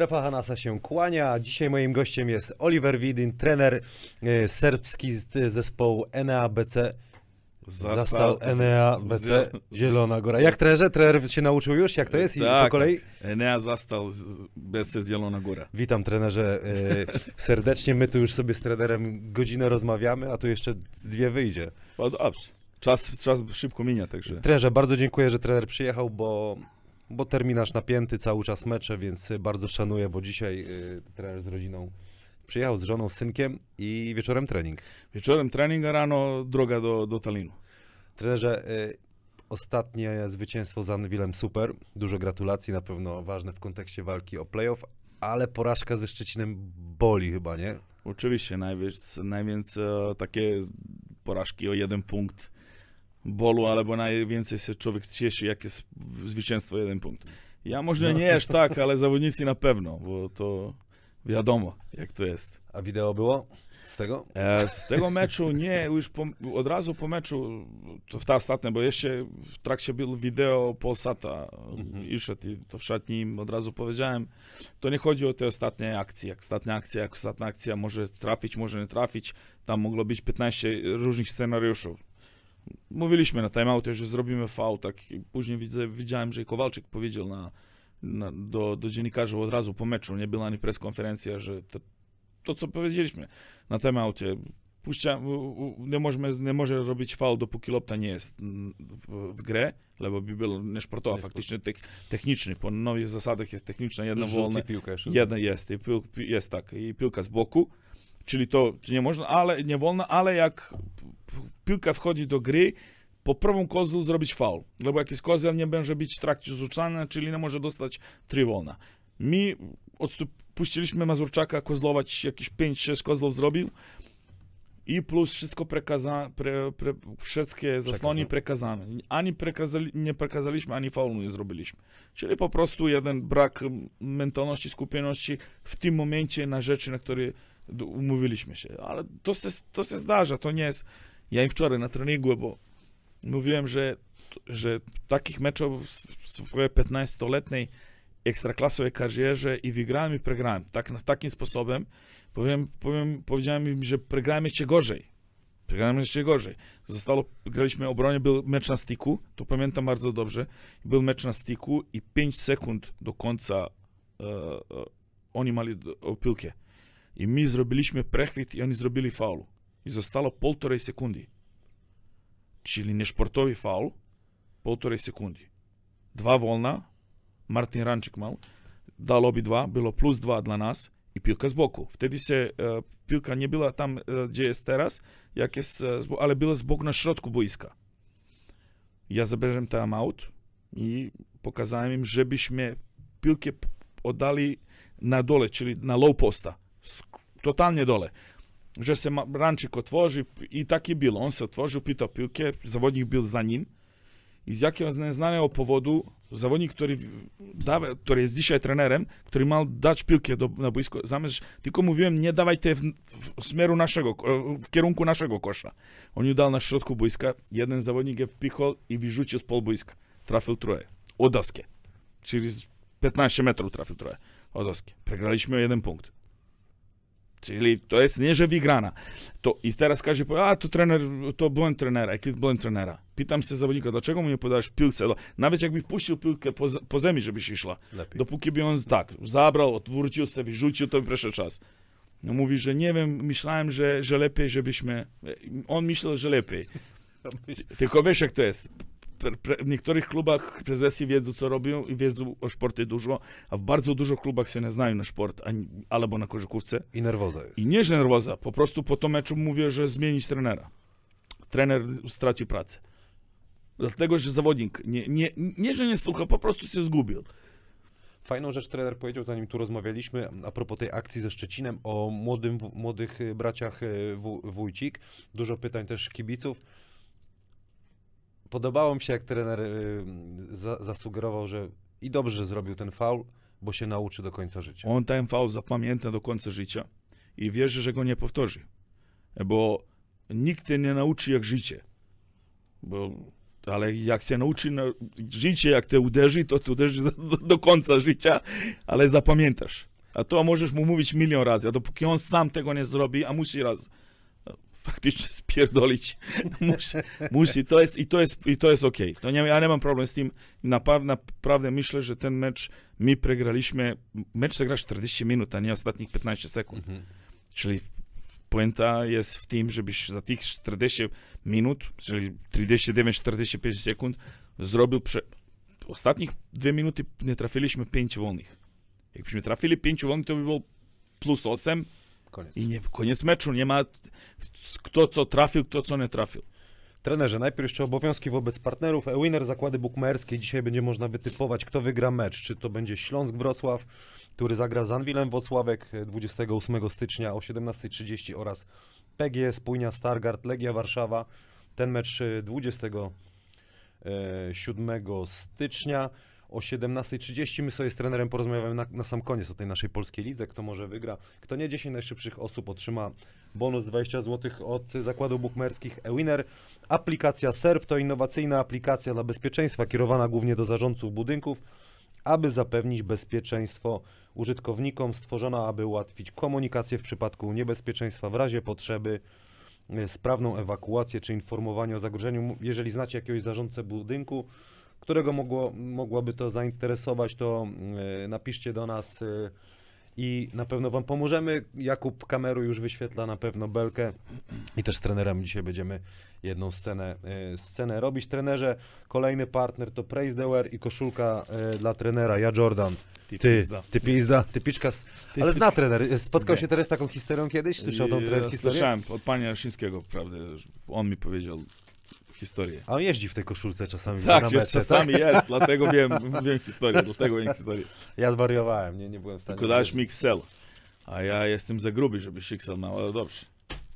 Strefa Hanasa się kłania. Dzisiaj moim gościem jest Oliver Widin, trener e, serbski z zespołu Enea BC. Zastał Enea BC Zielona Góra. Jak trenerze? Trener się nauczył już, jak to jest i Tak, po kolei? Enea zastał z- BC Zielona Góra. Witam trenerze e, serdecznie. My tu już sobie z trenerem godzinę rozmawiamy, a tu jeszcze dwie wyjdzie. No dobrze. Czas, czas szybko minie, także Trenerze, bardzo dziękuję, że trener przyjechał, bo, bo terminarz napięty, cały czas mecze, więc bardzo szanuję, bo dzisiaj y, trener z rodziną przyjechał z żoną, z synkiem i wieczorem trening. wieczorem trening, a rano droga do, do Talinu. Trenerze, y, ostatnie zwycięstwo z Anwilem super, dużo gratulacji, na pewno ważne w kontekście walki o playoff, ale porażka ze Szczecinem boli chyba, nie? Oczywiście, najwięcej, najwięcej takie porażki o jeden punkt bolu, albo najwięcej się człowiek cieszy, jak jest zwycięstwo jeden punkt. Ja może nie aż tak, ale zawodnicy na pewno, bo to wiadomo, jak to jest. A wideo było z tego? E, Z tego meczu nie, już po, od razu po meczu, to w ta ostatnia, bo jeszcze w trakcie było wideo Polsata Mhm. išet i to w szatni im od razu powiedziałem, to nie chodzi o te ostatnie akcje, jak ostatnia akcja, jak ostatnia akcja może trafić, może nie trafić, tam mogło być 15 różnych scenariuszy. Mówiliśmy na timeoutie, że zrobimy faul, tak i później widzę, widziałem, że Kowalczyk powiedział na, na, do, do dziennikarzy od razu po meczu, nie była ani preskonferencja, że to, to co powiedzieliśmy na timeoutie, puścia, nie, możemy, nie może robić faul, dopóki lopta nie jest w, grę, lebo by było niesportowa, Nie faktycznie tek, techniczny, po nowych zasadach jest techniczna, jedna wolna. Jedna jest, i pil, pi- jest tak, i piłka z boku, czyli to nie można, ale nie wolno, ale jak piłka wchodzi do gry, po prawym kozlu zrobić faul, lebo jakiś kozel nie będzie być w trakcie rzucania, czyli nie może dostać trzy wolna. My odstup, puściliśmy Mazurczaka kozlować, jakieś 5-6 kozlów zrobił i plus wszystko prekaza, pre, pre, wszystkie zasłony przekazane. Ani nie przekazaliśmy, ani faulu nie zrobiliśmy. Czyli po prostu jeden brak mentalności, skupioności w tym momencie na rzeczy, na które umówiliśmy się. Ale to się, to się zdarza, to nie jest... Ja im wczoraj na treningu, bo mówiłem, że, że takich meczów w swojej 15-letniej ekstraklasowej karierze i wygrałem i przegrałem. Tak, takim sposobem powiem, powiem, powiedziałem im, że przegrałem jeszcze gorzej. Przegrałem jeszcze gorzej. Zostało, graliśmy obronie, był mecz na stiku, to pamiętam bardzo dobrze. Był mecz na stiku i 5 sekund do końca e, e, oni do- o piłkę. i mi zrobiliśmy prehvit i oni zrobili faulu. I zostalo 1,5 sekundi. Czyli nešportovi faul, poltorej sekundi. Dva volna, Martin Ranček malo, dal obi dva, bilo plus dva dla nas i pilka z boku. Wtedy se uh, pilka nie była tam, e, uh, gdzie jest teraz, jak jest, uh, e, ale była z boku na środku boiska. Ja zabierzem tam out i pokazałem im, żebyśmy piłkę oddali na dole, czyli na low posta. Totalnie dole. Się ma- Ranczyk otworzy i tak i było. On się otworzył, pytał piłkę, zawodnik był za nim. I z jakiegoś nieznanego powodu zawodnik, który, da, który jest dzisiaj trenerem, który miał dać piłkę do, na boisko, zamiast, tylko mówiłem, nie dawaj te w, smeru naszego, w kierunku naszego kosza. On ją dał na środku boiska, jeden zawodnik je wpichał i wyrzucił z pol boiska. Trafił troje. O doskę. Czyli z 15 metrów trafił troje. O doskę. Przegraliśmy o jeden punkt. Czyli to jest nie, że wygrana. To, I teraz każdy powie, a to trener, to błąd trenera, jaki błąd trenera. Pytam się zawodnika, dlaczego mu nie podałeś piłkę? No, Nawet jakby wpuścił piłkę po, po ziemi, żeby się szła. Lepiej. Dopóki by on tak, zabrał, odwrócił się, wyrzucił, to proszę czas. No mówi, że nie wiem, myślałem, że, że lepiej, żebyśmy... On myślał, że lepiej. Tylko wiesz, jak to jest. W niektórych klubach prezesi wiedzą, co robią i wiedzą o sporty dużo, a w bardzo dużo klubach się nie znają na sport, ani, albo na koszykówce. I nerwoza jest. I nie, że nerwoza, po prostu po tym meczu mówię, że zmienić trenera. Trener straci pracę. Dlatego, że zawodnik nie, nie, nie że nie słucha, po prostu się zgubił. Fajną rzecz trener powiedział, zanim tu rozmawialiśmy, a propos tej akcji ze Szczecinem, o młodym, młodych braciach Wó- Wójcik. Dużo pytań też kibiców. Podobało mi się, jak trener y, za, zasugerował, że i dobrze, zrobił ten faul, bo się nauczy do końca życia. On ten faul zapamięta do końca życia i wierzy, że go nie powtórzy. Bo nikt cię nie nauczy jak życie. Bo, ale jak się nauczy na, życie, jak te uderzy, to to uderzy do, do, końca życia, ale zapamiętasz. A to możesz mu mówić milion razy, a dopóki on sam tego nie zrobi, a musi raz faktycznie spierdolić, musi, musi to jest, i to jest, i to jest okej. To nie, ja nie mam problem z tym. Naprawdę, naprawdę myślę, że ten mecz my przegraliśmy, mecz zagra 40 minut, a nie ostatnich 15 sekund. Mhm. Czyli puenta jest w tym, żebyś za tych 40 minut, czyli 39-45 sekund, zrobił prze... Ostatnich dwie minuty nie trafiliśmy 5 wolnych. Jakbyśmy trafili 5 wolnych, to by było plus 8 Koniec. i nie, koniec meczu. Nie ma kto co trafił, kto co nie trafił. Trenerze, najpierw jeszcze obowiązki wobec partnerów. E-Winner, zakłady bukmacherskie. Dzisiaj będzie można wytypować, kto wygra mecz. Czy to będzie Śląsk Wrocław, który zagra z Anwilem Włocławek e, 28 stycznia o 17.30 oraz PGS Spójnia Stargard Legia Warszawa. Ten mecz e, 27 stycznia o 17.30. My sobie z trenerem porozmawiamy na, na sam koniec o tej naszej polskiej lidze, kto może wygra. Kto nie 10 najszybszych osób otrzyma bonus 20 zł od zakładów bukmacherskich eWinner. Aplikacja SERW to innowacyjna aplikacja dla bezpieczeństwa kierowana głównie do zarządców budynków, aby zapewnić bezpieczeństwo użytkownikom, stworzona, aby ułatwić komunikację w przypadku niebezpieczeństwa w razie potrzeby, e, sprawną ewakuację czy informowanie o zagrożeniu. Jeżeli znacie jakiegoś zarządcę budynku, którego mogło, mogłoby to zainteresować, to e, napiszcie do nas e, i na pewno Wam pomożemy. Jakub kameru już wyświetla na pewno belkę i też z trenerem dzisiaj będziemy jedną scenę, e, scenę robić. Trenerze, kolejny partner to Praise the Wear i koszulka dla trenera, ja Jordan. Ty, pizda. ty pizda, ty piczka. Ale zna trener. Spotkał się teraz z taką historią kiedyś? Słyszał tą tre- Ja historię? Słyszałem od pana Jaszyńskiego, prawda, on mi powiedział historię. A on jeździ w tej koszulce czasami Tak, na mecze, czasami jest, dlatego wiem, wiem historię, dlatego wiem historię. Ja zwariowałem, nie, nie byłem w stanie. Tylko dałeś mi XL, a ja jestem za gruby, żeby się XL miał, ale dobrze.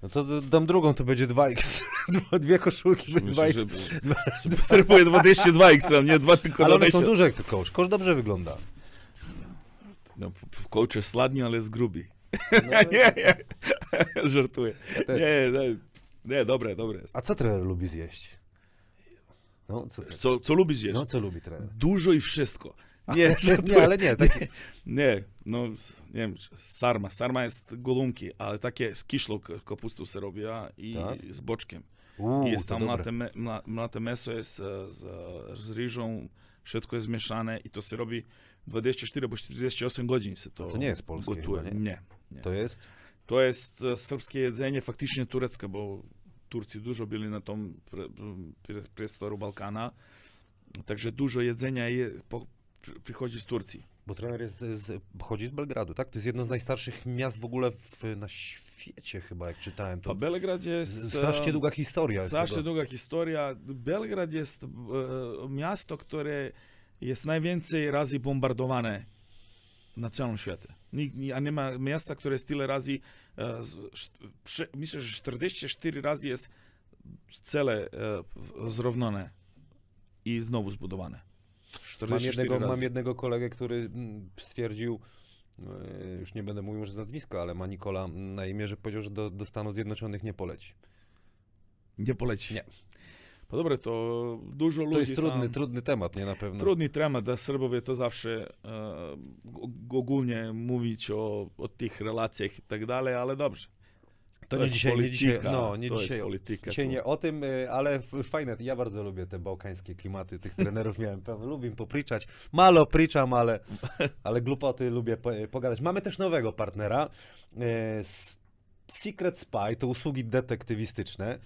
No to dam drugą, to będzie 2x. Dwie koszulki, Myślę, 2x. że potrzebuję 22 XL, nie dwa tylko Ale one są 20. duże jak kosz. Kosz dobrze wygląda. No, coach jest sladni, ale jest gruby. No, nie, nie, żartuję. też. Nie, nie, nie, dobre, dobre jest. A co trener lubi zjeść? No, co, Co, co lubisz jeść? no, co lubi trener? Dużo i wszystko. Nie, Nie, nie, ale nie. Taki, Nie, no nie wiem, sarma. Sarma jest golunki, ale takie z kiszlą k- kapustą się robi i Tak? z boczkiem. Uuu, I jest tam mlate, mla- mlate meso jest e, z, e, z ryżą, wszystko jest mieszane i to się robi 24 albo 48 godzin się to, To nie jest polskie gotuje. chyba, nie? nie, nie. To jest? To jest e, serbskie jedzenie, faktycznie tureckie, bo Turcy dużo byli na pre, prostoru Balkana, także dużo jedzenia je, po, przy- przychodzi z Turcji. Bo trener jest z, pochodzi z Belgradu, tak? To jest jedno z najstarszych miast w ogóle w, na świecie chyba, jak czytałem. To To Belgrad jest... strasznie długa historia Strasznie długa historia. Belgrad jest e, miasto, które jest najwięcej razy bombardowane na całym świecie. A nie ma miasta, które jest tyle razy, e, myślę, że 44 razy jest cele e, zrównane i znowu zbudowane. Mam 44 jednego, razy. mam jednego kolegę, który stwierdził, e, już nie będę mówił może z nazwiska, ale ma Nikola na imię, że powiedział, że do, do Stanów Zjednoczonych nie poleci. Nie poleci. Nie. Po dobre, to dużo ludzi To jest trudny, tam... trudny temat, nie na pewno. Trudny temat dla Serbowie to zawsze e, ogólnie mówić o, o tych relacjach i tak dalej, ale dobrze. To, nie jest dzisiaj, nie dzisiaj, polityka, no, nie to dzisiaj, polityka. dzisiaj to- nie o tym, y, ale fajne, ja bardzo lubię te bałkańskie klimaty, tych trenerów miałem pełno, lubię im popriczać, malo pričam, ale, ale glupoty lubię po, pogadać. Mamy też nowego partnera, s- Secret Spy, to usługi detektywistyczne.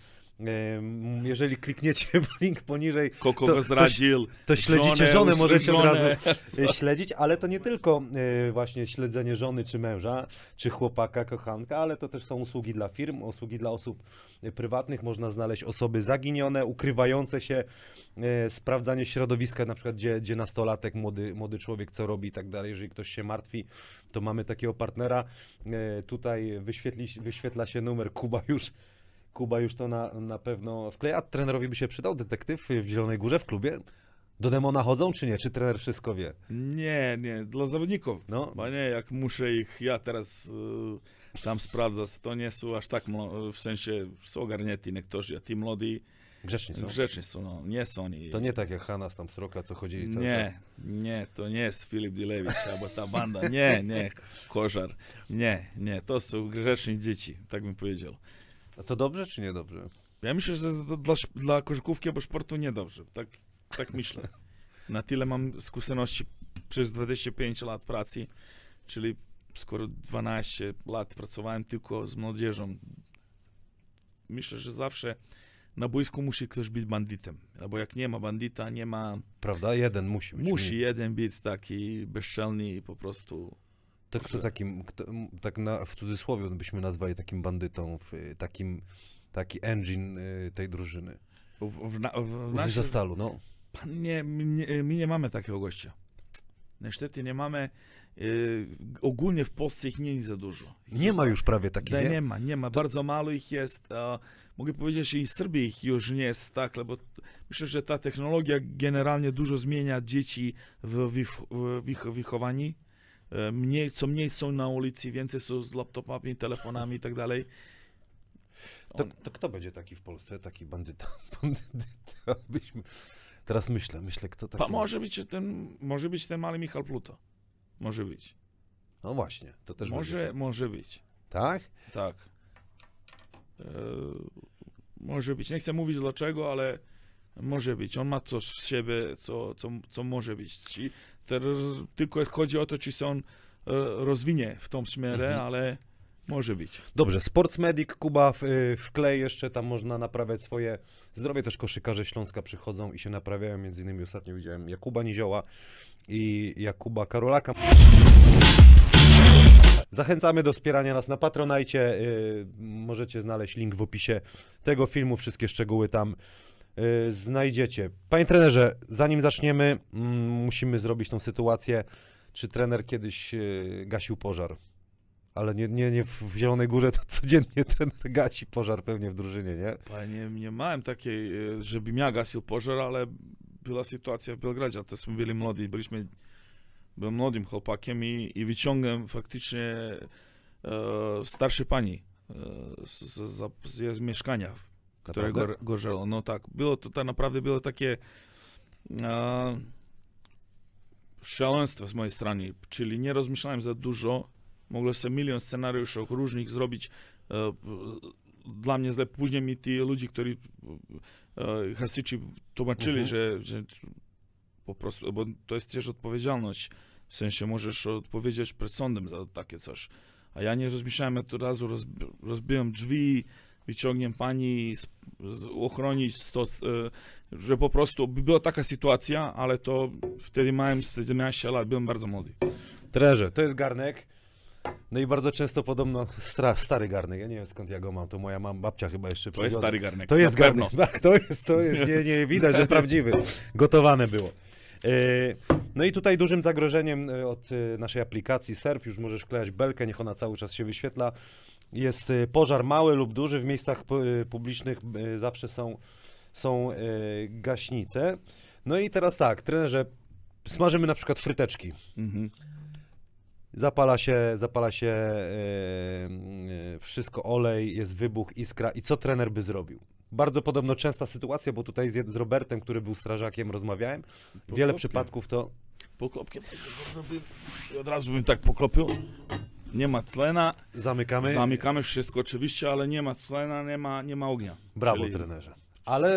Jeżeli klikniecie w link poniżej, Kogo to- zdradził, to śledzicie żonę, możecie od razu y, śledzić, ale to nie tylko y, właśnie śledzenie żony czy męża, czy chłopaka, kochanka, ale to też są usługi dla firm, usługi dla osób prywatnych. Można znaleźć osoby zaginione, ukrywające się, y, sprawdzanie środowiska, na przykład gdzie, gdzie nastolatek, młody, młody człowiek, co robi i tak dalej. Jeżeli ktoś się martwi, to mamy takiego partnera. Tutaj wyświetli, wyświetla się numer Kuba już. Kuba już to na, na pewno wkleja. Trenerowi by się przydał detektyw w Zielonej Górze w klubie? Do demona chodzą, czy nie? Czy trener wszystko wie? Nie, nie, dla zawodników. No, Bo nie, jak muszę ich ja teraz e, tam sprawdzać, to nie są aż tak, w sensie są ogarnięci niektórzy, a ci młodzi Grzeczni są. Grzeczni są, no, nie są oni. To nie tak jak Hanas tam Sroka, co chodzili cały czas. Nie, nie, to nie jest Filip Dilewicz albo ta banda. Nie, nie, Kożar. Nie, nie, to są grzeczni dzieci, tak bym powiedział. A to dobrze czy niedobrze? Ja myślę, że dla, dla, koszykówki albo sportu niedobrze. Tak, tak myślę. Na tyle mam skłonności przez 25 lat pracy, czyli skoro 12 lat pracowałem tylko z młodzieżą. Myślę, że zawsze na boisku musi ktoś być bandytem. Albo jak nie ma bandita, nie ma... Prawda? Jeden musi być. Musi jeden być taki bezczelny i po prostu... To kto takim, kto, tak na, w cudzysłowie byśmy nazwali takim bandytą, w, y, takim, taki engine y, tej drużyny. W, w, na- w, Zastalu, no. Nie, my nie, my nie mamy takiego gościa. Niestety nie mamy. y, ogólnie w Polsce ich nie jest za dużo. Nie ma już prawie takich, nie? nie ma, nie ma. Bardzo mało ich jest. A, mogę powiedzieć, że i w Serbii ich już nie jest tak, bo myślę, że ta technologia generalnie dużo zmienia dzieci w, w, w ich wychowaniu. E, Mniej, co mniej są na ulicy, więcej są z laptopami, telefonami i tak dalej. To, to kto będzie taki w Polsce, taki bandyta? bandyta byśmy... Teraz myślę, myślę, kto taki... Pa, może być ten, może być ten mały Michał Pluto. Może być. No właśnie, to też Może, będzie. może być. Tak? Tak. E, może być. Nie chcę mówić dlaczego, ale może być. On ma coś z siebie, co, co, co może być. Ci- Teraz tylko chodzi o to, czy się on e, rozwinie w tą smerę, Mhm. ale może być. Dobrze, Sports Medic, Kuba w, y, w klej jeszcze tam można naprawiać swoje zdrowie. Też koszykarze Śląska przychodzą i się naprawiają. Między innymi ostatnio widziałem Jakuba Nizioła i Jakuba Karolaka. Zachęcamy do wspierania nas na Patronajcie. y, Możecie znaleźć link w opisie tego filmu. Wszystkie szczegóły tam znajdziecie. Panie trenerze, zanim zaczniemy, mm, musimy zrobić tą sytuację. Czy trener kiedyś y, gasił pożar? Ale nie, nie, nie w Zielonej Górze to codziennie trener gasi pożar pewnie w drużynie, nie? Panie, nie miałem takiej, e, żebym ja gasił pożar, ale była sytuacja w Belgradzie, tośmy byli młodzi, byliśmy, byłem młodym chłopakiem i, i wyciągłem faktycznie e, starszej pani e, z, z, z, z, mieszkania, Naprawdę? gorzało. No tak, było to tak naprawdę było takie e, szaleństwo z mojej strony, czyli nie rozmyślałem za dużo, mogłem sobie milion scenariuszy różnych zrobić, e, dla mnie źle. Później mi ci ludzie, którzy e, Hasyci tłumaczyli, Mhm. że, że po prostu, bo to jest też odpowiedzialność. W sensie możesz odpowiedzieć przed sądem za takie coś. A ja nie rozmyślałem, ja od razu roz, rozbiłem drzwi, wyciągiem pani, z, z, to, e, że po prostu by była taka sytuacja, ale to wtedy miałem 17 lat, byłem bardzo młody. Trenerze, to jest garnek. No i bardzo często podobno stra, stary garnek. Ja nie wiem skąd ja go mam. To moja mam babcia chyba jeszcze To jest stary garnek. To jest garnek. Tak, to jest, to jest. Nie, nie widać, że prawdziwy. Gotowane było. E, No i tutaj dużym zagrożeniem e, od naszej aplikacji Surf, już możesz wklejać belkę, niech ona cały czas się wyświetla. Jest e, pożar mały lub duży, w miejscach e, publicznych e, zawsze są, są gaśnice. No i teraz tak, trenerze, smażymy na przykład fryteczki. Mhm. Zapala się, zapala się wszystko, olej, jest wybuch, iskra. I co trener by zrobił? Bardzo podobno częsta sytuacja, bo tutaj z, z Robertem, który był strażakiem, rozmawiałem. Wiele przypadków to. Poklopkiem. Od razu bym tak poklopił. Nie ma tlena, Zamykamy. zamykamy wszystko oczywiście, ale nie ma tlena, nie ma, nie ma ognia. Brawo, Czyli trenerze. Ale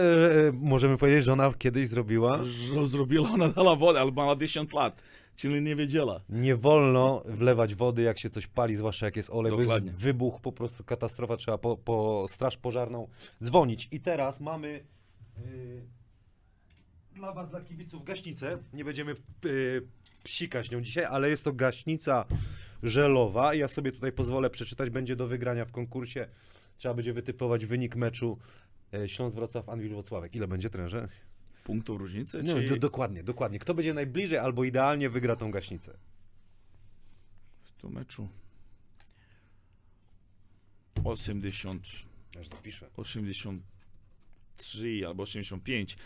e, możemy powiedzieć, że ona kiedyś zrobiła. że Zrobiła ona dała wodę, ale ma 10 lat, czyli nie wiedziała. Nie wolno wlewać wody, jak się coś pali, zwłaszcza jak jest olej, Dokładnie. jest wybuch, po prostu katastrofa, trzeba po, po straż pożarną dzwonić. I teraz mamy yy, dla Was, dla kibiców, gaśnicę. Nie będziemy yy, psikać nią dzisiaj, ale jest to gaśnica żelowa. Ja sobie tutaj pozwolę przeczytać, będzie do wygrania w konkursie. Trzeba będzie wytypować wynik meczu yy, Śląsk-Wrocław, Anwil-Włocławek. Ile będzie, trenerze? Punktów różnicy? No, czy... do, dokładnie, dokładnie. Kto będzie najbliżej albo idealnie wygra tą gaśnicę? W tym meczu 80, Aż zapiszę. 83 albo 85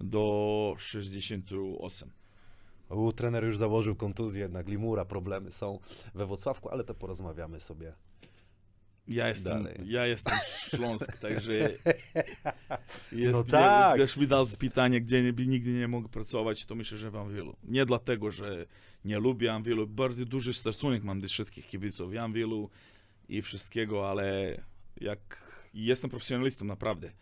do 68. U, trener już założył kontuzję, jednak Limura, problemy są we Wrocławku, ale to porozmawiamy sobie Ja jestem, Dalej. ja jestem Śląsk, także jest, No tak. Gdyż mi dał pytanie, gdzie nigdy nie mogę pracować, to myślę, że w Anwilu. Nie dlatego, że nie lubię Anwilu. Bardzo duży stosunek mam do wszystkich kibiców Anwilu i wszystkiego, ale jak jestem profesjonalistą naprawdę.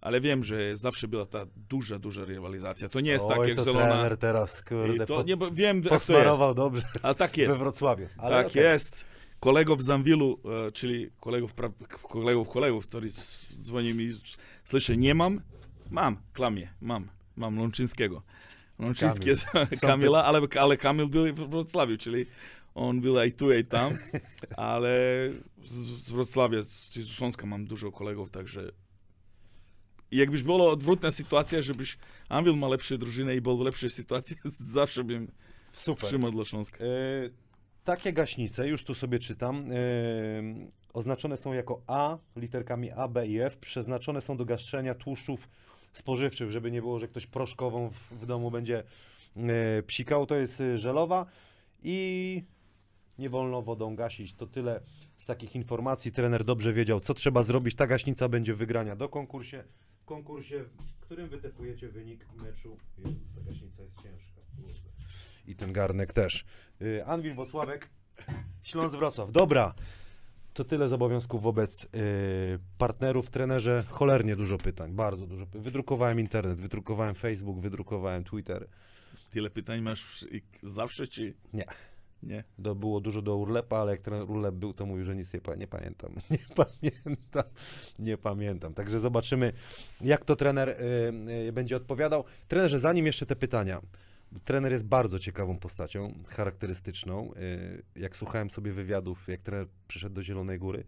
Ale wiem, że zawsze była ta duża, duża rywalizacja. To nie jest tak Oj, jak to Zielona. trener teraz, kurde, I to, nie, bo wiem, posmarował dobrze Ale tak we jest. Wrocławiu. Ale tak okej. jest. Kolegów z Anwilu, e, czyli kolegów, kolegów, kolegów, którzy z- dzwoni mi, słyszę, nie mam, mam, klamie, mam, mam jest Są Kamila, ale, ale Kamil był w Wrocławiu, czyli on był i tu, i tam, ale z, Wrocławia, z z Śląska mam dużo kolegów, także jakbyś była odwrotna sytuacja, żebyś Anwil ma lepsze drużynę i był w lepszej sytuacji, zawsze bym Super. trzymał dla Śląska. E, takie gaśnice, już tu sobie czytam, e, oznaczone są jako A, literkami A, B i F, przeznaczone są do gaszenia tłuszczów spożywczych, żeby nie było, że ktoś proszkową w, w domu będzie e, psikał. To jest żelowa i nie wolno wodą gasić. To tyle z takich informacji. Trener dobrze wiedział, co trzeba zrobić. Ta gaśnica będzie wygrania do konkursie. W konkursie, w którym wytypujecie wynik meczu. Jezu, ta gaśnica jest ciężka. Kurde. I ten garnek też. Y, Anwil Wocławek, Śląsk Wrocław. Dobra. To tyle z obowiązków wobec y, partnerów. Trenerze, cholernie dużo pytań, bardzo dużo. py- Wydrukowałem internet, wydrukowałem Facebook, wydrukowałem Twitter. Tyle pytań masz i- zawsze, czy Nie. Nie? Do, było dużo do Urlepa, ale jak ten Urlep był, to mówił, że nic nie, pa- nie pamiętam. Nie pamiętam. Nie pamiętam. Także zobaczymy, jak to trener y, y, będzie odpowiadał. Trenerze, zanim jeszcze te pytania. Trener jest bardzo ciekawą postacią, charakterystyczną. Y, jak słuchałem sobie wywiadów, jak trener przyszedł do Zielonej Góry,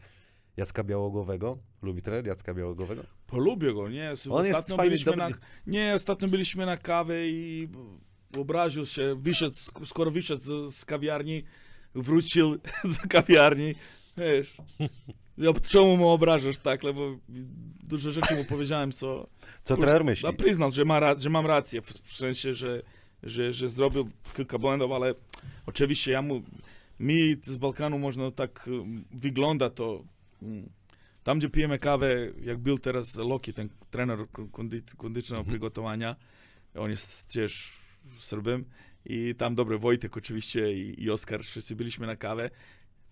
Jacka Białogowego. Lubi trener Jacka Białogowego? Polubię go, nie? On jest ostatnio fajny, byliśmy dobry. na, Nie, ostatnio byliśmy na kawę i obraził się, wyszedł, sk- skoro wyszedł z, z kawiarni, wrócił z kawiarni, wiesz. Ja, czemu mu obrażasz tak, bo dużo rzeczy mu powiedziałem, co... Co trener myśli? No, przyznał, że, ma, że mam rację, w sensie, że, że, że zrobił kilka błędów, ale oczywiście ja mu, mi z Balkanu można tak wygląda to, tam gdzie pijemy kawę, jak był teraz Loki, ten trener kondy- kondycznego Mhm. przygotowania, on jest też Serbem i tam dobry Wojtek oczywiście i, i Oskar, wszyscy byliśmy na kawę,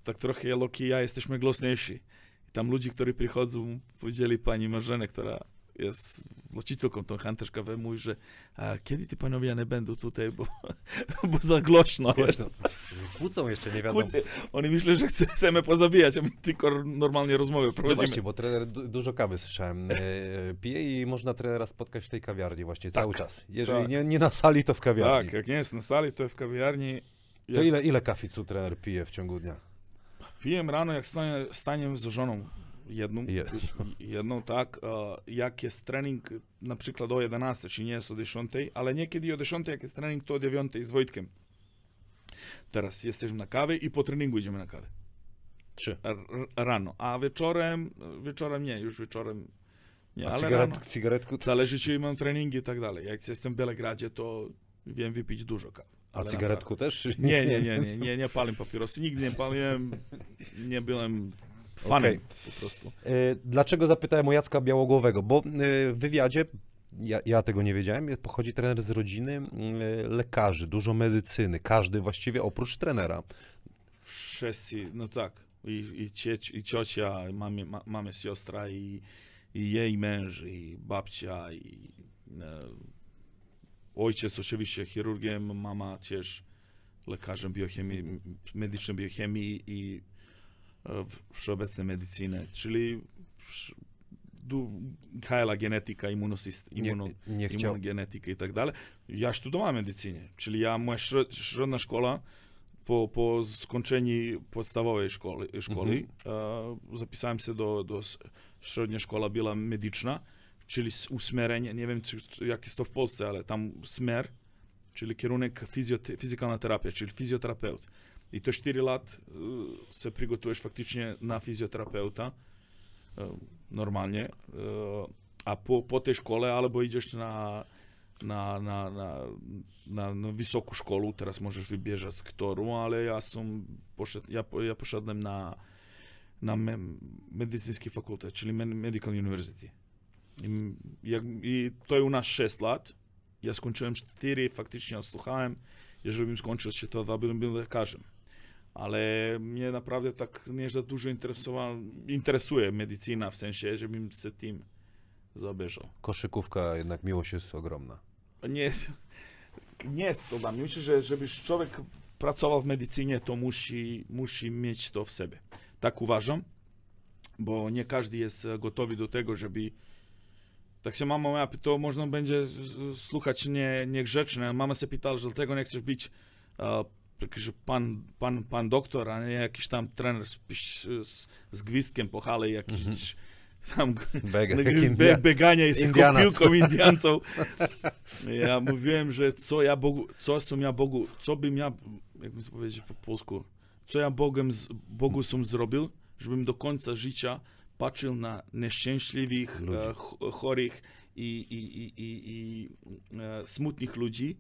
tak trochę Loki i ja jesteśmy głośniejsi. I tam ludzie, którzy przychodzą, powiedzieli pani Marzenę, która jest właścicielką tą Hunter's Cafe, mówi, że a kiedy ty panowie nie będą tutaj, bo, bo za głośno jest. Głośno. Kłócą jeszcze, nie wiadomo. Oni myślą, że chce- chcemy pozabijać, a my tylko normalnie rozmowę No prowadzimy. właśnie, bo trener du- dużo kawy słyszałem. E, pije i można trenera spotkać w tej kawiarni właśnie cały czas. Jeżeli tak. nie, nie na sali, to w kawiarni. tak, jak nie jest na sali, to w kawiarni. To ile, ile kaficu trener pije w ciągu dnia? Piję rano, jak stanie, staniemy z żoną jedną, jedną tak, e, jak jest trening na przykład o 11, czy nie jest o 10, ale niekiedy o 10, jak jest trening, to o 9 z Wojtkiem. Teraz jesteśmy na kawie i po treningu idziemy na kawę. Trzy. Rano, a wieczorem, wieczorem nie, już wieczorem nie, A ale cygaret, rano. cygaretku? Zależy, czy mam treningi i tak dalej. Jak jestem w Belegradzie, to wiem wypić dużo kawy. A cygaretku też? Nie, nie, nie, nie, nie, nie palim papierosy. Nigdy nie paliłem, nie byłem fanem Okej. po prostu. E, Dlaczego zapytałem o Jacka Białogłowego? Bo e, w wywiadzie, ja, ja tego nie wiedziałem, pochodzi trener z rodziny e, lekarzy, dużo medycyny, każdy właściwie oprócz trenera. Wszyscy, no tak. I, i, cieć, i ciocia, i mamie, ma, mamy siostra, i, i jej męż, i babcia, i e, ojciec oczywiście chirurgiem, mama też lekarzem biochemii, medycznej biochemii i wszechobecnej medycyny, czyli du, hajla genetyka, immunosyst, Nie, immuno, nie immunogenetyka i tak dalej. Ja studiowałem medycynie, czyli ja, moja średnia szkoła, po, po skończeniu podstawowej szkoły, szkoły e, zapisałem się do, do średnia szkoła była medyczna, czyli usmerenie, nie wiem czy, czy, jak jest to w Polsce, ale tam smer, czyli kierunek fizjote- fizykalna terapia, czyli fizjoterapeut. I to 4 lat e, się przygotujesz faktycznie na fizjoterapeuta, e, normalnie, a po, po tej szkole albo idziesz na na, na, na, na, na wysoką szkołę, teraz możesz wybierać którą, ale ja poszedł, ja, ja poszedłem na, na me, fakultet, czyli Medical University. I, jak, I to u nas 6 lat. Ja skończyłem 4, faktycznie odsłuchałem. Jeżeli bym skończył się to, to bym był lekarzem. Ale mnie naprawdę tak nie za dużo interesuje medycyna, w sensie, żebym się tym zabierzał. Koszykówka, jednak miłość jest ogromna. Nie, nie jest to dla mnie. Myślę, że żeby człowiek pracował w medycynie, to musi, musi mieć to w sobie. Tak uważam, bo nie każdy jest gotowy do tego, żeby tak się mama moja to można będzie słuchać nie, niegrzeczne. Mama się pytała, że dlatego nie chcesz być uh, pan, pan, pan doktor, a nie jakiś tam trener z, z, z gwizdkiem po hale, jakiś mm -hmm. tam Bega, be, biegania i z piłką Indiancą. Ja mówiłem, że co ja Bogu, co som ja Bogu, co bym ja, jak bym powiedzieć po polsku, co ja Bogiem, Bogu som zrobił, żebym do końca życia patrzył na nieszczęśliwych, e, chorych i, i, i, i, i e, smutnych ludzi.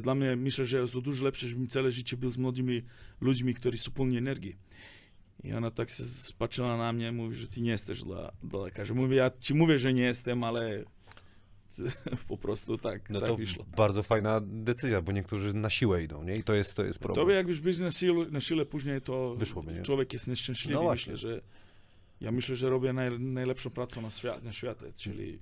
Dla mnie myślę, że jest to dużo lepsze, żebym całe życie był z młodymi ludźmi, którzy są pełni energii. I ona tak się patrzyła na mnie i mówi, że ty nie jesteś dla, dla lekarza. Mówię, ja ci mówię, że nie jestem, ale po prostu tak, no tak to wyszło. bardzo fajna decyzja, bo niektórzy na siłę idą, nie? I to jest, to jest problem. Tobie jakbyś był na siłę, na siłę później, to Wyszłoby, człowiek jest nieszczęśliwy. No myślę, że ja myślę, że robię naj, najlepszą pracę na, świat, na świecie, czyli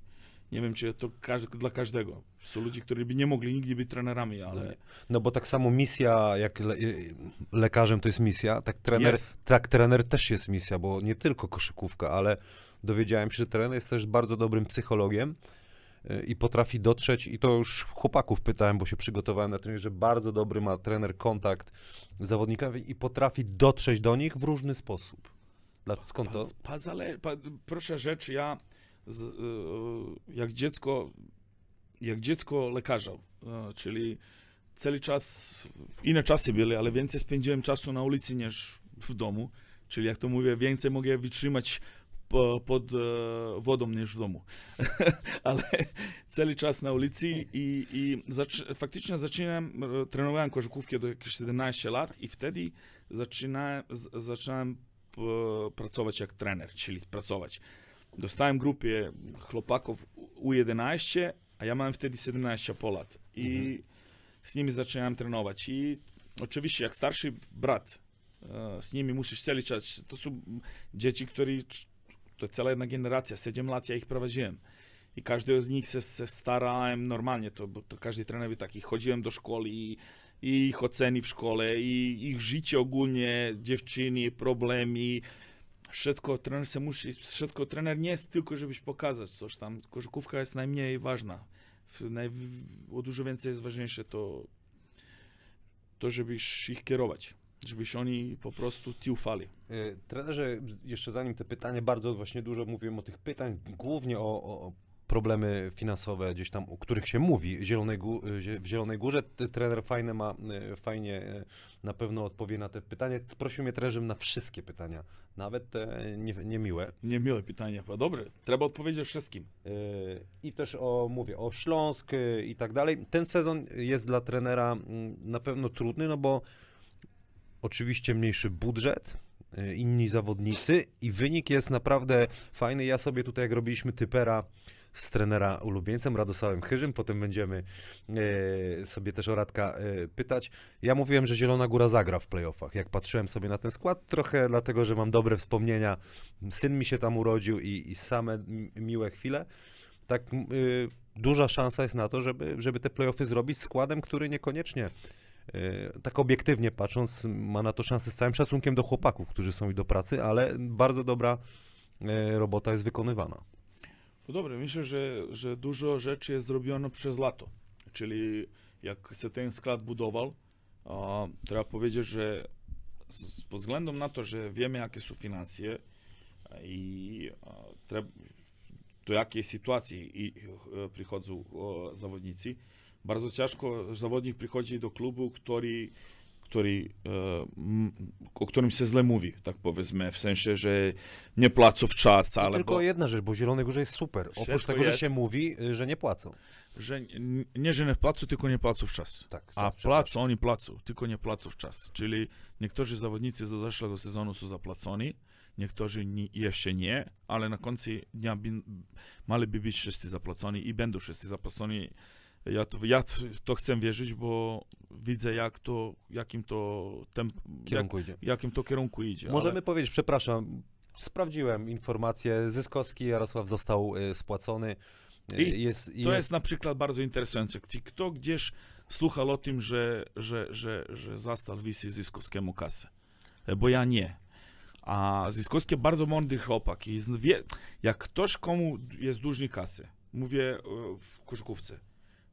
nie wiem, czy to dla każdego. Są ludzie, którzy by nie mogli nigdy być trenerami, ale... No, no bo tak samo misja, jak le, lekarzem to jest misja, tak trener, jest. tak trener też jest misja, bo nie tylko koszykówka, ale dowiedziałem się, że trener jest też bardzo dobrym psychologiem y, i potrafi dotrzeć, i to już chłopaków pytałem, bo się przygotowałem na trening, że bardzo dobry ma trener kontakt z zawodnikami i potrafi dotrzeć do nich w różny sposób. Skąd to? Pa, pa, pa, proszę rzecz, ja z, e, jak dziecko, jak dziecko lekarza, e, czyli cały czas, inne czasy były, ale więcej spędziłem czasu na ulicy niż w domu, czyli jak to mówię, więcej mogę wytrzymać po, pod e, wodą niż w domu. ale cały czas na ulicy i, i zaczy, faktycznie zaczynałem, trenowałem koszykówkę do jakieś 17 lat i wtedy zaczynałem, zaczynałem pracować jak trener, czyli pracować. Dostałem grupie chłopaków U11, a ja miałem wtedy 17 po lat. I mhm. z nimi zaczynałem trenować. I oczywiście, jak starszy brat, e, z nimi musisz cały czas. To są dzieci, które. To cała jedna generacja, 7 lat ja ich prowadziłem. I każdy z nich się, się starałem normalnie, to, bo to każdy trener taki. Chodziłem do szkoły i i ich oceny w szkole, i ich życie ogólnie, dziewczyny, problemy. Wszystko trener se musi, wszystko trener nie jest tylko, żebyś pokazać coś tam. Koszykówka jest najmniej ważna. Naj, o dużo więcej jest ważniejsze to, to żebyś ich kierować żebyś oni po prostu ci ufali. E, trenerze, jeszcze zanim te pytanie, bardzo właśnie dużo mówiłem o tych pytań, głównie o, o problemy finansowe gdzieś tam, o których się mówi Zielonej w Zielonej Górze. Trener fajne ma, e, fajnie e, na pewno odpowie na te pytania. Prosił mnie trenerem na wszystkie pytania, nawet te nie, niemiłe. Niemiłe pytania, bo dobrze, trzeba odpowiedzieć wszystkim. E, I też o, mówię, o Śląsk i tak dalej. Ten sezon jest dla trenera na pewno trudny, no bo oczywiście mniejszy budżet, inni zawodnicy i wynik jest naprawdę fajny. Ja sobie tutaj, jak robiliśmy typera, z trenera ulubieńcem Radosławem Chyżym, potem będziemy e, sobie też o Radka e, pytać. Ja mówiłem, że Zielona Góra zagra w playoffach. Jak patrzyłem sobie na ten skład, trochę dlatego, że mam dobre wspomnienia. Syn mi się tam urodził i, i same miłe chwile. Tak y, duża szansa jest na to, żeby, żeby te playoffy zrobić składem, który niekoniecznie e, tak obiektywnie patrząc, ma na to szansę z całym szacunkiem do chłopaków, którzy są i do pracy, ale bardzo dobra robota jest wykonywana. No dobra, myślę, że, że dużo rzeczy jest zrobiono przez lato. Czyli jak się ten skład budował, a, trzeba powiedzieć, że z, pod względem na to, że wiemy, jakie są finanse i a, do jakiej sytuacji i, e, przychodzą zawodnicy, bardzo ciężko zawodnik przychodzi do klubu, który który, o którym się źle mówi, tak powiedzmy, w sensie, że nie płacą w czas, ale... Tylko jedna rzecz, bo Zielonej Górze jest super. Oprócz tego, jest, że się mówi, y, że nie płacą. Że nie, że nie płacą, tylko nie płacą w czas. Tak, A płacą, oni płacą, tylko nie płacą w czas. Czyli niektórzy zawodnicy z zeszłego sezonu są zapłaconi, niektórzy nie, jeszcze nie, ale na końcu dnia by, maliby być wszyscy zapłaceni i będą wszyscy zapłaceni. Ja to, ja to chcę wierzyć, bo widzę, jak to, jakim to temp, Kierunku jak, idzie. jakim to kierunku idzie. Możemy ale... powiedzieć, przepraszam, sprawdziłem informację, Zyskowski Jarosław został y, spłacony. Y, I jest, to jest... na przykład bardzo interesujące. Kto gdzieś słuchał o tym, że, że, że, że zastał wisi Zyskowskiemu kasę? E, bo ja nie. A Zyskowski bardzo mądry chłopak i wie, jak ktoś komu jest dłużny kasy, mówię e, w koszykówce,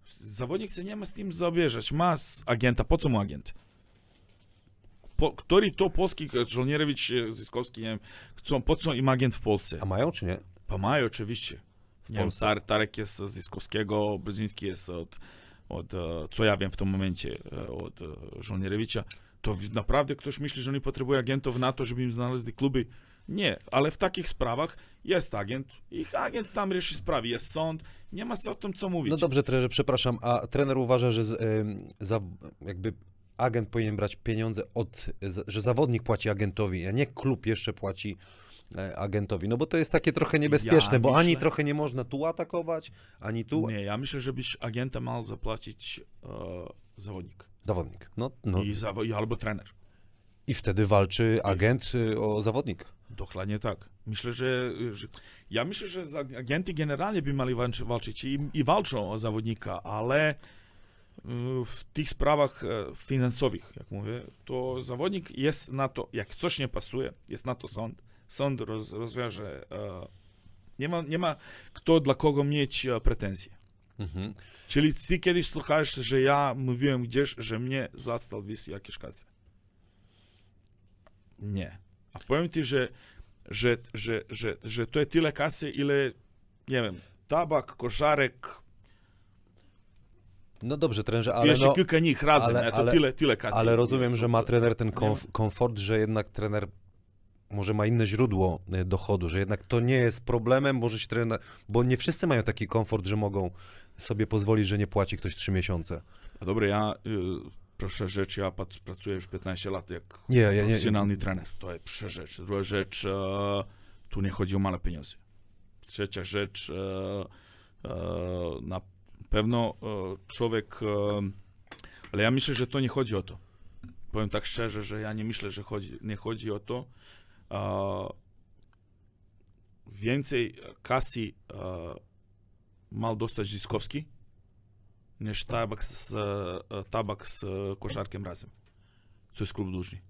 zawodnik się nie ma z tym zabierzeć, ma agenta, po co mu agent? Po, który to polski żołnierowicz Zyskowski, nie wiem, chcą, po co im agent w Polsce? A mają czy nie? Pa mają oczywiście. W nie Tar, Tarek jest z Zyskowskiego, Brzeziński jest od, od, e, co ja wiem w tym momencie, od żołnierowicza to naprawdę ktoś myśli, że nie potrzebuje agentów na to, żeby im znaleźli kluby. Nie, ale w takich sprawach jest agent, ich agent tam rieszy sprawy, jest sąd, nie ma o tym co mówić. No dobrze, trenerze, przepraszam, a trener uważa, że z, za, jakby agent powinien brać pieniądze od, że zawodnik płaci agentowi, a nie klub jeszcze płaci e, agentowi, no bo to jest takie trochę niebezpieczne, ja bo myślę... ani trochę nie można tu atakować, ani tu... Nie, ja myślę, żebyś agenta miał zapłacić uh, zawodnik. Zawodnik. No, no. I, zawo- I albo trener. I wtedy walczy agent I... o zawodnika. Dokładnie tak. Myślę, że, że, ja myślę, że agenty generalnie by mieli walczyć i, i walczą o zawodnika, ale y, w tych sprawach e, finansowych, jak mówię, to zawodnik jest na to, jak coś nie pasuje, jest na to sąd. Sąd roz, rozwiąże. E, nie ma, nie ma kto dla kogo mieć e, pretensje. Mhm. Czyli ty kiedyś słuchasz, że ja mówiłem gdzieś, że mnie zastał wis jakieś kasy. Nie. A powiem ci, że, że, że, że, że to jest tyle kasy, ile, nie wiem, tabak, koszarek. No dobrze, trenerze, ale Jeszcze no, kilka nich razem, ale, to ale, tyle, tyle kasy. Ale rozumiem, że ma trener ten komf komfort, że jednak trener może ma inne źródło e, dochodu, że jednak to nie jest problemem, może się trener, bo nie wszyscy mają taki komfort, że mogą sobie pozwolić, że nie płaci ktoś 3 miesiące. A dobra, ja proszę rzecz, ja pracuję już 15 lat jak nie, ja, profesjonalny nie, trener. To jest pierwsza rzecz. Druga rzecz, e, tu nie chodzi o małe pieniądze. Trzecia rzecz, e, e, na pewno człowiek, ale ja myślę, że to nie chodzi o to. Powiem tak szczerze, że ja nie myślę, że chodzi, nie chodzi o to. więcej kasy mal dostać Zyskowski niż tabak z, tabak z koszarkiem razem. Co jest klub dłużny.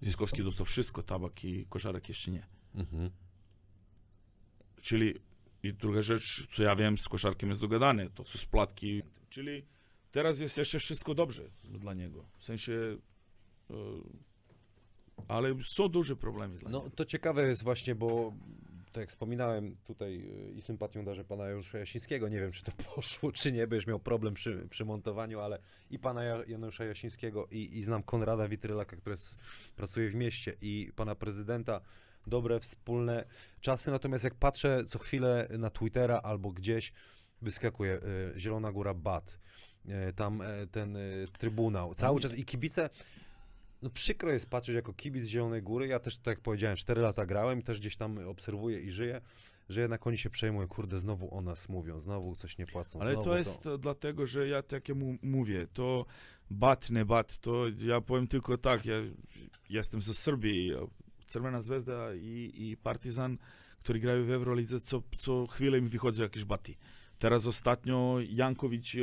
Zyskowski dostał wszystko, tabak i koszarek jeszcze nie. Mhm. Czyli i druga rzecz, co ja wiem, z koszarkiem jest dogadane, to są spłatki. Czyli teraz jest jeszcze wszystko dobrze dla niego. W sensie, ale są duże problemy dla no, niego. To ciekawe jest właśnie, bo tak jak wspominałem tutaj y, i sympatią darzę pana Janusza Jasińskiego, nie wiem czy to poszło czy nie, będziesz miał problem przy, przy montowaniu, ale i pana Janusza Jasińskiego i, i znam Konrada Witrylaka, który jest, pracuje w mieście i pana prezydenta, dobre wspólne czasy, natomiast jak patrzę co chwilę na Twittera albo gdzieś, wyskakuje y, Zielona Góra Bat, y, tam y, ten trybunał, cały czas i kibice no przykro jest patrzeć jako kibic Zielonej Góry. Ja też, tak jak powiedziałem, 4 lata grałem też gdzieś tam obserwuję i żyję, że jednak oni się przejmują, kurde, znowu o nas mówią, znowu coś nie płacą. Ale to jest to... dlatego, że ja takiemu mówię, to bat, nie bat, to ja powiem tylko tak, ja jestem ze Serbii, Czerwona Zvezda i, i Partizan, który grają w Eurolidze, co, co chwilę mi wychodzą jakieś baty. Teraz ostatnio Jankowicz e,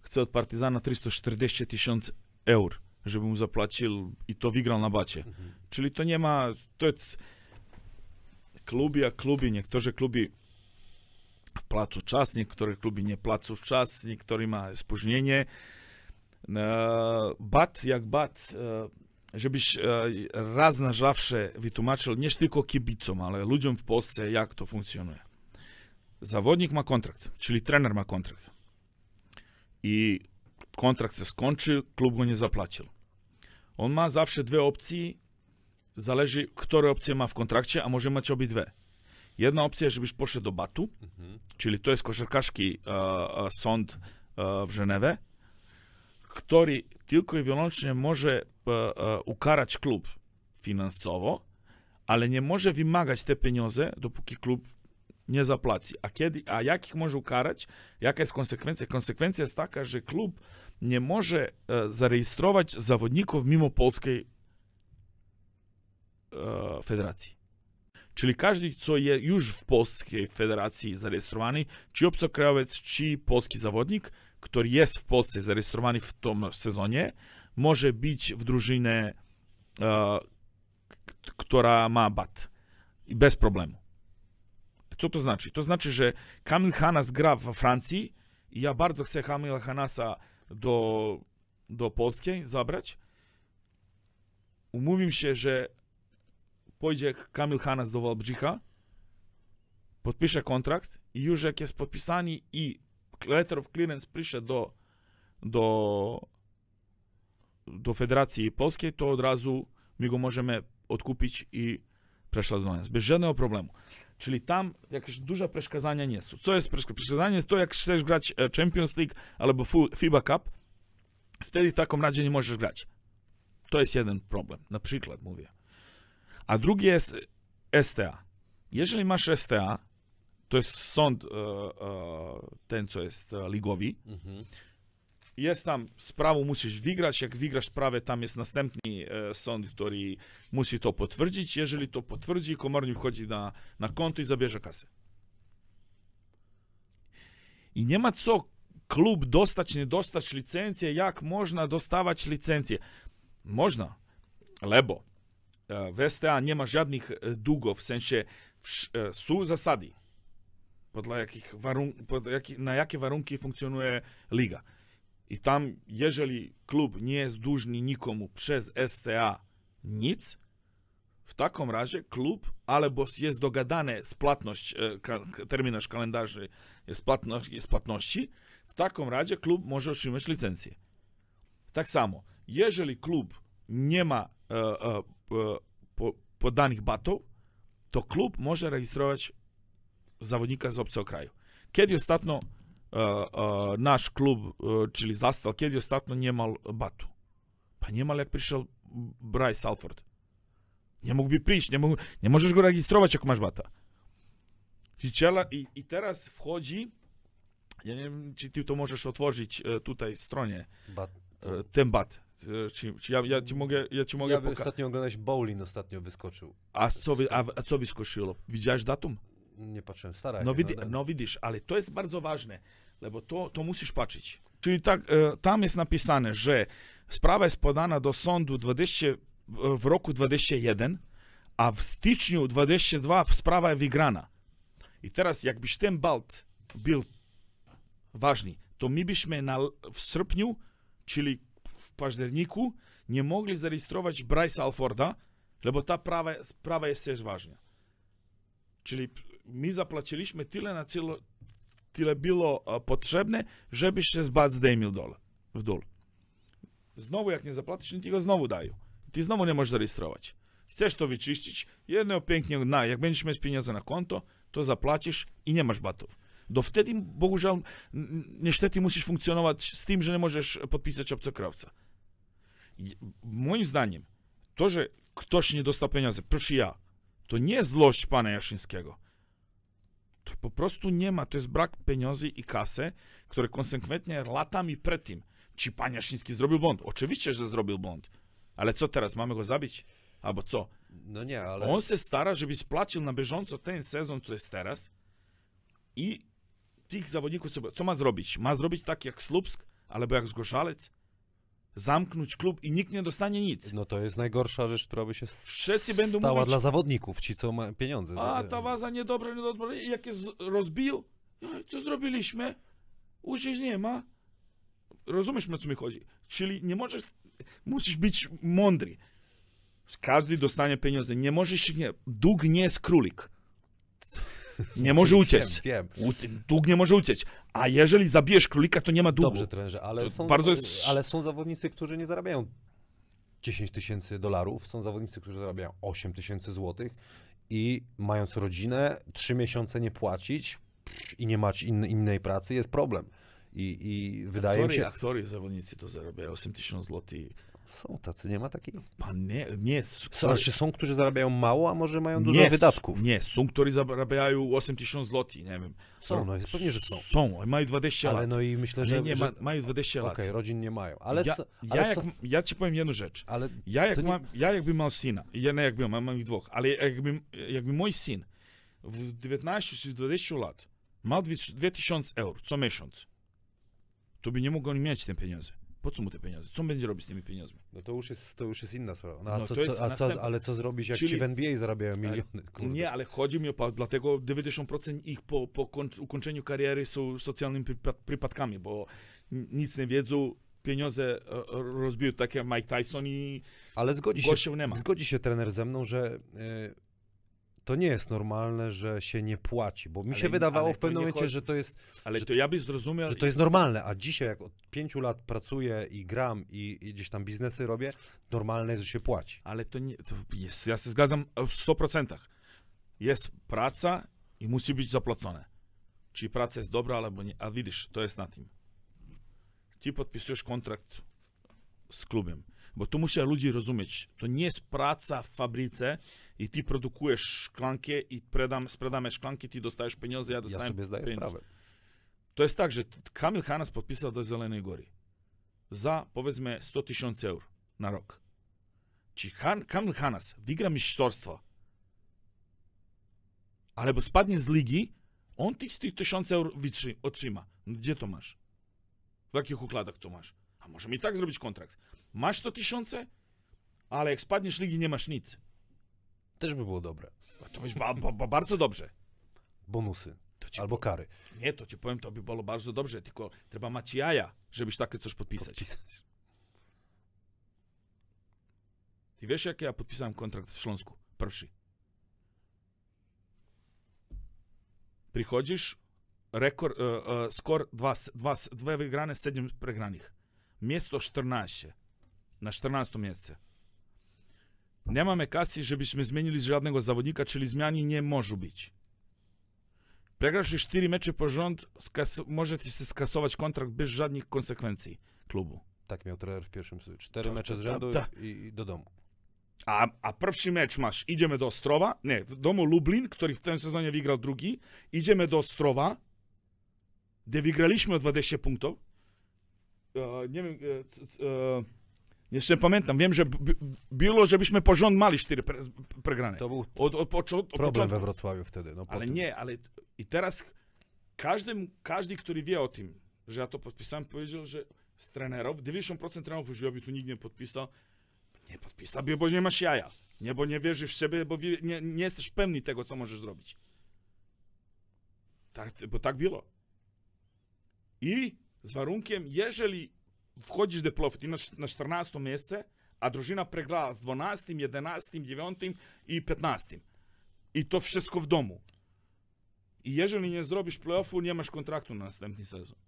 chce od Partizana 340 tysięcy euro żeby mu zapłacił i to wygrał na bacie. Mhm. Czyli to nie ma, to jest kluby jak kluby, niektóre kluby płacą czas, niektóre kluby nie płacą czas, niektóre ma spóźnienie. E, bat jak bat, e, żebyś e, raz na zawsze wytłumaczył nie tylko kibicom, ale ludziom w Polsce, jak to funkcjonuje. Zawodnik ma kontrakt, czyli trener ma kontrakt. I kontrakt się skończy, klub go nie zapłacił. On ma zawsze dwie opcje, zależy, które opcje ma w kontrakcie, a może mieć obydwie. Jedna opcja, żebyś poszedł do Batu, mhm. czyli to jest koszarkarski e, e, sąd e, w Żenewę, który tylko i wyłącznie może e, e, ukarać klub finansowo, ale nie może wymagać te pieniądze, dopóki klub nie zapłaci. A kiedy, a jak ich może ukarać? Jaka jest konsekwencja? Konsekwencja jest taka, że klub nie może e, zarejestrować zawodników mimo polskiej e, federacji. Czyli każdy, co jest już w polskiej federacji zarejestrowany, czy obcokrajowiec, czy polski zawodnik, który jest w Polsce zarejestrowany w tym sezonie, może być w drużynie, która ma bat. Bez problemu. Co to znaczy? To znaczy, że Kamil Hanas gra w Francji i ja bardzo chcę Kamila Hanasa do, do Polskiej zabrać. Umówił się, że pójdzie Kamil Hanas do Wałbrzycha, podpisze kontrakt i już jak jest podpisany i letter of clearance przyszedł do, do, do Federacji Polskiej, to od razu my go możemy odkupić i prześladować. Bez żadnego problemu. Czyli tam jakieś duże przeszkadzania nie są. Co jest przeszkadzanie? To jak chcesz grać e, Champions League albo FIBA Cup, wtedy w takim razie nie możesz grać. To jest jeden problem. Na przykład mówię. A drugi jest STA. Jeżeli masz STA, to jest sąd e, e, ten, co jest ligowy, mhm jest tam sprawą, musisz wygrać. Jak wygrasz sprawę, tam jest następny e, sąd, który musi to potwierdzić. Jeżeli to potwierdzi, komornik wchodzi na, na konto i zabierze kasę. I nie ma co klub dostać, nie dostać licencję, jak można dostawać licencję. Można, lebo e, w STA nie ma żadnych e, długów, w sensie e, są zasady, pod jakich warun- pod na jakie warunki funkcjonuje liga. I tam, jeżeli klub nie jest dłużny nikomu przez STA nic, w takim razie klub albo jest dogadane spłatność, e, terminarz kalendarzy jest, płatność, jest płatności, w takim razie klub może otrzymać licencję. Tak samo, jeżeli klub nie ma e, e, po, podanych batów, to klub może rejestrować zawodnika z obcego kraju. Kiedy ostatnio nasz klub, czyli Zastal, kiedy ostatnio nie miał batu. Pa nie mal jak przyszedł Bryce Alford. Nie mógłby przyjść, nie, mógł, nie możesz go rejestrować, jak masz bata. I, i, I teraz wchodzi, ja nie wiem, czy ty to możesz otworzyć tutaj stronie, bat. ten bat. Czy, czy ja, ja, ci mogę, ja ci mogę ja poka- ostatnio oglądać Bowling ostatnio wyskoczył. A co, a, a co wyskoczyło? Widziałeś datum? Nie patrzyłem, stara. No, widi- no widzisz, ale to jest bardzo ważne, bo to, to musisz patrzeć. Czyli tak, e, tam jest napisane, że sprawa jest podana do sądu 20, w roku 21, a w styczniu 22 sprawa jest wygrana. I teraz, jakbyś ten balt był ważny, to my byśmy na, w sierpniu, czyli w październiku, nie mogli zarejestrować Bryce Alforda, bo ta prawa, sprawa jest też ważna. Czyli my zapłaciliśmy tyle, na tyle, tyle było potrzebne, żeby się zbać zdejmił dole, w dół. Znowu jak nie zapłacisz, oni ci go znowu dają. Ty znowu nie możesz zarejestrować. Chcesz to wyczyścić, jedno pięknie, na, jak będziesz mieć pieniądze na konto, to zapłacisz i nie masz batów. Do wtedy, bohużel, niestety musisz funkcjonować z tym, że nie możesz podpisać obcokrajowca. Moim zdaniem, to, że ktoś nie dostał pieniędzy, proszę ja, to nie złość pana Jaszyńskiego. To po prostu nie ma. To jest brak pieniędzy i kasy, które konsekwentnie latami przed tym, czy pan Jaszyński zrobił błąd. Oczywiście, że zrobił błąd. Ale co teraz? Mamy go zabić? Albo co? No nie, ale... On się stara, żeby spłacił na bieżąco ten sezon, co jest teraz i tych zawodników, co, co ma zrobić? Ma zrobić tak jak Slupsk, albo jak Zgorzalec? Zamknąć klub i nikt nie dostanie nic. No to jest najgorsza rzecz, która by się Wszyscy będą stała mówić, dla zawodników, ci co mają pieniądze. A ta waza niedobra, niedobra, jak je rozbił, co zrobiliśmy? Użyć nie ma. Rozumiesz, o co mi chodzi? Czyli nie możesz, musisz być mądry. Każdy dostanie pieniądze. Nie możesz, nie, dług nie jest królik. Nie może uciec. Wiem, wiem. Dług nie może uciec. A jeżeli zabijesz królika, to nie ma długu. Dobrze, trenerze, ale są, bardzo jest... ale są zawodnicy, którzy nie zarabiają 10 tysięcy dolarów, są zawodnicy, którzy zarabiają 8 tysięcy złotych i mając rodzinę, 3 miesiące nie płacić i nie mać in, innej pracy, jest problem. I, i wydaje aktory, mi się... Aktory, zawodnicy to zarabiają 8 tysięcy złotych Są tacy, nie ma takich? Pan nie, nie. Są, czy są, którzy zarabiają mało, a może mają dużo nie, wydatków? Nie, są, którzy zarabiają 8 tysięcy złotych, nie wiem. Są, no pewnie, że są. Są, mają 20 ale lat. no i myślę, że... Nie, nie, że... ma, mają 20 lat. Okej, okay, rodzin nie mają, ale... Ja, ja, ale jak, so... ja ci powiem jedną rzecz. Ale ja, jak nie... mam, ja jakbym miał syna, ja nie jakbym, mam, mam ich dwóch, ale jakby, jakby mój syn w 19 czy 20 lat miał 2000 euro co miesiąc, to by nie mógł mieć te pieniądze. Po co mu te pieniądze? Co będzie robić z tymi pieniędzmi? No to już jest, to już jest inna sprawa. No, a No co, co, a następne. co, ale co zrobić, jak Czyli- ci w NBA zarabiają miliony? Kurde. Nie, ale chodzi mi o, dlatego 90% ich po, po koń- ukończeniu kariery są socjalnymi przypa- przypadkami, bo nic nie wiedzą, pieniądze e, e, rozbiją tak jak Mike Tyson i Ale zgodzi się, nie ma. zgodzi się trener ze mną, że y, to nie jest normalne, że się nie płaci, bo mi Ale- się wydawało w pewnym momencie, chodzi- że to jest Ale że- to ja bym zrozumiał, że to jest normalne, a dzisiaj jak od pięciu lat pracuję i gram i, i gdzieś tam biznesy robię, normalne jest, że się płaci. ale to nie, to jest, ja się zgadzam w 100%. Jest praca i musi być zapłacone. Czy praca jest dobra albo nie, a widzisz, to jest na tym. Ty podpisujesz kontrakt z klubem, bo tu muszą ludzie rozumieć, to nie jest praca w fabryce i ty produkujesz szklankę i predam, sprzedamy szklanki, ty dostajesz pieniądze, ja Ja dostaję sobie zdaję pieniądze. sprawę. To jest tak, że Kamil Hanas podpisał do Zelenej Góry za powiedzmy 100 tysięcy euro na rok. Czy Han, Kamil Hanas wygra mistrzostwo, albo spadnie z ligi, on tych 100 tysięcy euro otrzyma. No gdzie to masz? W jakich układach to masz? A możemy i tak zrobić kontrakt. Masz 100 tysięcy, ale jak spadniesz ligi, nie masz nic. Też by było dobre. A To będzie ba, ba, ba, bardzo dobrze. Bonusy albo kary. Nie, to ci powiem, to by było bardzo dobrze, tylko trzeba mać jaja, żebyś takie coś podpisać. Podpisać. Ty wiesz, jak ja podpisałem kontrakt w Śląsku? Pierwszy. Przychodzisz, rekord, e, e, skor 2, 2, 2 wygrane, 7 przegranych. Miejsce 14. Na 14 miejsce. Nie mamy kasy, żebyśmy zmienili żadnego zawodnika, czyli zmiany nie może być. Przegrasz 4 mecze po rząd, się skasować kontrakt bez żadnych konsekwencji klubu. Tak miał trener w pierwszym sezonie. Cztery Ta- mecze z rzędu ta- i, i do domu. A, a pierwszy mecz masz, idziemy do Ostrowa, nie, do domu Lublin, który w tym sezonie wygrał drugi, idziemy do Ostrowa, gdzie wygraliśmy o 20 punktów. E, nie wiem, e, e, jeszcze pamiętam, wiem, że było, żebyśmy porząd mali 4 pre, pregrane. To był Od, od, poczu- od problem początku. we Wrocławiu wtedy. No, po Ale tym. nie, ale i teraz każdy, każdy, który wie o tym, że ja to podpisałem, powiedział, że z trenerów, 90% trenerów już robi, tu nikt nie podpisał. Nie podpisał, bo nie masz jaja. Nie, bo nie wierzysz w siebie, bo nie, nie jesteś pewny tego, co możesz zrobić. Tak, bo tak było. I z warunkiem, jeżeli wchodzisz do playoff, ty na, na 14 miejsce, a drużyna przegrała z 12, 11, 9 i 15. I to wszystko w domu. I jeżeli nie zrobisz playoffu, nie masz kontraktu na następny sezon.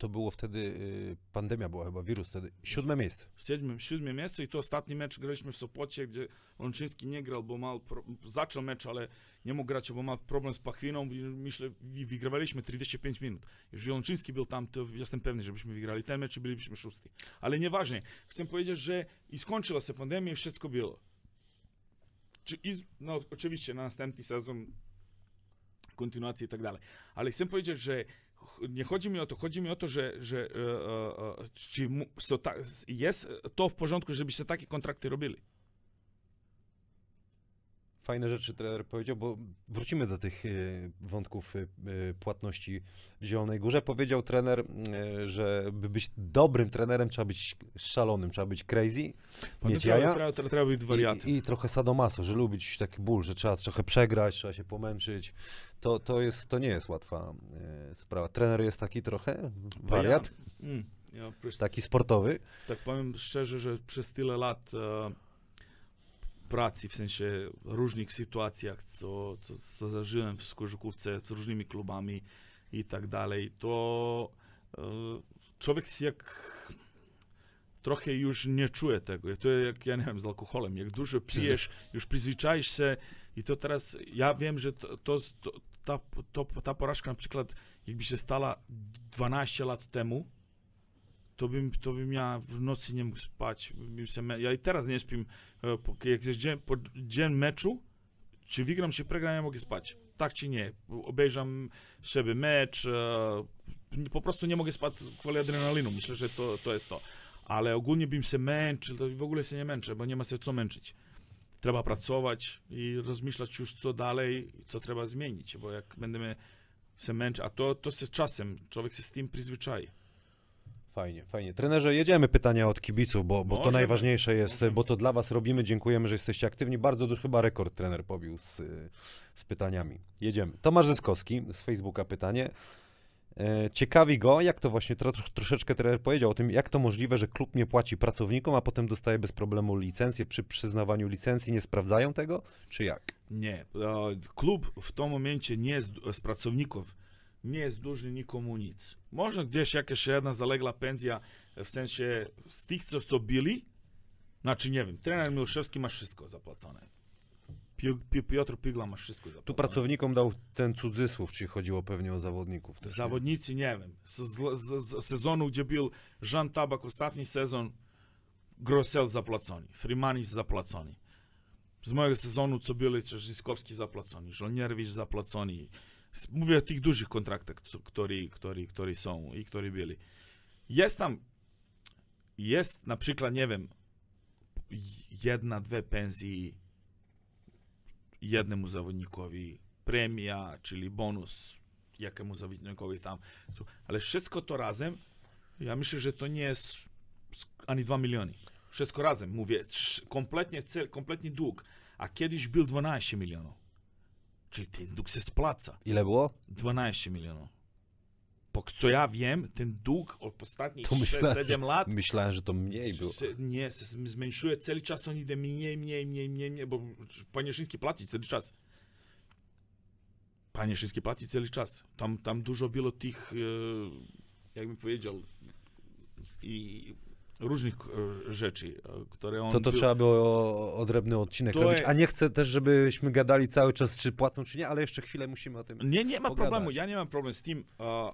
To było wtedy, y, pandemia była chyba, wirus wtedy. Siódme miejsce. W siódmym, siódmym i to ostatni mecz graliśmy w Sopocie, gdzie Łączyński nie grał, bo mal, pro, zaczął mecz, ale nie mógł grać, bo ma problem z pachwiną i myślę, wy- wygrywaliśmy 35 minut. Jeżeli Łączyński był tam, to jestem pewny, żebyśmy wygrali ten mecz i bylibyśmy szósty. Ale nieważne. Chcę powiedzieć, że i skończyła się pandemia i wszystko było. Czy, i, no oczywiście na następny sezon kontynuację i tak dalej. Ale chcę powiedzieć, że nie chodzi mi o to, chodzi mi o to, że, że e, e, e, czy są ta, jest to w porządku, żebyście takie kontrakty robili. Fajne rzeczy trener powiedział, bo wrócimy do tych y, wątków y, y, płatności w Zielonej Górze. Powiedział trener, że by być dobrym trenerem trzeba być szalonym, trzeba być crazy, mieć trzeba, jaja być i, i trochę sadomaso, że lubić taki ból, że trzeba trochę przegrać, trzeba się pomęczyć. To, to, jest, to nie jest łatwa sprawa. Trener jest taki trochę wariat, Ja, mm, ja taki sportowy. tak powiem szczerze, że przez tyle lat e, pracy, w sensie różnych sytuacjach, co, co, co zażyłem w Skorzykówce z różnymi klubami i tak dalej, to e, człowiek jak trochę już nie czuje tego. To jak, ja nie wiem, z alkoholem. Jak dużo pijesz, już przyzwyczaisz się i to teraz, ja wiem, że to, to, to, ta, to, ta porażka na przykład, jakby się stała 12 lat temu, to bym, to bym ja w nocy nie mógł spać. Ja i teraz nie śpim, e, jak jest dzień, po dzień meczu, czy wygram, czy przegram, ja mogę spać. Tak czy nie. Obejrzam sobie mecz, e, po prostu nie mogę spać kwoli adrenalinu. Myślę, że to, to jest to. Ale ogólnie bym się męczył, to w ogóle się nie męczę, bo nie ma się co męczyć. Trzeba pracować i rozmyślać już co dalej, co trzeba zmienić, bo jak będziemy się męczyć, a to, to z czasem, człowiek się z tym przyzwyczai. Fajnie, fajnie. Trenerze, jedziemy pytania od kibiców, bo, bo to najważniejsze jest, możemy. bo to dla was robimy. Dziękujemy, że jesteście aktywni. Bardzo duży chyba rekord trener pobił z, z pytaniami. Jedziemy. Tomasz Zyskowski z Facebooka pytanie. E, Ciekawi go, jak to właśnie tro, troszeczkę trener powiedział o tym, jak to możliwe, że klub nie płaci pracownikom, a potem dostaje bez problemu licencję. Przy przyznawaniu licencji nie sprawdzają tego, czy jak? Nie, e, klub w tym momencie nie jest z pracowników, nie jest dłużny nikomu nic. Może gdzieś jakaś jedna zaległa pensja, w sensie z tych, co, co byli, znaczy nie wiem, trener Milszewski ma wszystko zapłacone. Pi, Pi, Piotr Pigla ma wszystko zapłacone. Tu pracownikom dał ten cudzysłów, czyli chodziło pewnie o zawodników. Też, nie? Zawodnicy, nie wiem, z, z, z, sezonu, gdzie był Jean Tabak, ostatni sezon, Grosel zapłacony, Frimanis zapłacony. Z mojego sezonu, co byli, czy Zyskowski zapłacony, Żołnierowicz zapłacony. Mówię o tych dużych kontraktach, które, które, które są i które byli. Jest tam, jest na przykład, nie wiem, jedna, dwie pensji jednemu zawodnikowi, premia, czyli bonus jakiemu zawodnikowi tam. Ale wszystko to razem, ja myślę, że to nie jest ani 2 miliony. Wszystko razem, mówię, kompletnie, kompletnie dług. A kiedyś był 12 milionów. Czyli ten dług się spłaca. Ile było? 12 milionów. Po co ja wiem, ten dług od ostatnich To myślałem, 6-7 lat Myślałem, że to mniej było. se- nie, zmniejszuje cały czas, on idzie mniej, mniej, mniej, mniej, mniej, bo panie Szyński płaci cały czas. Panie Szyński płaci cały czas. Tam, tam dużo było tych, e, jakbym powiedział, i różnych e, rzeczy, e, które on... To to był- trzeba było odrębny odcinek To robić. je- A nie chcę też, żebyśmy gadali cały czas, czy płacą, czy nie, ale jeszcze chwilę musimy o tym. Nie, nie ma pogadać. problemu, ja nie mam problem z tym. e,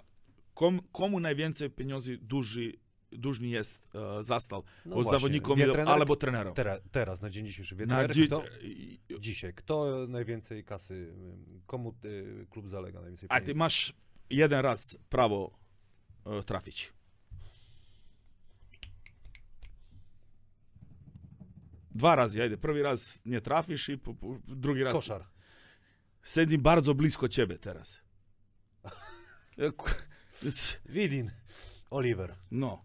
Kom, komu najwięcej pieniędzy duży, dłużny jest e, zastal? No od zawodników trener? albo trenerów. Teraz, teraz, na dzień dzisiejszy. Wie Na dzi- kto, dzisiaj, kto najwięcej kasy, komu y, klub zalega najwięcej A pieniędzy? ty masz jeden raz prawo e, trafić. Dwa razy, idę. Prvi raz nie trafisz i po, po, drugi raz... Koszar. Siedzi bardzo blisko ciebie teraz. Widin. Oliver. No.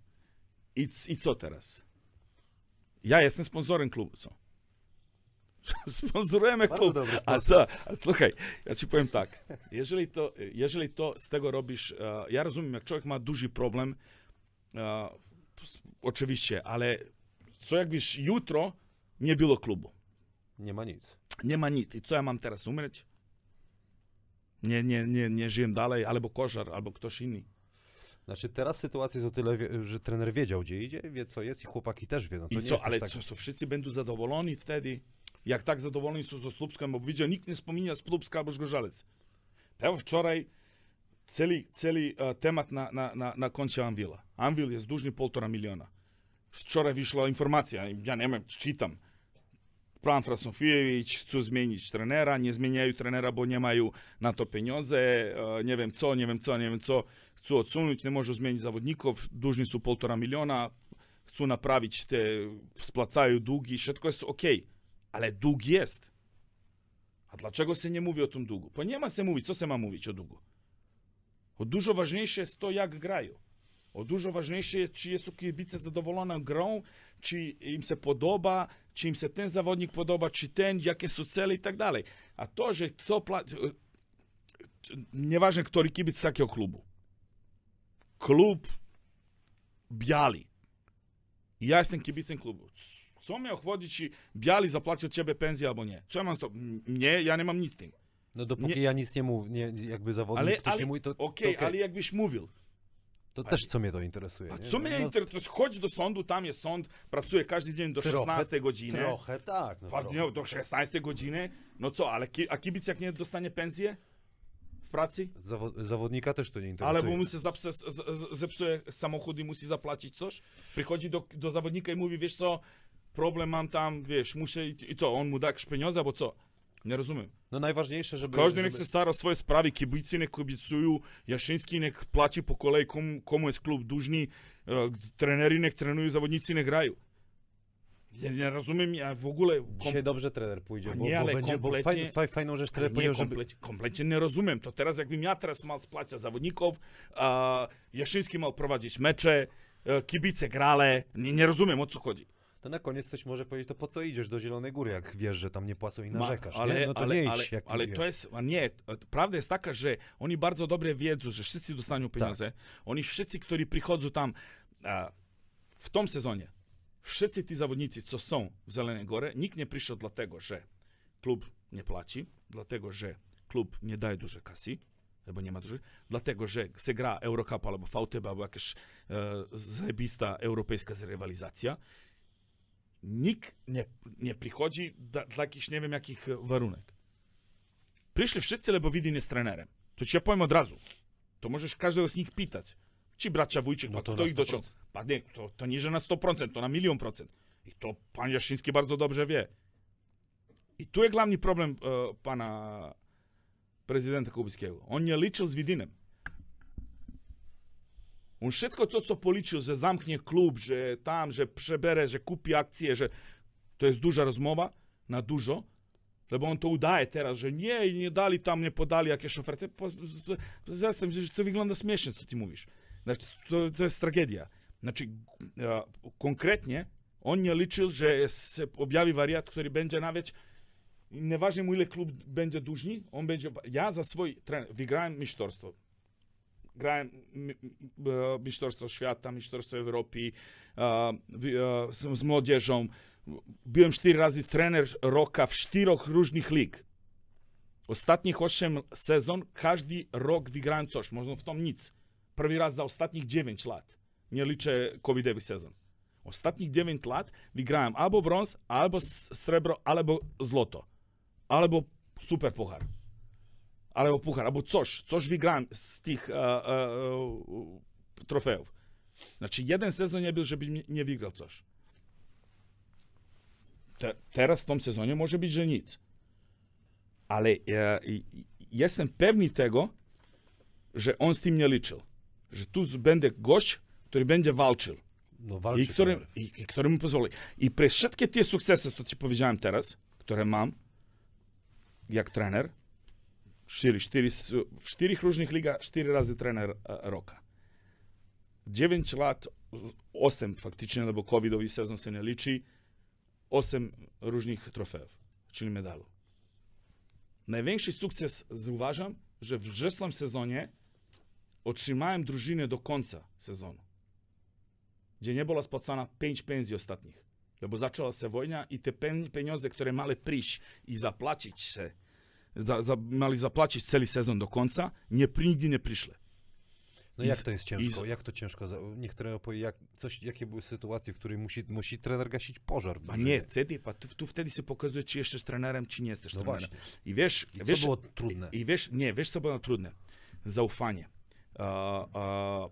I, I co teraz? Ja jestem sponsorem klubu, co? Sponsorujemy klub. A co? A słuchaj, ja ci powiem tak. Jeżeli to, jeżeli to z tego robisz, e, ja rozumiem, jak człowiek ma duży problem, e, oczywiście, ale co jakbyś jutro nie było klubu? Nie ma nic. Nie ma nic. I co ja mam teraz umrzeć? Nie, nie, nie, nie żyję dalej, albo koszar, albo ktoś inny. Znaczy teraz sytuacja jest o tyle, że trener wiedział, gdzie idzie, wie co jest i chłopaki też wiedzą. To I co, ale tak... co, co, wszyscy będą zadowoleni wtedy? Jak tak zadowoleni są ze Słupskiem, bo widzę, nikt nie wspomina Słupska albo Zgorzelec. Ja wczoraj cały, cały e, temat na, na, na, na koncie Anvila. Anvil jest dłużny półtora miliona. Wczoraj wyszła informacja, ja nie wiem, czytam. Pan Frasofijewicz chce zmienić trenera, nie zmieniają trenera, bo nie mają na to pieniądze, e, nie wiem co, nie wiem co, nie wiem co. Chcą odsunąć, nie może zmienić zawodników, dłużni są półtora miliona, chcą naprawić te, spłacają długi, wszystko jest ok, ale dług jest. A dlaczego się nie mówi o tym długu? Bo nie ma się mówić, co się ma mówić o długu? O dużo ważniejsze jest to, jak grają. O dużo ważniejsze jest, czy jest kibice zadowolone grą, czy im się podoba, czy im się ten zawodnik podoba, czy ten, jakie są cele i tak dalej. A to, że kto płaci... Nieważne, który kibic z jakiego klubu. Klub biali. Ja jestem kibicem klubu. Co mnie obchodzi, czy biali zapłaci od ciebie pensję albo nie? Co ja mam z to? Nie, ja nie mam nic z tym. No dopóki Nie- ja nic nie mówię, nie, jakby zawodnik Ale, ktoś ale nie mówi, to, okej, to, okej. ale jakbyś mówił. To też co mnie to interesuje. A nie? co mnie no, interesuje? Chodź do sądu, tam jest sąd, pracuje każdy dzień do Trochę- 16 godziny. Trochę tak. No, trochę. do 16 godziny. No co, ale ki, a kibic jak nie dostanie pensję? pracy, Zawo- zawodnika też to nie interesuje. albo mu się zepsuje samochód i musi zapłacić coś. Przychodzi do, do zawodnika i mówi, wiesz co, problem mam tam, wiesz, muszę i, i co, on mu da pieniądze, albo co? Nie rozumiem. No najważniejsze, żeby... Każdy żeby... niech się stara o swoje sprawy, kibicy niech kibicują, Jaszyński niech płaci po kolei, komu, komu jest klub dłużny, e, trenery niech trenują, zawodnicy niech grają. Ja nie rozumiem, ja w ogóle... Kom, Dzisiaj dobrze trener pójdzie, bo, nie, bo ale będzie, bo kompletnie- faj, faj, fajną rzecz trener nie, powiedział, żeby... kompletnie nie rozumiem. To teraz jakbym ja teraz mal spłacić zawodników, a Jaszyński mal prowadzić mecze, e, kibice grale, nie, nie rozumiem o co chodzi. To na koniec ktoś może powiedzieć, to po co idziesz do Zielonej Góry, jak wiesz, że tam nie płacą i Ma- narzekasz, ale, nie? No to ale, nie idź, ale, jak ale to jest, nie, prawda jest taka, że oni bardzo dobrze wiedzą, że wszyscy dostaną pieniądze. Oni wszyscy, którzy przychodzą tam a, w tym sezonie, wszyscy ci zawodnicy, co są w Zielonej Górze, nikt nie przyszedł dlatego, że klub nie płaci, dlatego, że klub nie daje dużo kasy, albo nie ma dużo, dlatego, że się gra Eurocup albo VTB, albo jakaś e, zajebista europejska rywalizacja. Nikt nie, nie przychodzi dla, dla jakichś nie wiem jakich warunek. Przyszli wszyscy, bo Widin jest trenerem. To ci ja powiem od razu. To możesz każdego z nich pytać. Ci bracia Wójcik, No to kto ich dociągnął? Panie, to, to nie, że na 100%, to na milion procent. I to pan Jaszyński bardzo dobrze wie. I tu jest główny problem e, pana prezydenta Kubickiego. On nie liczył z Widinem. On wszystko to, co policzył, że zamknie klub, że tam, że przebere, że kupi akcje, że to jest duża rozmowa na dużo, bo on to udaje teraz, że nie, nie dali tam, nie podali jakieś oferty. Zastanawiam się, że to wygląda śmiesznie, co ty mówisz. Znaczy, to, to jest tragedia. Znaczy, e, konkretnie on nie liczył, że się objawi wariat, który będzie nawet Nieważne mu ile klub będzie dłużny, on będzie. Ja za swój wygrałem mistrzostwo. Grałem mi- mi- mistrzostwo świata, mistrzostwo Europy z, młodzieżą. Byłem cztery razy trener roka w czterech różnych lig. Ostatnich osiem sezon, każdy rok wygrałem coś, można w tom nic. Prvi raz za ostatnich 9 lat. Nie liczę covidowy sezon. Ostatnich 9 lat wygrałem albo brąz, albo srebro, albo złoto. Albo super puchar. Albo puchar, albo coś. Coś wygrałem z tych e, e, e, trofeów. Znaczy jeden sezon nie był, żebym nie- wygrał coś. Te, teraz w tym sezonie może być, że nic. Ale e, jestem pewny tego, że on z tym nie liczył. Że tu będzie gość, który będzie walczył. No walczy I, który, i, I który mi pozwoli. I przez wszystkie te sukcesy, co ci powiedziałem teraz, które mam, jak trener, cztery, cztery, s- w czterech różnych ligach, cztery razy trener e, roka. 9 lat, 8 faktycznie, no bo covidowy sezon się nie liczy, 8 różnych trofeów, czyli medalu. Największy sukces zauważam, że w wrzesnym sezonie otrzymałem drużynę do końca sezonu gdzie nie była spłacana pięć pensji ostatnich. Bo zaczęła się wojna i te pieniądze, które miały przyjść i zapłacić się, za, za, mieli zapłacić cały sezon do końca, nie, nigdy nie przyszły. No jak to jest ciężko? Jak to ciężko? Opowie, jak, coś, jakie były sytuacje, w której musi, musi trener gasić pożar w A drużynie? nie, wtedy, pa, tu, tu wtedy się pokazuje, czy jesteś trenerem, czy nie jesteś No trenerem. właśnie. I wiesz, I co wiesz, było trudne? I wiesz, nie, wiesz co było trudne? Zaufanie. Uh, uh,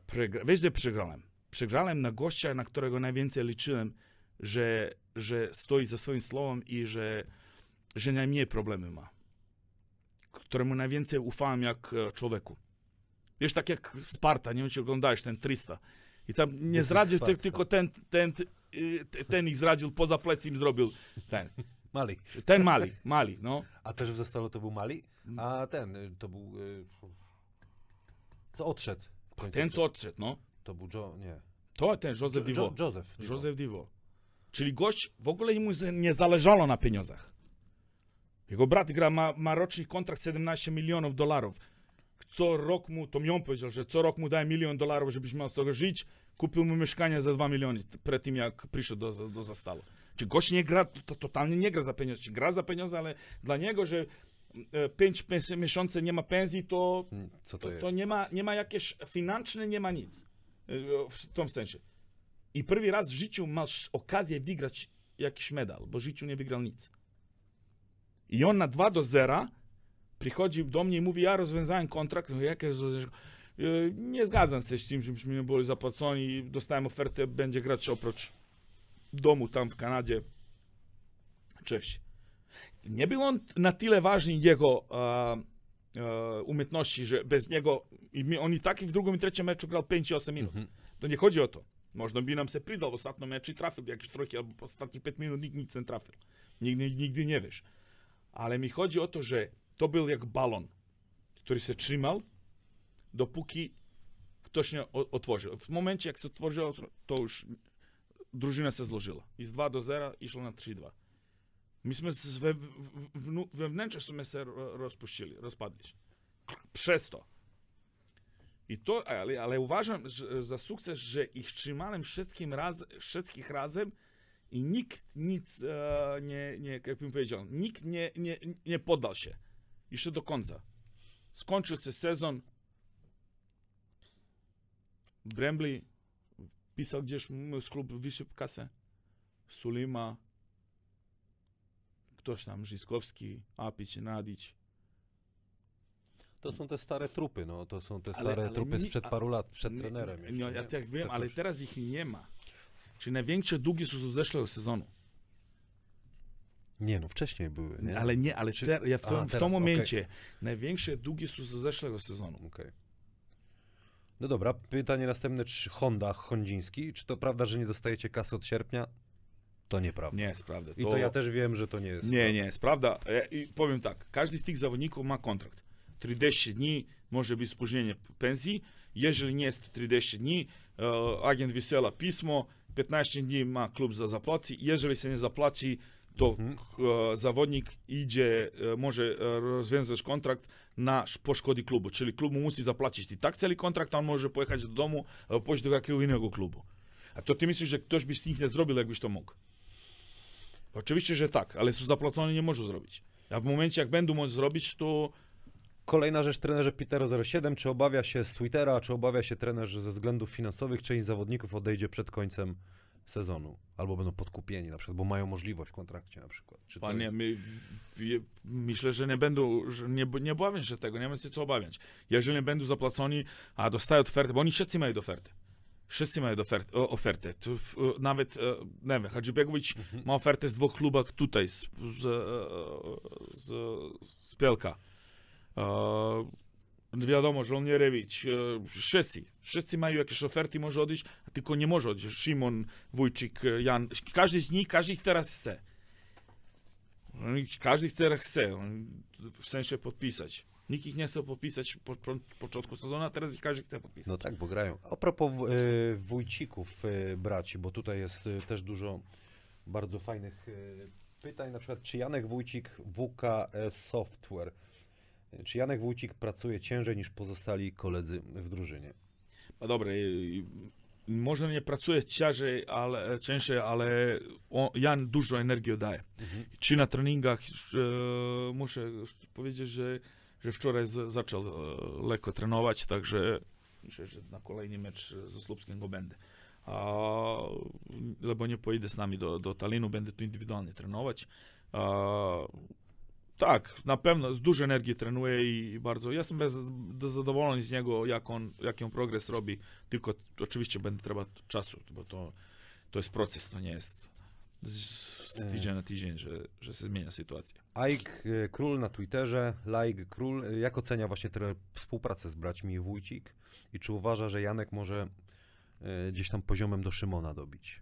pregra- wiesz, gdzie przegrałem? Przegrałem na gościa, na którego najwięcej liczyłem, że, że stoi za swoim słowem i że, że najmniej problemy ma. Któremu najwięcej ufałem jak e, człowieku. Wiesz, tak jak Sparta, nie wiem, czy oglądałeś ten 300. I tam nie zdradził, Sparta? tylko ten, ten, y, ten ich zdradził, poza plecy im zrobił ten. Mali. Ten Mali, Mali, no. A też w zestawu to był Mali, a ten y, to był... y, To odszedł. Ten, co odszedł, no. To był Joe, nie. To ten Joseph Jo- Divo. Jo- Joseph. Divo. Joseph Divo. Czyli gość, w ogóle mu nie zależało na pieniądzach. Jego brat gra, ma, ma roczny kontrakt 17 milionów dolarów. Co rok mu, to mi on powiedział, że co rok mu daje milion dolarów, żebyś miał z tego żyć. Kupił mu mieszkanie za 2 miliony przed tym, jak przyszedł do, do zastawu. Czy gość nie gra, to, totalnie nie gra za pieniądze. Czy gra za pieniądze, ale dla niego, że 5 miesięcy nie ma pensji, to Mm, Co to to, to nie, ma, nie ma jakieś financzne, nie ma nic. Y, W tym sensie. I pierwszy raz w życiu masz okazję wygrać jakiś medal, bo w życiu nie wygrał nic. I on na 2 do 0 Przychodzi do mnie i mówi, ja rozwiązałem kontrakt. No jakie? E, Nie zgadzam się z tym, żebyśmy nie byli zapłaceni. Dostałem ofertę, będzie grać oprócz domu tam w Kanadzie. Cześć. Nie był on na tyle ważny jego e, e, umiejętności, że bez niego i on i tak i w drugim i trzecim meczu grał 5 i 8 minut. To nie chodzi o to. Można by nam się przydał w ostatnim meczu i trafił jakieś trójki, albo ostatnich 5 minut nikt nic nie trafił. Nigdy, nigdy nie wiesz. Ale mi chodzi o to, że to był jak balon, który się trzymał, dopóki ktoś nie otworzył. W momencie, jak się otworzył, to już drużyna się złożyła. I z 2 do 0 i szło na 3-2. Myśmy we, wewnętrznie sobie się ro- rozpuścili, rozpadli. Przez to. I to, ale, ale uważam że, za sukces, że ich trzymałem wszystkim raz, wszystkich razem i nikt nic e, nie, nie, jak bym powiedział, nikt nie, nie, nie poddał się. Jeszcze do końca. Skończył się sezon. Brembly pisał gdzieś z klubu wysyp kasę. Sulima, ktoś tam, Żyskowski, Apić, Nadić. To są te stare trupy, no. To są te Ale- stare ale trupy nie- sprzed paru lat, przed Nie- trenerem. jeszcze, No, ja nie? tak wiem, Tak ale teraz ich nie ma. Czyli największe długi są z zeszłego sezonu. Nie, no wcześniej były, nie? Ale nie, ale Czy- ter, ja w, A, tym, w tym momencie największe długi są z zeszłego sezonu. Okej. No dobra, pytanie następne, czy Honda, Hondziński, czy to prawda, że nie dostajecie kasy od sierpnia? To nieprawda. Nie jest prawda. I to ja też wiem, że to nie jest. Nie, nie, jest prawda. Ja, I powiem tak, każdy z tych zawodników ma kontrakt. 30 dni może być spóźnienie pensji. Jeżeli nie jest 30 dni, e, agent wysyła pismo, 15 dni ma klub za zapłaci. Jeżeli się nie zapłaci, to e, zawodnik idzie, e, może e, rozwiązać kontrakt na po klubu. Czyli klub mu musi zapłacić i tak cały kontrakt, on może pojechać do domu pójść do jakiego innego klubu. A to ty myślisz, że ktoś by z nich nie zrobił, jakbyś to mógł? Oczywiście, że tak, ale są zapłacone nie może zrobić. A w momencie, jak będą móc zrobić, to Kolejna rzecz, trenerze Pitero07, czy obawia się z Twittera, czy obawia się trener, że ze względów finansowych część zawodników odejdzie przed końcem sezonu? Albo będą podkupieni na przykład, bo mają możliwość w kontrakcie na przykład. Czy panie, jest- my, je- myślę, że nie będą, że nie, nie obawiam się tego, nie ma się co obawiać. Jeżeli nie będą zapłaconi, a dostają ofertę, bo oni wszyscy mają ofertę. Wszyscy mają ofertę. O, ofertę. Tu, w, o, nawet, e, nie wiem, Hadżibekowicz ma ofertę z dwóch klubach tutaj, z, z, e, z, z Pielka. E, wiadomo, Żołnierewicz, e, wszyscy, wszyscy mają jakieś oferty, może odejść, tylko nie może odejść. Szymon, Wójcik, e, Jan, każdy z nich, każdy ich teraz chce. Oni- Każdy teraz chce, oni w sensie podpisać. Nikt ich nie chce podpisać po, po początku sezonu, a teraz ich każdy chce podpisać. No tak, bo grają. A propos y, Wójcików braci, bo tutaj jest też dużo bardzo fajnych pytań, na przykład czy Janek Wójcik WKS Software, czy Janek Wójcik pracuje ciężej niż pozostali koledzy w drużynie? No dobra, może nie pracuje ciężej, ale, ciężej, ale on, Jan dużo energii daje. Czy na treningach, e, muszę powiedzieć, że, że wczoraj z, zaczął e, lekko trenować, także myślę, że na kolejny mecz ze Słupskiem go będę. A, lebo nie pojedę z nami do, do Talinu, będę tu indywidualnie trenować. A, tak, na pewno z dużo energii trenuje i bardzo. Ja jestem bez, zadowolony z niego, jak on, jaki on progres robi. Tylko oczywiście będzie trzeba czasu, bo to, to jest proces, to nie jest z, z tydzień na tydzień, że, że się zmienia sytuacja. Aik y, Król na Twitterze, Like Król, jak ocenia właśnie tę współpracę z braćmi Wójcik i czy uważa, że Janek może y, gdzieś tam poziomem do Szymona dobić?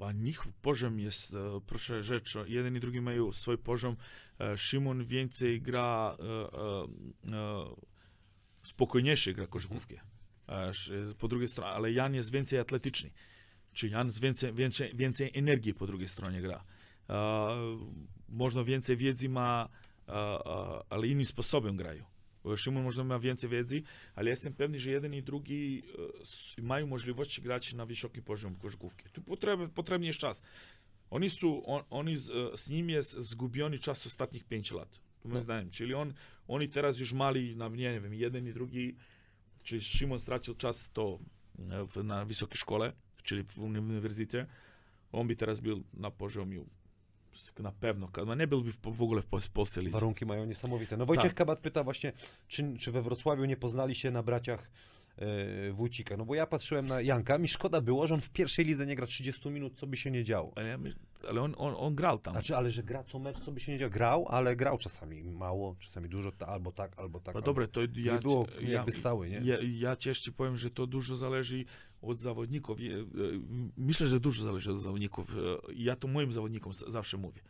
A nich poziom jest, e, proszę rzecz, jeden i drugi mają swój poziom. E, Szymon więcej gra, e, e, e, spokojniejszy gra koszykówkę. E, sz- Po drugiej stronie, ale Jan jest więcej atletyczny. Czy Jan z więcej, więcej, więcej energii po drugiej stronie gra. E, można więcej wiedzy ma, e, e, ale innym sposobem grają. Szymon może ma więcej wiedzy, ale jestem pewny, że jeden i drugi e, mają możliwość grać na wysokim poziomie koszykówki. Tu potrzebny, potrzebny jest czas. Oni, są, on, oni z, e, z nim jest zgubiony czas ostatnich 5 lat. Moim No. zdaniem. Czyli on, oni teraz już mali, na, nie wiem, jeden i drugi, czyli Szymon stracił czas to e, na wysokiej szkole, czyli w uniwersytecie. On by teraz był na poziomie Na pewno. No nie byłby w, w ogóle w, Polsce lidze. Warunki mają niesamowite. No Wojciech Tak. Kabat pyta właśnie, czy, czy we Wrocławiu nie poznali się na braciach e, Wójcika. No bo ja patrzyłem na Janka, mi szkoda było, że on w pierwszej lidze nie gra 30 minut, co by się nie działo. Ale, ale on, on, on grał tam. Znaczy, ale że gra co mecz, co by się nie działo. Grał, ale grał czasami mało, czasami dużo, albo tak, albo tak. No albo... dobre, to ja, nie było ja, jakby stały, nie? Ja, ja też ci powiem, że to dużo zależy od zawodników. Ja- e, Myślę, że dużo zależy od zawodników. E, Ja to moim zawodnikom zawsze mówię.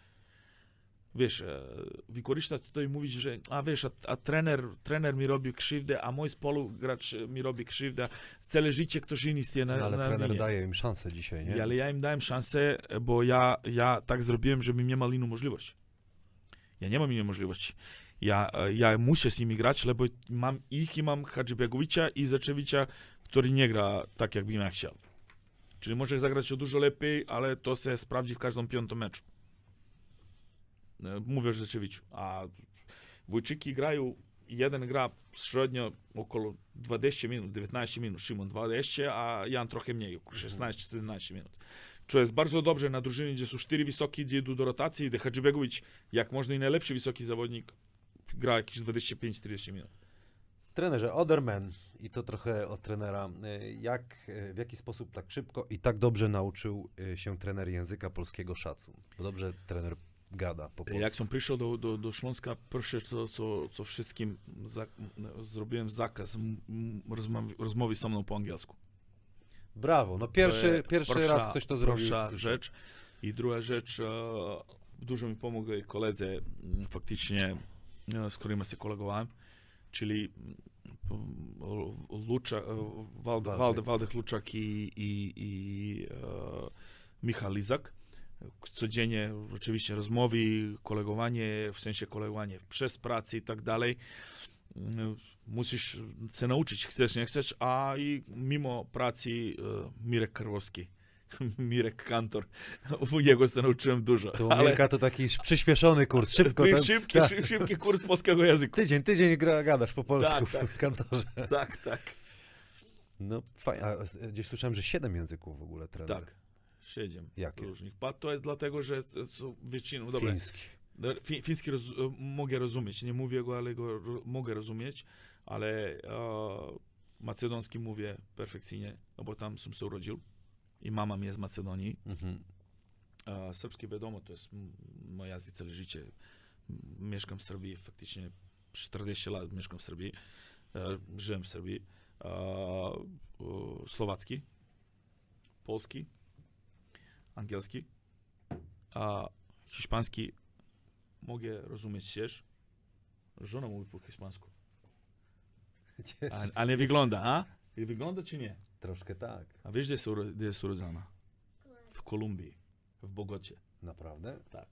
Wiesz, e, wykorzystać i mówić, że a wiesz, a, a trener, trener mi robi krzywdę, a mój spolugracz mi robi krzywdę. Całe życie ktoś inny jest na, No, ale na trener linie. daje im szansę dzisiaj, nie? Ale ja im dałem szansę, bo ja, ja tak zrobiłem, żebym nie miał inną możliwość. Ja nie mam innej możliwości. Ja, ja muszę z nimi grać, lebo mam ich i mam Hadżibegowicza i Zaczewicza, który nie gra tak, jakbym ja chciał. Czyli może zagrać o dużo lepiej, ale to się sprawdzi w każdym piątym meczu. E, Mówię o Zaczewiczu. A Wójczyki grają, jeden gra średnio około 20 minut, 19 minut, Szymon 20, a Jan trochę mniej, około 16-17 minut. Co jest bardzo dobrze na drużynie, gdzie są cztery wysoki, gdzie idą do rotacji, gdzie Hadżibegowicz, jak można i najlepszy wysoki zawodnik, gra jakieś 25-40 minut. Trenerze, Oderman, i to trochę od trenera, e, jak, e, w jaki sposób tak szybko i tak dobrze nauczył e, się trener języka polskiego szacun? Bo dobrze trener gada po polsku. Jak som prišiel do, do, do Šlonska, prvé, co, co, co wszystkim za, zrobiłem zakaz rozmowy, rozmowy so mną po angielsku. Brawo, no pierwszy, je pierwszy raz ktoś to zrobił. Prvša rzecz. I druga rzecz, e, dużo mi pomogli koledzy faktycznie, e, z którymi się kolegowałem, czyli Luča, e, Walde, Waldek. Walde, Waldek Luczak i, i, i e, Michał Lizak. Codziennie oczywiście rozmowy, kolegowanie, w sensie kolegowanie przez pracę i tak dalej. Musisz się nauczyć, chcesz, nie chcesz, a i mimo pracy e, Mirek Karłowski, Mirek Kantor, u niego się nauczyłem dużo. To u Mirka to taki przyspieszony kurs, szybko. Szybki, tak. szyb, szybki kurs polskiego języka. Tydzień, tydzień gra, gadasz po polsku Tak, w tak. kantorze. Tak, tak. No fajnie, a e, gdzieś słyszałem, że siedem języków w ogóle trener. Tak. Siedem Jakie? różnych. To jest dlatego, że są většinou, dobra, Fiński. Fi, fiński roz, mogę rozumieć, nie mówię go, ale go ro, mogę rozumieć, ale e, macedonski mówię perfekcyjnie, no bo tam sam się urodził i mama mi jest z Macedonii. Mhm. Serbski wiadomo, to jest m- moje język całe życie. Mieszkam w Serbii, faktycznie 40 lat mieszkam w Serbii, e, żyłem w Serbii. E, e, słowacki, polski, angielski, a hiszpański mogę rozumieć też. Żona mówi po hiszpańsku. A, a nie wygląda, a? I wygląda czy nie? Troszkę tak. A wiesz, gdzie jest, gdzie jest urodzona? W Kolumbii, w Bogocie. Naprawdę? Tak.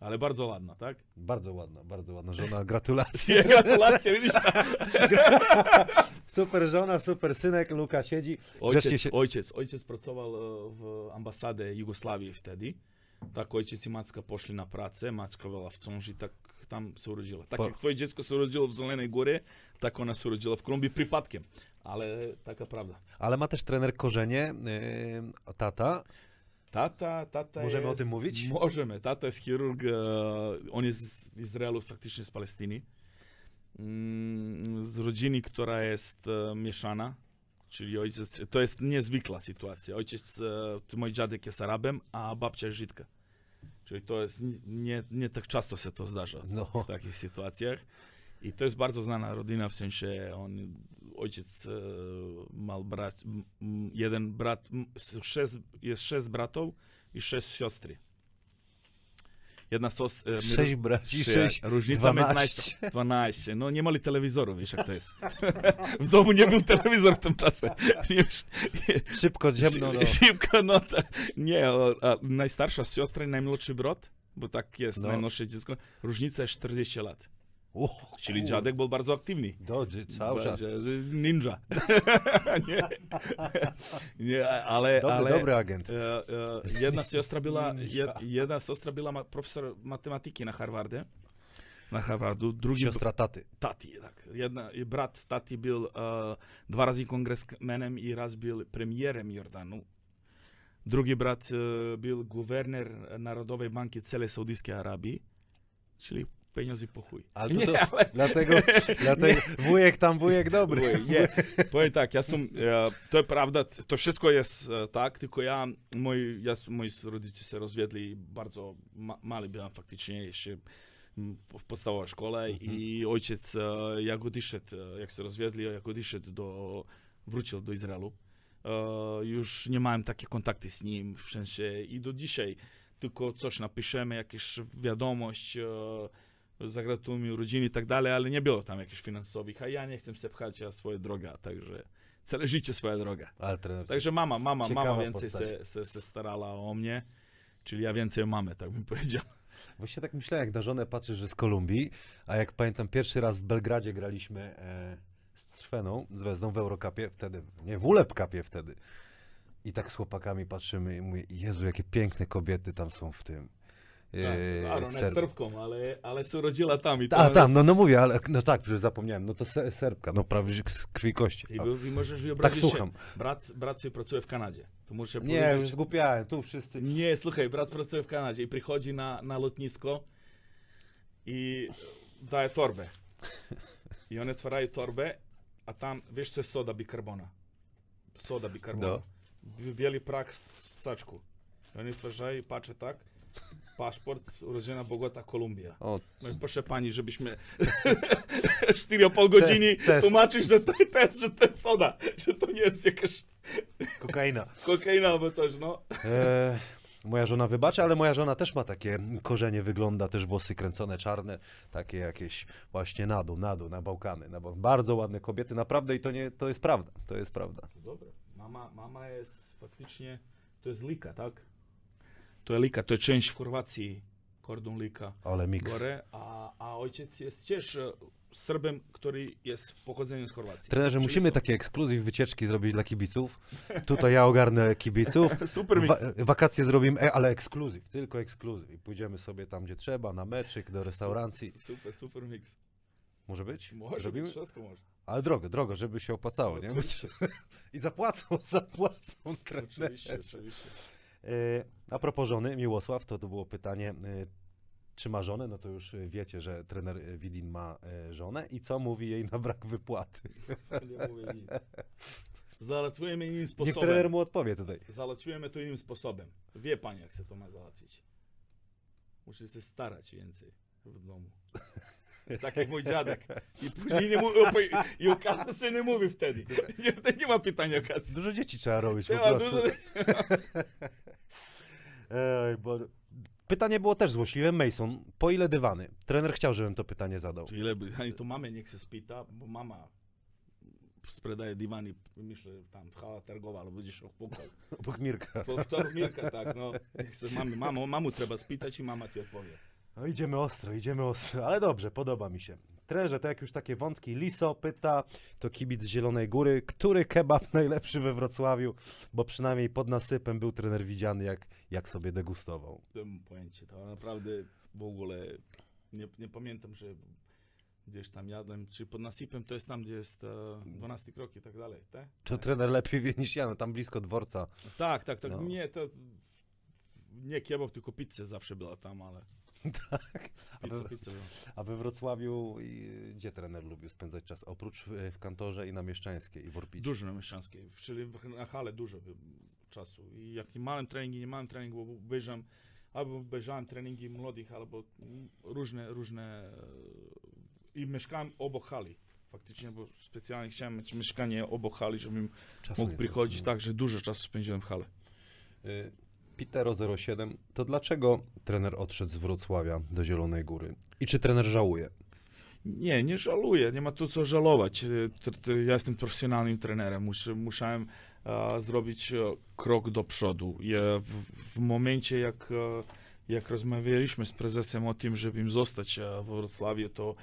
Ale bardzo ładna, tak? Bardzo ładna, bardzo ładna żona. Gratulacje. Gratulacje, widzisz? Super żona, super synek. Luka siedzi. Ojciec, się... ojciec, ojciec pracował e, w ambasadzie Jugosławii wtedy. Tak ojciec i matka poszli na pracę, matka była w ciąży, tak tam się urodziła. Tak Po- jak twoje dziecko się urodziło w Zelenej Górze, tak ona się urodziła w Kolumbii przypadkiem. Ale taka prawda. Ale ma też trener korzenie, yy, tata. Tata, tata Możemy o jest, tym mówić? Możemy. Tata jest chirurg, e, on jest z Izraelu, faktycznie z Palestyny. Mm, Z rodziny, która jest e, mieszana, czyli ojciec, to jest niezwykła sytuacja. Ojciec, e, mój dziadek jest Arabem, a babcia jest Żydka. Czyli to jest, nie, nie tak często się to zdarza No, w takich sytuacjach. I to jest bardzo znana rodzina, w sensie on, ojciec e, miał brat, jeden brat, sześć, jest sześć bratów i sześć siostry. Jedna sos... e, sześć braci, Sze- sześć, Różnica między dwanaście. 12. No nie mieli telewizorów, wiesz jak to jest. w domu nie był telewizor w tym czasie. Szybko, ciemno. No. Szybko, no to, nie, o, a najstarsza siostra i najmłodszy brat, bo tak jest, No. najmłodsze dziecko, różnica jest 40 lat. O, Czyli kur- dziadek był bardzo aktywny. Do, dzie- cały czas. Ninja. nie, nie, ale... Dobry, ale dobry agent. e, e, jedna siostra była, jedna siostra była profesor matematyki na Harvardzie. Na Harvardu. Drugi Siostra taty. Tati, tak. Jedna, brat Tati był e, dwa razy kongresmenem i raz był premierem Jordanu. Drugi brat był guwerner Narodowej Banki Całej Saudyjskiej Arabii, czyli pieniądze po chuj. Ale Nie, to, ale- dlatego, dlatego wujek tam, wujek dobry. Były, Nie, powiem tak, ja sam, to jest prawda, to wszystko jest e, tak, tylko ja, moi, ja, moi rodzice się rozwiedli bardzo ma, mały byłem faktycznie, jeszcze mm, w podstawowej szkole i ojciec, e, jak odszedł, e, jak się rozwiedli, jak odszedł do, wrócił do Izraelu, już nie miałem takie kontakty z nim, w sensie i do dzisiaj tylko coś napiszemy, jakieś wiadomość, e, zagratulujmy rodziny i tak dalej, ale nie było tam jakichś finansowych, a ja nie chcę się pchać na swoje droga, także całe życie swoja droga. Ale trener, Także mama, mama, mama więcej se, se, se starała o mnie, czyli ja więcej o mamę, tak bym powiedział. Właśnie tak myślałem, jak na żonę patrzę, że z Kolumbii, a jak pamiętam, pierwszy raz w Belgradzie graliśmy e, z Trzweną, z Wezdą w Eurocupie, wtedy, nie, w Ulep Cupie wtedy. I tak z chłopakami patrzymy i mówię, Jezu, jakie piękne kobiety tam są w tym. E, Tak, ona w jest. Serbką, ale, ale się urodziła tam i A, tam, no, no mówię, ale no tak, przecież zapomniałem, no to se, Serbka, no prawie z krwi i kości. I, i możesz tak wyobrazić słucham. brat, brat sobie pracuje w Kanadzie. To muszę Nie, powiedzieć. już zgłupiałem, tu wszyscy... Nie, słuchaj, brat pracuje w Kanadzie i przychodzi na, na lotnisko i daje torbę. I one otwierają torbę, a tam, wiesz co jest soda bikarbona? Soda bikarbona. No. B- Biały prak z saczku. I oni otwierają i patrzą tak. Paszport, urodzona Bogota, Kolumbia. O, No i proszę pani, żebyśmy 4,5 godziny Te- tłumaczyć, że to jest, że to jest soda, że to nie jest jakaś kokaina. kokaina albo coś, no. E, moja żona wybaczy, ale moja żona też ma takie korzenie, wygląda też włosy kręcone czarne, takie jakieś właśnie na dół, na dół, na Bałkany. Na Bał... Bardzo ładne kobiety, naprawdę i to, nie, to jest prawda, to jest prawda. Dobra. Mama, mama jest faktycznie, to jest Lika, tak? To jest Lika, to jest część w Chorwacji, kordon Lika. Ale miks. Gore, a, a ojciec jest też e, Serbem, który jest pochodzeniem z Chorwacji. Trenerze, musimy są- takie ekskluzyw wycieczki zrobić dla kibiców. Tutaj ja ogarnę kibiców. Super Wa- wakacje zrobimy, e, ale ekskluzyw, tylko ekskluzyw. I pójdziemy sobie tam, gdzie trzeba, na meczyk, do restauracji. Super, super mix. Może być? Może Zrobimy? być, wszystko może. Ale drogo, drogo, żeby się opłacało, nie? Oczywiście, I zapłacą, zapłacą trenerzy. oczywiście, oczywiście. E, A propos żony, Miłosław, to to było pytanie, e, czy ma żonę? No to już e, wiecie, że trener Widin ma żonę i co mówi jej na brak wypłaty. Nie mówię nic. Załatwujemy innym Niech sposobem. trener mu odpowie tutaj. Załatwiamy to innym sposobem. Wie pani, jak się to ma załatwić. Muszę się starać więcej w domu. Tak jak mój dziadek. I później nie mówi, i o kasy się nie mówi wtedy. Nie, nie ma pytania o kasy. Dużo dzieci trzeba robić po Nie ma prostu. dużo... Ej, bo... Pytanie było też złośliwe. Mason, po ile dywany? Trener chciał, żebym to pytanie zadał. To ile by, ani to mamy niech się spita, bo mama sprzedaje dywany, myślę, tam hala targowa, albo będziesz opukał. Obok Mirka. To Mirka, tak, no. Niech se mamy, mamo, mamu trzeba spytać i mama ci odpowie. No idziemy ostro, idziemy ostro, ale dobrze, podoba mi się. Trenerze, to jak już takie wątki, Liso pyta, to kibic z Zielonej Góry, który kebab najlepszy we Wrocławiu, bo przynajmniej pod nasypem był trener widziany, jak, jak sobie degustował. Nie mam pojęcia, to naprawdę w ogóle nie, nie pamiętam, że gdzieś tam jadłem, czy pod nasypem to jest tam, gdzie jest e, 12 krok i tak dalej, tak? To trener lepiej wie niż ja, no tam blisko dworca. Tak, tak, tak, No. nie, to nie kebab, tylko pizza zawsze była tam, ale Tak. A we, była. a we Wrocławiu i, gdzie trener lubił spędzać czas? Oprócz w, kantorze i na Mieszczańskiej i w Orpicie. Dużo na Mieszczańskiej, czyli na hale dużo czasu. I jak nie miałem treningi, nie miałem treningu, bo obejrzałem, albo obejrzałem treningi młodych, albo różne, różne i mieszkałem obok hali. Faktycznie, bo specjalnie chciałem mieć mieszkanie obok hali, żebym Czasu mógł przychodzić, było. tak, że dużo czasu spędziłem w hale. Y, Pitero07, to dlaczego trener odszedł z Wrocławia do Zielonej Góry? I czy trener żałuje? Nie, nie żaluję, nie ma tu co żałować. E, Ja jestem profesjonalnym trenerem, musiałem e, zrobić e, krok do przodu. W, w momencie, jak, jak rozmawialiśmy z prezesem o tym, żeby im zostać w Wrocławiu, to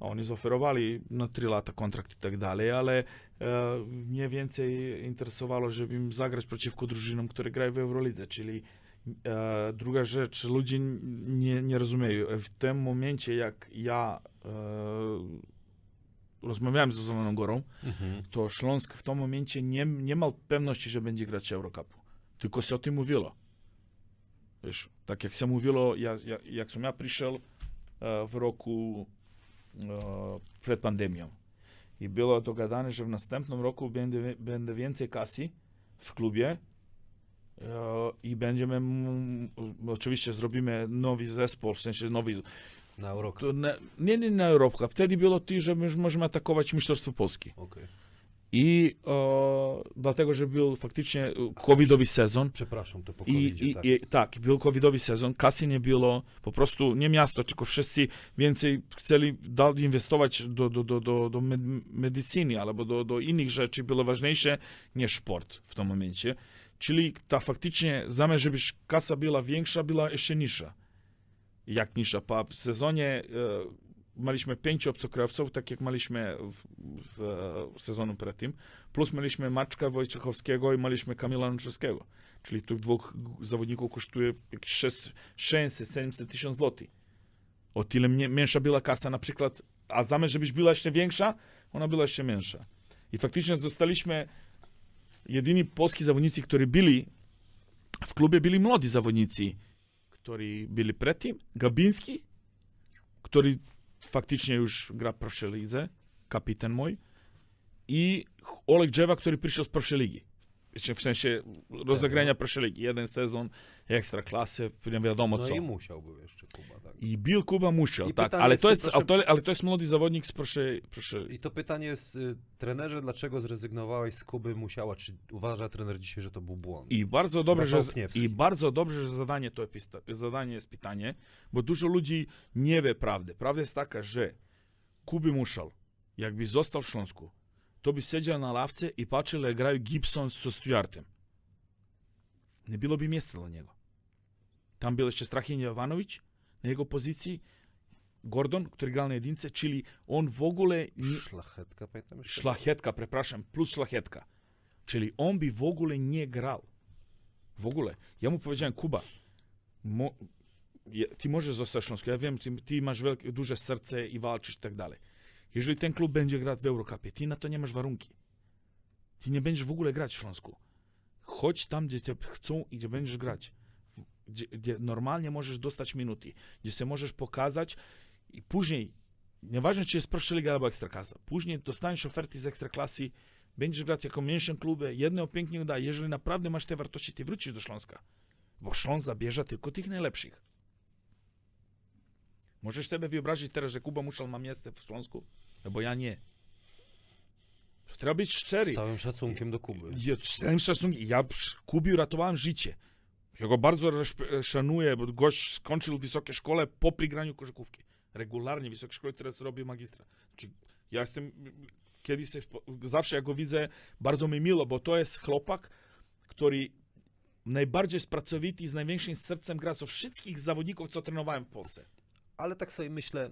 oni zaoferowali na 3 lata kontrakt i tak dalej, ale mnie więcej interesowało, żeby im zagrać przeciwko drużynom, które grają w Eurolidze, czyli e, druga rzecz, ludzie nie, nie rozumieją. W tym momencie, jak ja e, rozmawiałem z Zieloną Górą, to Śląsk w tym momencie nie, nie miał pewności, że będzie grać Eurocupu. tylko się o tym mówiło. Wiesz, tak jak się mówiło, ja, ja, jak som ja uh, w roku przed pandemią i było dogadane, że w następnym roku będzie, będzie więcej kasy w klubie uh, i będziemy, oczywiście zrobimy nowy zespół, w sensie nowy, Na Eurocup. to nie, nie, na Europę, wtedy było to, że my możemy atakować Mistrzostwo Polski. Okej. I e, dlatego, że był faktycznie e, covidowy sezon. Przepraszam, to po I, COVID-zie, i, tak. i tak, był covidowy sezon, kasy nie było, po prostu nie miasto, tylko wszyscy więcej chcieli dalej inwestować do, do, do, do, do med- medycyny albo do, do innych rzeczy, było ważniejsze niż sport w tym momencie. Czyli ta faktycznie, zamiast żeby kasa była większa, była jeszcze niższa. Jak niższa? Pa w sezonie e, mieliśmy pięciu obcokrajowców, tak jak mieliśmy w, w, w sezonu przed plus mieliśmy Maczka Wojciechowskiego i mieliśmy Kamila Nczewskiego. Czyli tych dwóch zawodników kosztuje jakieś 6, 600-700 tysięcy złotych. O tyle mnie, mniejsza była kasa na przykład, a zamiast żebyś była jeszcze większa, ona była jeszcze mniejsza. I faktycznie dostaliśmy jedyni polski zawodnicy, którzy byli w klubie, byli młodzi zawodnicy, którzy byli przed tym. Gabiński, który faktycznie już gra w pierwszej lidze, kapitan mój, i Oleg Dżewa, który przyszedł z pierwszej ligi. W sensie rozegrania pierwszej ligi. Jeden sezon, ekstra klasy, nie wiadomo No co. i musiałby jeszcze Kuba, tak. I Bill Kuba musiał, tak. Ale jest, to, jest, przepraszam- ale, to, jest młody zawodnik z pierwszej, pierwszej I to pytanie jest, y, trenerze, dlaczego zrezygnowałeś z Kuby Musiała? Czy uważa trener dzisiaj, że to był błąd? I bardzo dobrze, że, i bardzo dobrze, że zadanie to zadanie jest pytanie, bo dużo ludzi nie wie prawdy. Prawda jest taka, że Kuby Muszal, jakby został w Śląsku, to bi seđali na lavce i počeli da igraju Gibson sa Stujartem. Ne bilo bi mjesta na njega. Tam bilo će Strahinje Jovanović na njegov poziciji, Gordon, który gra na jedince, czyli on w ogóle... Nie... Szlachetka, pamiętam plus šlahetka. Čili on bi w nje nie Vogule. Ja mu powiedziałem, Kuba, mo... ty możesz zostać ja wiem, ti, ti imaš velike, duže srce i valčiš i tako dalje. Jeżeli ten klub będzie grać w Eurocupie, ty na to nie masz warunki. Ty nie będziesz w ogóle grać w Śląsku. Chodź tam, gdzie cię chcą i gdzie będziesz grać. Gdzie, gdzie normalnie możesz dostać minuty, gdzie się możesz pokazać i później Nieważne, czy jest pierwsza liga albo ekstraklasa. Później dostaniesz oferty z ekstraklasy, będziesz grać jako mniejszym klubie, jedno pięknie uda. Jeżeli naprawdę masz te wartości, ty wrócisz do Śląska. Bo Śląsk zabierze tylko tych najlepszych. Możesz sobie wyobrazić teraz, że Kuba Muszal ma miejsce w Śląsku? No bo ja nie. Trzeba być szczery. Z całym szacunkiem do Kuby. Ja, z całym szacunkiem, ja przy Kubi uratowałem życie. Ja go bardzo szanuję, bo gość skończył wysokie szkole po prigraniu koszykówki. Regularnie w wysokiej szkole teraz robię magistra. Znaczy, ja jestem, kiedyś zawsze jak go widzę, bardzo mi miło, bo to jest chłopak, który najbardziej pracowity i z największym sercem gra ze wszystkich zawodników, co trenowałem w Polsce. Ale tak sobie myślę,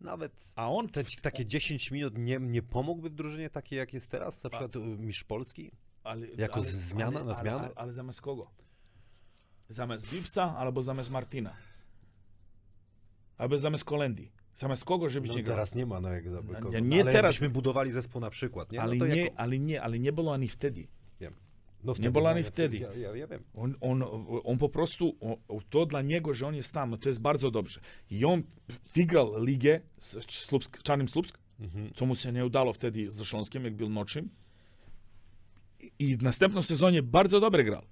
nawet A on te, takie 10 minut nie, nie pomógłby w drużynie takiej, jak jest teraz? Na przykład y, mistrz Polski? Ale, Jako ale, zmiana ale, na zmianę? Ale, ale, ale zamiast kogo? Zamiast Bipsa albo zamiast Martina? Albo zamiast Kolendi? Zamiast kogo, żebyś No, nie grał? teraz nie ma, no jak za No, kogo. nie, No, nie ale teraz. jakbyśmy budowali zespół na przykład, nie? No ale, to nie, jako- ale nie, ale nie było ani wtedy. No nie ani ja- wtedy. Ja, ja, ja wiem. On, on, on po prostu, on, to dla niego, że on jest tam, no to jest bardzo dobrze. I on wygrał ligę z Słupsk, Czarnym Słupsk, Mhm. co mu się nie udało wtedy ze Śląskiem, jak był noczym. I- I w następnym sezonie bardzo dobrze grał.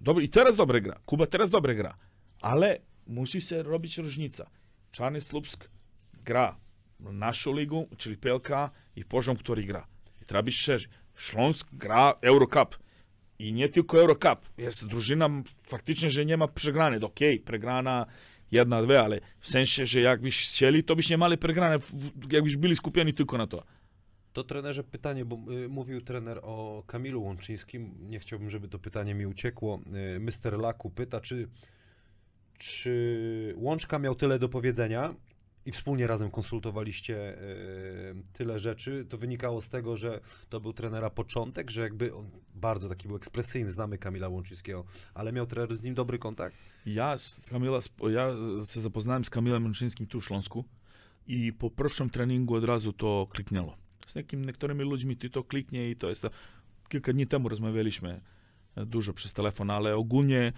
Dobry, I teraz dobrze gra. Kuba teraz dobrze gra. Ale musi się robić różnica. Czarny Słupsk gra naszą ligą, czyli PLK i poziom, który gra. I trzeba być szczerzy. Śląsk gra Eurocup. I nie tylko Eurocup. Jest drużyna faktycznie, że nie ma przegranej. Okej, przegrana jedna, dwie, ale w sensie, że jakbyś chcieli, to byś nie mieli przegrane, jakbyś byli skupieni tylko na to. To trenerze pytanie, bo y, mówił trener o Kamilu Łączyńskim. Nie chciałbym, żeby to pytanie mi uciekło. Y, Mr. Laku pyta, czy, czy Łączka miał tyle do powiedzenia i wspólnie razem konsultowaliście y, tyle rzeczy. To wynikało z tego, że to był trenera początek, że jakby on bardzo taki był ekspresyjny, znamy Kamila Łączyńskiego, ale miał trener z nim dobry kontakt? Ja, z Kamila, ja się zapoznałem z Kamilem Męczyńskim tu w Śląsku i po pierwszym treningu od razu to kliknęło. Z niektórymi ludźmi ty to kliknie i to jest... Kilka dni temu rozmawialiśmy dużo przez telefon, ale ogólnie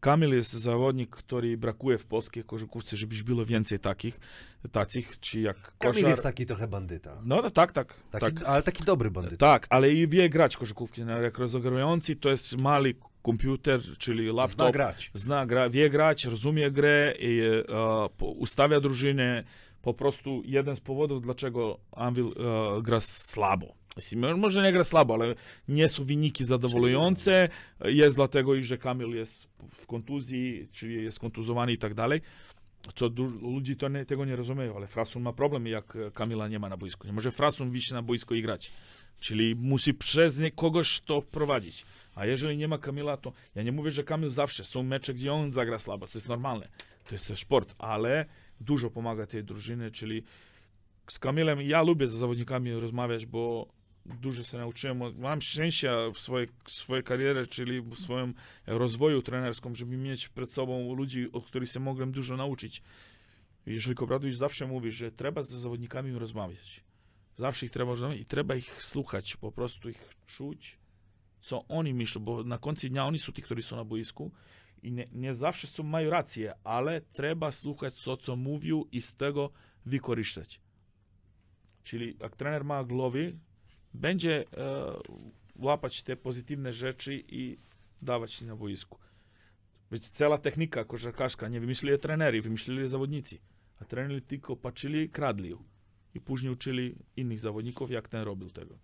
Kamil jest zawodnik, który brakuje w polskiej koszykówce, żebyś było więcej takich, tacich, czy jak Kamil koszar... jest taki trochę bandyta. No tak, tak, Taki, tak. Ale taki dobry bandyta. Tak, ale i wie grać koszykówki. No, Jak rozegrający to jest mały komputer, czyli laptop. Zna grać. Zna, gra, wie grać, rozumie grę i po- ustawia drużynę. Po prostu jeden z powodów, dlaczego Anvil e, gra słabo. Mo- Może nie gra słabo, ale nie są wyniki zadowalające. Jest dlatego, że Kamil jest w kontuzji, czyli jest kontuzowany i tak dalej. Co du- ludzi to nie, tego nie rozumieją, ale Frasun ma problem, jak Kamila nie ma na boisku. Nie może Frasun wyjść na boisko i grać. Czyli musi przez kogoś to wprowadzić. A jeżeli nie ma Kamila, to ja nie mówię, że Kamil zawsze. Są mecze, gdzie on zagra słabo, to jest normalne. To jest sport, ale dużo pomaga tej drużynie, czyli z Kamilem ja lubię z zawodnikami rozmawiać, bo dużo się nauczyłem. Mam szczęście w swojej, swojej karierze, czyli w swoim rozwoju trenerskim, żeby mieć przed sobą ludzi, od których się mogłem dużo nauczyć. Jeżeli Kobradowicz zawsze mówi, że trzeba z zawodnikami rozmawiać. Zawsze ich trzeba rozmawiać i trzeba ich słuchać, po prostu ich czuć, co oni myślą, bo na końcu dnia oni są ci, którzy są na boisku i nie, nie zawsze są, mają rację, ale trzeba słuchać, co, co mówią i z tego wykorzystać. Czyli jak trener ma głowy, będzie e, łapać te pozytywne rzeczy i dawać na boisku. Więc cała technika koszarkarska nie wymyślili trenerzy, wymyślili zawodnicy. A trenerzy tylko patrzyli i kradli ją. I później uczyli innych zawodników, jak ten robił tego.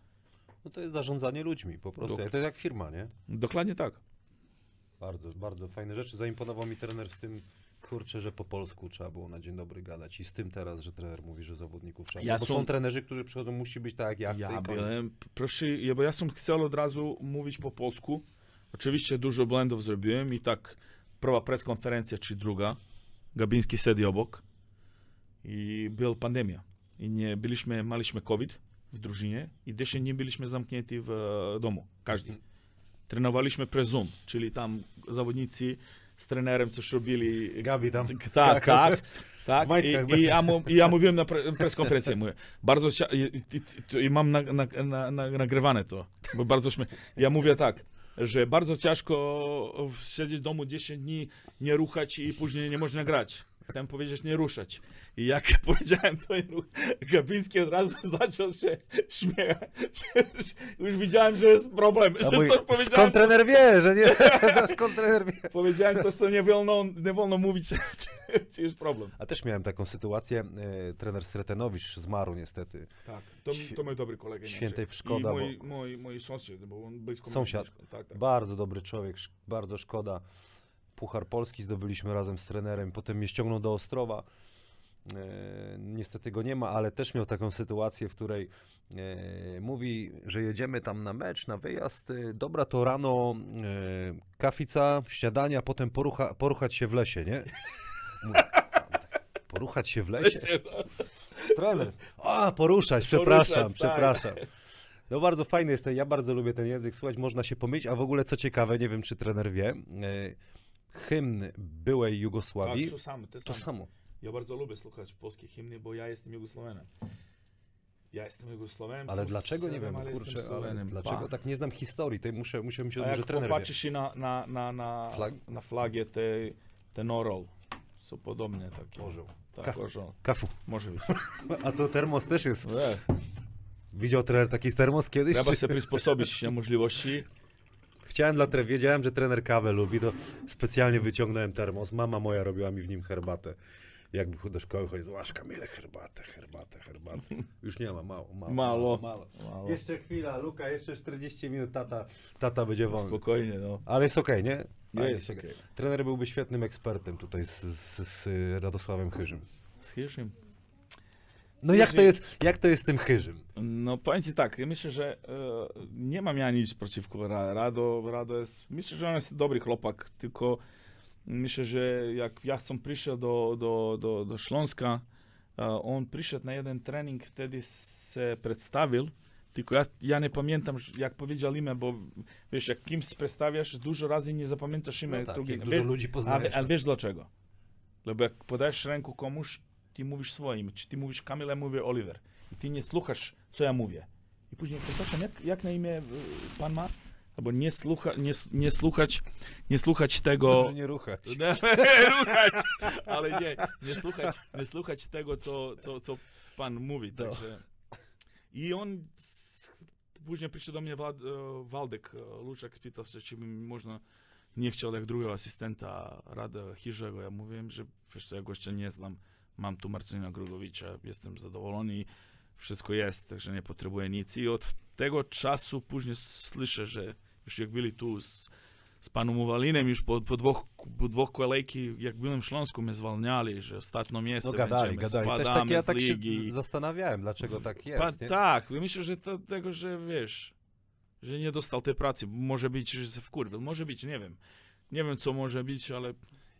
No to jest zarządzanie ludźmi po prostu. Dok- To jest jak firma, nie? Dokładnie tak. Bardzo, bardzo fajne rzeczy. Zaimponował mi trener z tym, kurczę, że po polsku trzeba było na dzień dobry gadać. I z tym teraz, że trener mówi, że zawodników trzeba. Ja bo są- są trenerzy, którzy przychodzą, musi być tak jak ja. Ja byłem, proszę, ja, bo ja sam chcę od razu mówić po polsku. Oczywiście dużo błędów zrobiłem i tak prva preskonferencja czy druga, Gabiński siedzi obok i była pandemia. I nie byliśmy, maliśmy COVID w drużynie i też nie byliśmy zamknięci w e, domu, każdy. Mhm. Trenowaliśmy przez Zoom, czyli tam zawodnicy z trenerem coś robili. Gabi tam. Tak, tak. Tak, majtkach i, i, ja mu, i ja mówiłem na pre, preskonferencji, mówię, bardzo cia- i, i, i, mam na, na, na, nagrywane to, bo bardzo śmie... Ja mówię tak, że bardzo ciężko siedzieć w domu 10 dni, nie ruchać i później nie można grać. Chcę powiedzieć nie ruszać. I jak powiedziałem to, Gabiński od razu zaczął się śmiać. Już widziałem, że jest problem, A że coś powiedziałem. skąd trener wie, że nie? skąd trener wie? Powiedziałem coś, co nie wolno, nie wolno mówić, czy, jest problem. A też miałem taką sytuację. E, trener Sretenowicz zmarł niestety. Tak, to, to mój dobry kolega. świętej szkoda, I mój, bo- mój, mój sąsiad, bo on blisko Sąsiad. Tak, tak. Bardzo dobry człowiek, bardzo szkoda. Puchar Polski zdobyliśmy razem z trenerem, potem mnie ściągnął do Ostrowa. E, niestety go nie ma, ale też miał taką sytuację, w której e, mówi, że jedziemy tam na mecz, na wyjazd. E, dobra, to rano e, kafica, śniadania, potem porucha, poruchać się w lesie, nie? Mówię, poruchać się w lesie? Trener. A, poruszać, przepraszam, Poruszać, tak. przepraszam. No bardzo fajny jest ten, ja bardzo lubię ten język, słuchać, można się pomylić, a w ogóle co ciekawe, nie wiem czy trener wie, hymn byłej Jugosławii, Tak, to samo, to to samo. Ja bardzo lubię słuchać polskie hymny, bo ja jestem Jugosłowenem. Ja jestem Jugosłowenem. Ale dlaczego, nie wiem, ale kurczę, ale dlaczego Pa. tak nie znam historii, tej muszę, muszę się jak trener wie. popatrzysz się na, na, na, na, Flag? na flagie, te, ten orol, są podobne takie. Orzeł. Tak, Ka- orzeł. Kafu. Może być. A to termos też jest. Nie. Widział trener taki termos kiedyś? Trzeba sobie przysposobić się możliwości. Chciałem dla wiedziałem, że trener kawę lubi, to specjalnie wyciągnąłem termos. Mama moja robiła mi w nim herbatę. Jakby do szkoły chodził, łasz Kamile, herbatę, herbatę, herbatę. Już nie ma, mało, mało. Mało. mało. Mało. Jeszcze chwila, Luka, jeszcze 40 minut, tata, tata będzie wolny. Spokojnie, no. Ale jest okej, nie? Nie A, jest okej. okej. Trener byłby świetnym ekspertem tutaj z, z, z Radosławem Chyżym. Z Hirschem. No jak to, jest, jak to jest z tym Chyżym? No powiem ci tak, ja myślę, że e, nie mam ja nic przeciwko Ra- Rado. Rado jest, myślę, że on jest dobry chłopak, tylko myślę, że jak ja sam przyszedł do, do, do, do Śląska, e, on przyszedł na jeden trening, wtedy się przedstawił, tylko ja, ja nie pamiętam, jak powiedział imię, bo wiesz, jak kimś przedstawiasz, dużo razy nie zapamiętasz imię No tak, drugiego. dużo ludzi a, poznajesz. ale wiesz dlaczego? Lebo jak podajesz ręku komuś, ty mówisz swoje imię, czy ty mówisz Kamil, ja mówię Oliver. I ty nie słuchasz, co ja mówię. I później, przepraszam, jak, jak na imię y, pan ma? albo nie, słucha, nie, nie, słuchać, nie słuchać tego... nie ruchać. ruchać, ale nie, nie słuchać, nie słuchać tego, co, co, co pan mówi. No. Także. I on później przyszedł do mnie Wlad, e, Waldek e, Luczak, spytał się, czy można nie chciał jak drugiego asystenta Rada Chirzego. Ja mówiłem, że przecież ja gościa nie znam. Mam tu Marcina Grugowicza, jestem zadowolony, wszystko jest, także nie potrzebuję nic. I od tego czasu później słyszę, że już jak byli tu z, z panem Uwalinem, już po, po, dwóch, po dwóch kolejki, jak byłem w Śląsku, mnie zwalniali, że ostatnie miejsce No gadali, będziemy, gadali. Też tak, ja tak się zastanawiałem, dlaczego tak jest. Pa, tak, myślę, że to tego, że wiesz, że nie dostał tej pracy. Może być, że się wkurwił, może być, nie wiem. Nie wiem, co może być, ale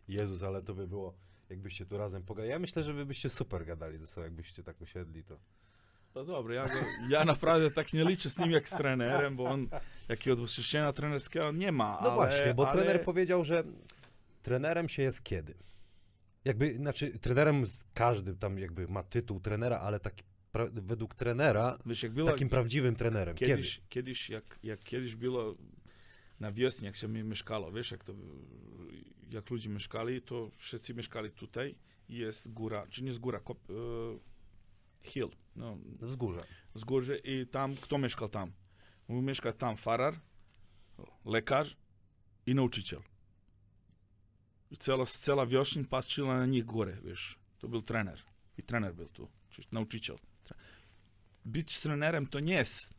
Jezus, ale to by było, jakbyście tu razem pogadali. Ja myślę, że wy byście super gadali ze sobą, jakbyście tak usiedli, to... no dobra, ja, go, ja naprawdę tak nie liczę z nim jak z trenerem, bo on jakiego doświadczenia trenerskiego nie ma. No ale, właśnie, bo ale... trener powiedział, że trenerem się jest kiedy? Jakby, znaczy, trenerem z- każdy tam jakby ma tytuł trenera, ale taki pra- według trenera, Wiesz, było, takim prawdziwym trenerem. Kiedy? kiedyś, kiedyś jak, jak kiedyś było na wiosnie, jak się mi mieszkało, wiesz, jak to, jak ludzie mieszkali, to wszyscy mieszkali tutaj i jest góra, czy nie jest góra, kop, e, hill, no, Wzgórze. wzgórze i tam, kto mieszkał tam? Mieszkał tam farar, lekarz i nauczyciel. I cała, cała wiośń patrzyła na nich górę, wiesz. To był trener. I trener był tu, czyli nauczyciel. Być trenerem to nie jest,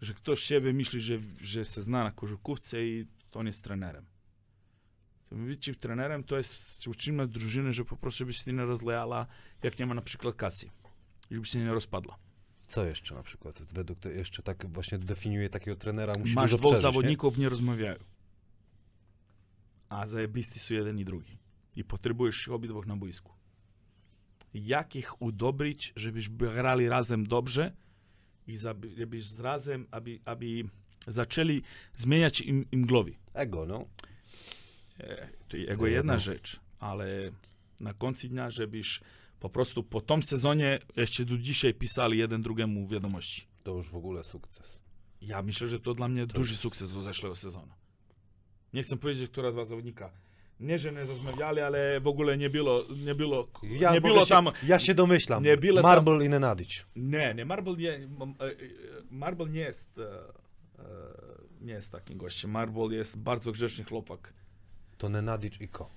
że ktoś siebie myśli, że, że się zna na koszykówce i to on jest trenerem. Być trenerem to jest utrzymać drużynę, że po prostu żeby się nie rozlejała, jak nie ma na przykład kasy. Żeby się nie rozpadła. Co jeszcze na przykład? Według te, jeszcze tak właśnie definiuje takiego trenera, musi Masz dwóch przeżyć, zawodników, nie? rozmawiają. A zajebisti są jeden i drugi. I potrzebujesz obydwóch na boisku. Jak ich udobrić, żebyś grali razem dobrze i żebyś razem, aby, aby zaczęli zmieniać im, im głowy. nie? Ego, no. E, To jego To jedna jedno. rzecz, ale na końcu dnia, żebyś po prostu po tym sezonie jeszcze do dzisiaj pisali jeden drugiemu wiadomości. To już w ogóle sukces. Ja myślę, że to dla mnie To duży jest- sukces do zeszłego sezonu. Nie chcę powiedzieć, która dwa zawodnika. Nie, że nie rozmawiali, ale w ogóle nie było, nie było, Ja, nie było się, tam, ja się domyślam. nie było tam- Marble i Nenadic. nie, nie, Marble nie, e, e, Marble nie jest, nie jest takim gościem. Marble jest bardzo grzeczny chłopak. To Nenadic i Ko.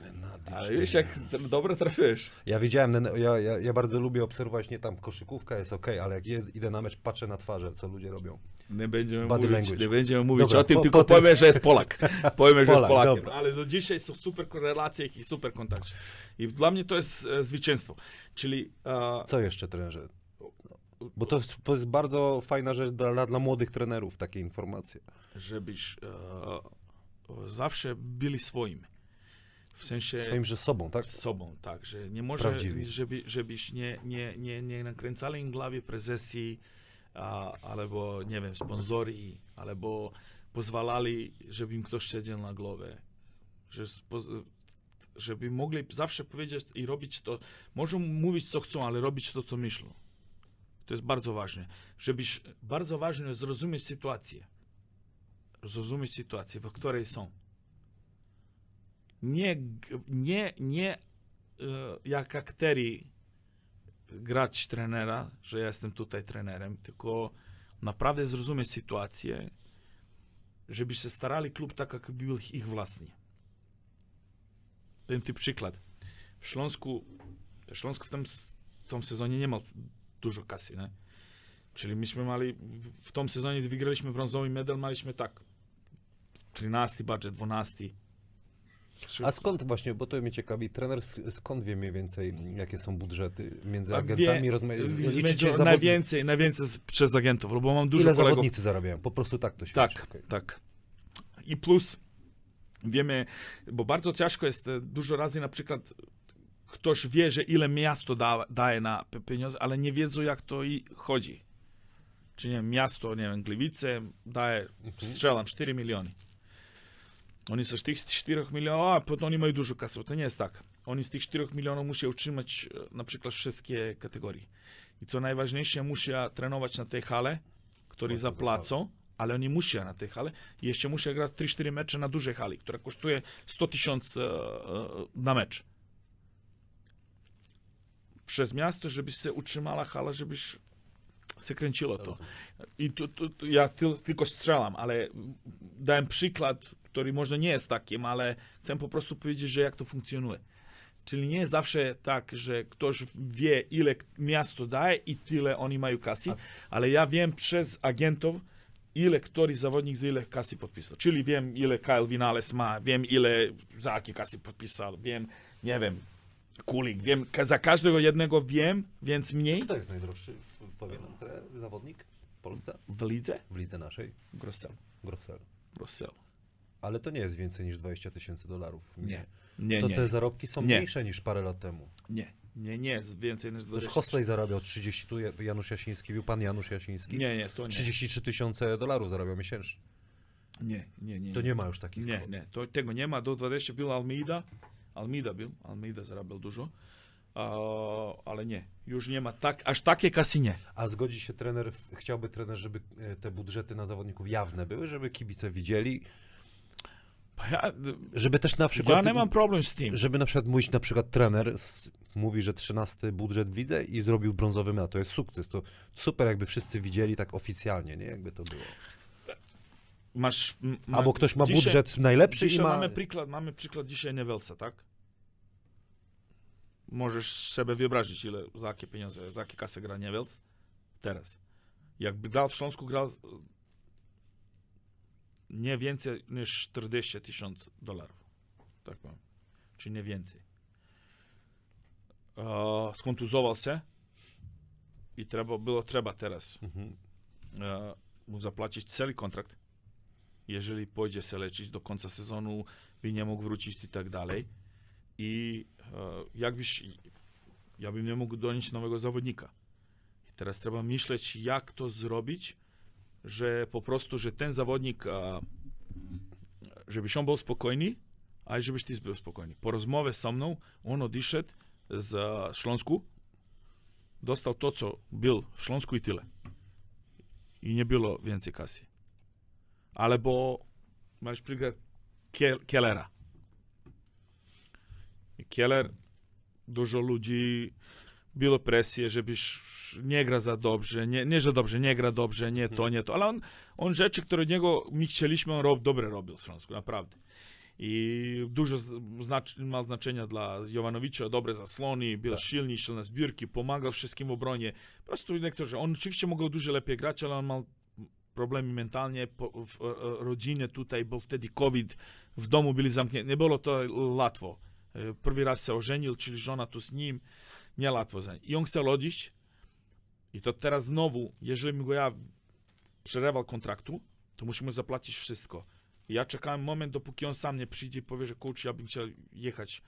Nenadic Ale wiesz, jak dobrze trafisz. Ja widziałem, ja, ja, ja bardzo lubię obserwować, nie tam koszykówka jest ok, ale jak idę na mecz, patrzę na twarze, co ludzie robią. Nie będziemy Body mówić, language. nie będziemy mówić Dobra, o tym, po- tylko potem- powiemy, że jest Polak. Powiemy, że jest Polak, Polakiem. dobra. Ale do dzisiaj są super relacje i super kontakt. I dla mnie to jest e, zwycięstwo. Czyli e, Co jeszcze trenerze? Bo to jest, to jest bardzo fajna rzecz dla, dla młodych trenerów, takie informacje. żebyś e, zawsze byli swoimi. W sensie Swoim, że sobą, tak? z sobą, tak, że nie może, Prawdziwi. żeby, żebyś nie, nie, nie, nie nakręcali im głowie prezesji, a, albo, nie wiem, sponsorii, albo pozwalali, żeby im ktoś siedział na głowie. Że, żeby mogli zawsze powiedzieć i robić to, mogą mówić co chcą, ale robić to, co myślą. To jest bardzo ważne. Żebyś, bardzo ważne zrozumieć sytuację. Zrozumieć sytuację, w której są. Nie, nie, nie e, jak akterii grać trenera, że ja jestem tutaj trenerem, tylko naprawdę zrozumieć sytuację, żeby się starali klub tak, jak był ich własny. Powiem Ci przykład. W Śląsku, w Śląsku w tym, w tym sezonie nie ma dużo kasy, nie? Czyli myśmy mali, w- tym sezonie, wygraliśmy brązowy medal, mieliśmy tak 13 budżet, 12. A skąd właśnie, bo to mnie ciekawi, trener sk- skąd wie mniej więcej, jakie są budżety między agentami? wie- Rozma- Między- liczycie zawod- najwięcej, najwięcej przez agentów, bo mam dużo Ile kolegów. zawodnicy zarabiają? Po prostu tak to się Tak, okej. tak. I plus wiemy, bo bardzo ciężko jest e, dużo razy na przykład ktoś wie, że ile miasto da, daje na pieniądze, ale nie wiedzą jak to i chodzi. Czy nie miasto, nie wiem, Gliwice daje, strzelam, 4 miliony. Oni z tych 4 milionów, a potem oni mają dużo kasy, bo to nie jest tak. Oni z tych 4 milionów muszą utrzymać e, na przykład wszystkie kategorie. I co najważniejsze, muszą trenować na tej hale, który zapłacą, ale oni muszą na tej hale i jeszcze muszą grać 3-4 mecze na dużej hali, która kosztuje 100 tysięcy e, e, na mecz. Przez miasto, żebyś się utrzymała hala, żebyś się kręciło to. I tu, tu, tu ja tyl, tylko strzelam, ale dałem przykład, który może nie jest takim, ale chcę po prostu powiedzieć, że jak to funkcjonuje. Czyli nie jest zawsze tak, że ktoś wie, ile miasto daje i tyle oni mają kasy, ale ja wiem przez agentów, ile który zawodnik za ile kasy podpisał. Czyli wiem, ile Kyle Vinales ma, wiem, ile za jakie kasy podpisał, wiem, nie wiem, Kulik, wiem, za każdego jednego wiem, więc mniej. Kto jest najdroższy, powie nam trener, zawodnik w Polsce? W lidze? W lidze naszej? Grossel. Grossel. Grossel. Ale to nie jest więcej niż 20 tysięcy dolarów. Nie. Nie, To nie. te zarobki są Nie. mniejsze niż parę lat temu. Nie, nie, nie jest więcej niż Też 20. Hosley zarabiał 30, tu Janusz Jasiński, był pan Janusz Jasiński. Nie, nie, to nie. 33 tysiące dolarów zarabiał miesięcznie. Nie, nie, nie. To nie ma już takich Nie, kwot. nie, to, tego nie ma. Do 20 był Almeida. Almeida był, Almeida zarabiał dużo. A, ale nie, już nie ma tak, aż takie kasy nie. A zgodzi się trener, chciałby trener, żeby e, te budżety na zawodników jawne były, żeby kibice widzieli, Ja, żeby też na przykład... ja nie mam problem z tym. Żeby na przykład mówić, na przykład trener s- mówi, że 13 budżet w lidze i zrobił brązowy medal. To jest sukces. To super, jakby wszyscy widzieli tak oficjalnie, nie? Jakby to było. Masz, ma, Albo ktoś ma dzisiaj- budżet najlepszy i ma... mamy przykład, mamy przykład dzisiaj Nevelsa, tak? Możesz sobie wyobrazić, ile, za jakie pieniądze, za jakie kasy gra Nevels teraz. Jakby grał w Śląsku, grał z- nie więcej niż 40 tysięcy dolarów. Tak powiem. Czyli nie więcej. E, skontuzował się i trzeba, było trzeba teraz Mhm. e, mu zapłacić cały kontrakt. Jeżeli pójdzie się leczyć do końca sezonu, by nie mógł wrócić i tak dalej. I e, jakbyś, ja bym nie mógł donieść nowego zawodnika. I teraz trzeba myśleć, jak to zrobić, że po prostu, że ten zawodnik, e, żebyś on był spokojny, a żebyś ty był spokojny. Po rozmowie ze mną, on odszedł z e, Śląsku, dostał to, co był w Śląsku i tyle i nie było więcej kasy. Albo masz przykład Kiel- Kellera. I Keller, dużo ludzi, było presję, żebyś nie gra za dobrze, nie, nie że dobrze, nie gra dobrze, nie to, nie to, ale on, on rzeczy, które od niego my chcieliśmy, on rob, dobre robił w Śląsku, naprawdę. I dużo z- znacz, ma znaczenia dla Jovanowicza, dobre zasłony, był Tak. silny, silne zbiórki, pomagał wszystkim w obronie. Po prostu niektórzy, on oczywiście mógł dużo lepiej grać, ale on miał problemy mentalnie po, w e, rodzinie tutaj, był wtedy COVID, w domu byli zamknięci, nie było to łatwo. E, Pierwszy raz się ożenił, czyli żona tu z nim, nie łatwo. za- I on chciał odejść i to teraz znowu, jeżeli go ja przerywał kontraktu, to musimy zapłacić wszystko. I ja czekałem moment, dopóki on sam nie przyjdzie i powie, że coach, ja bym chciał jechać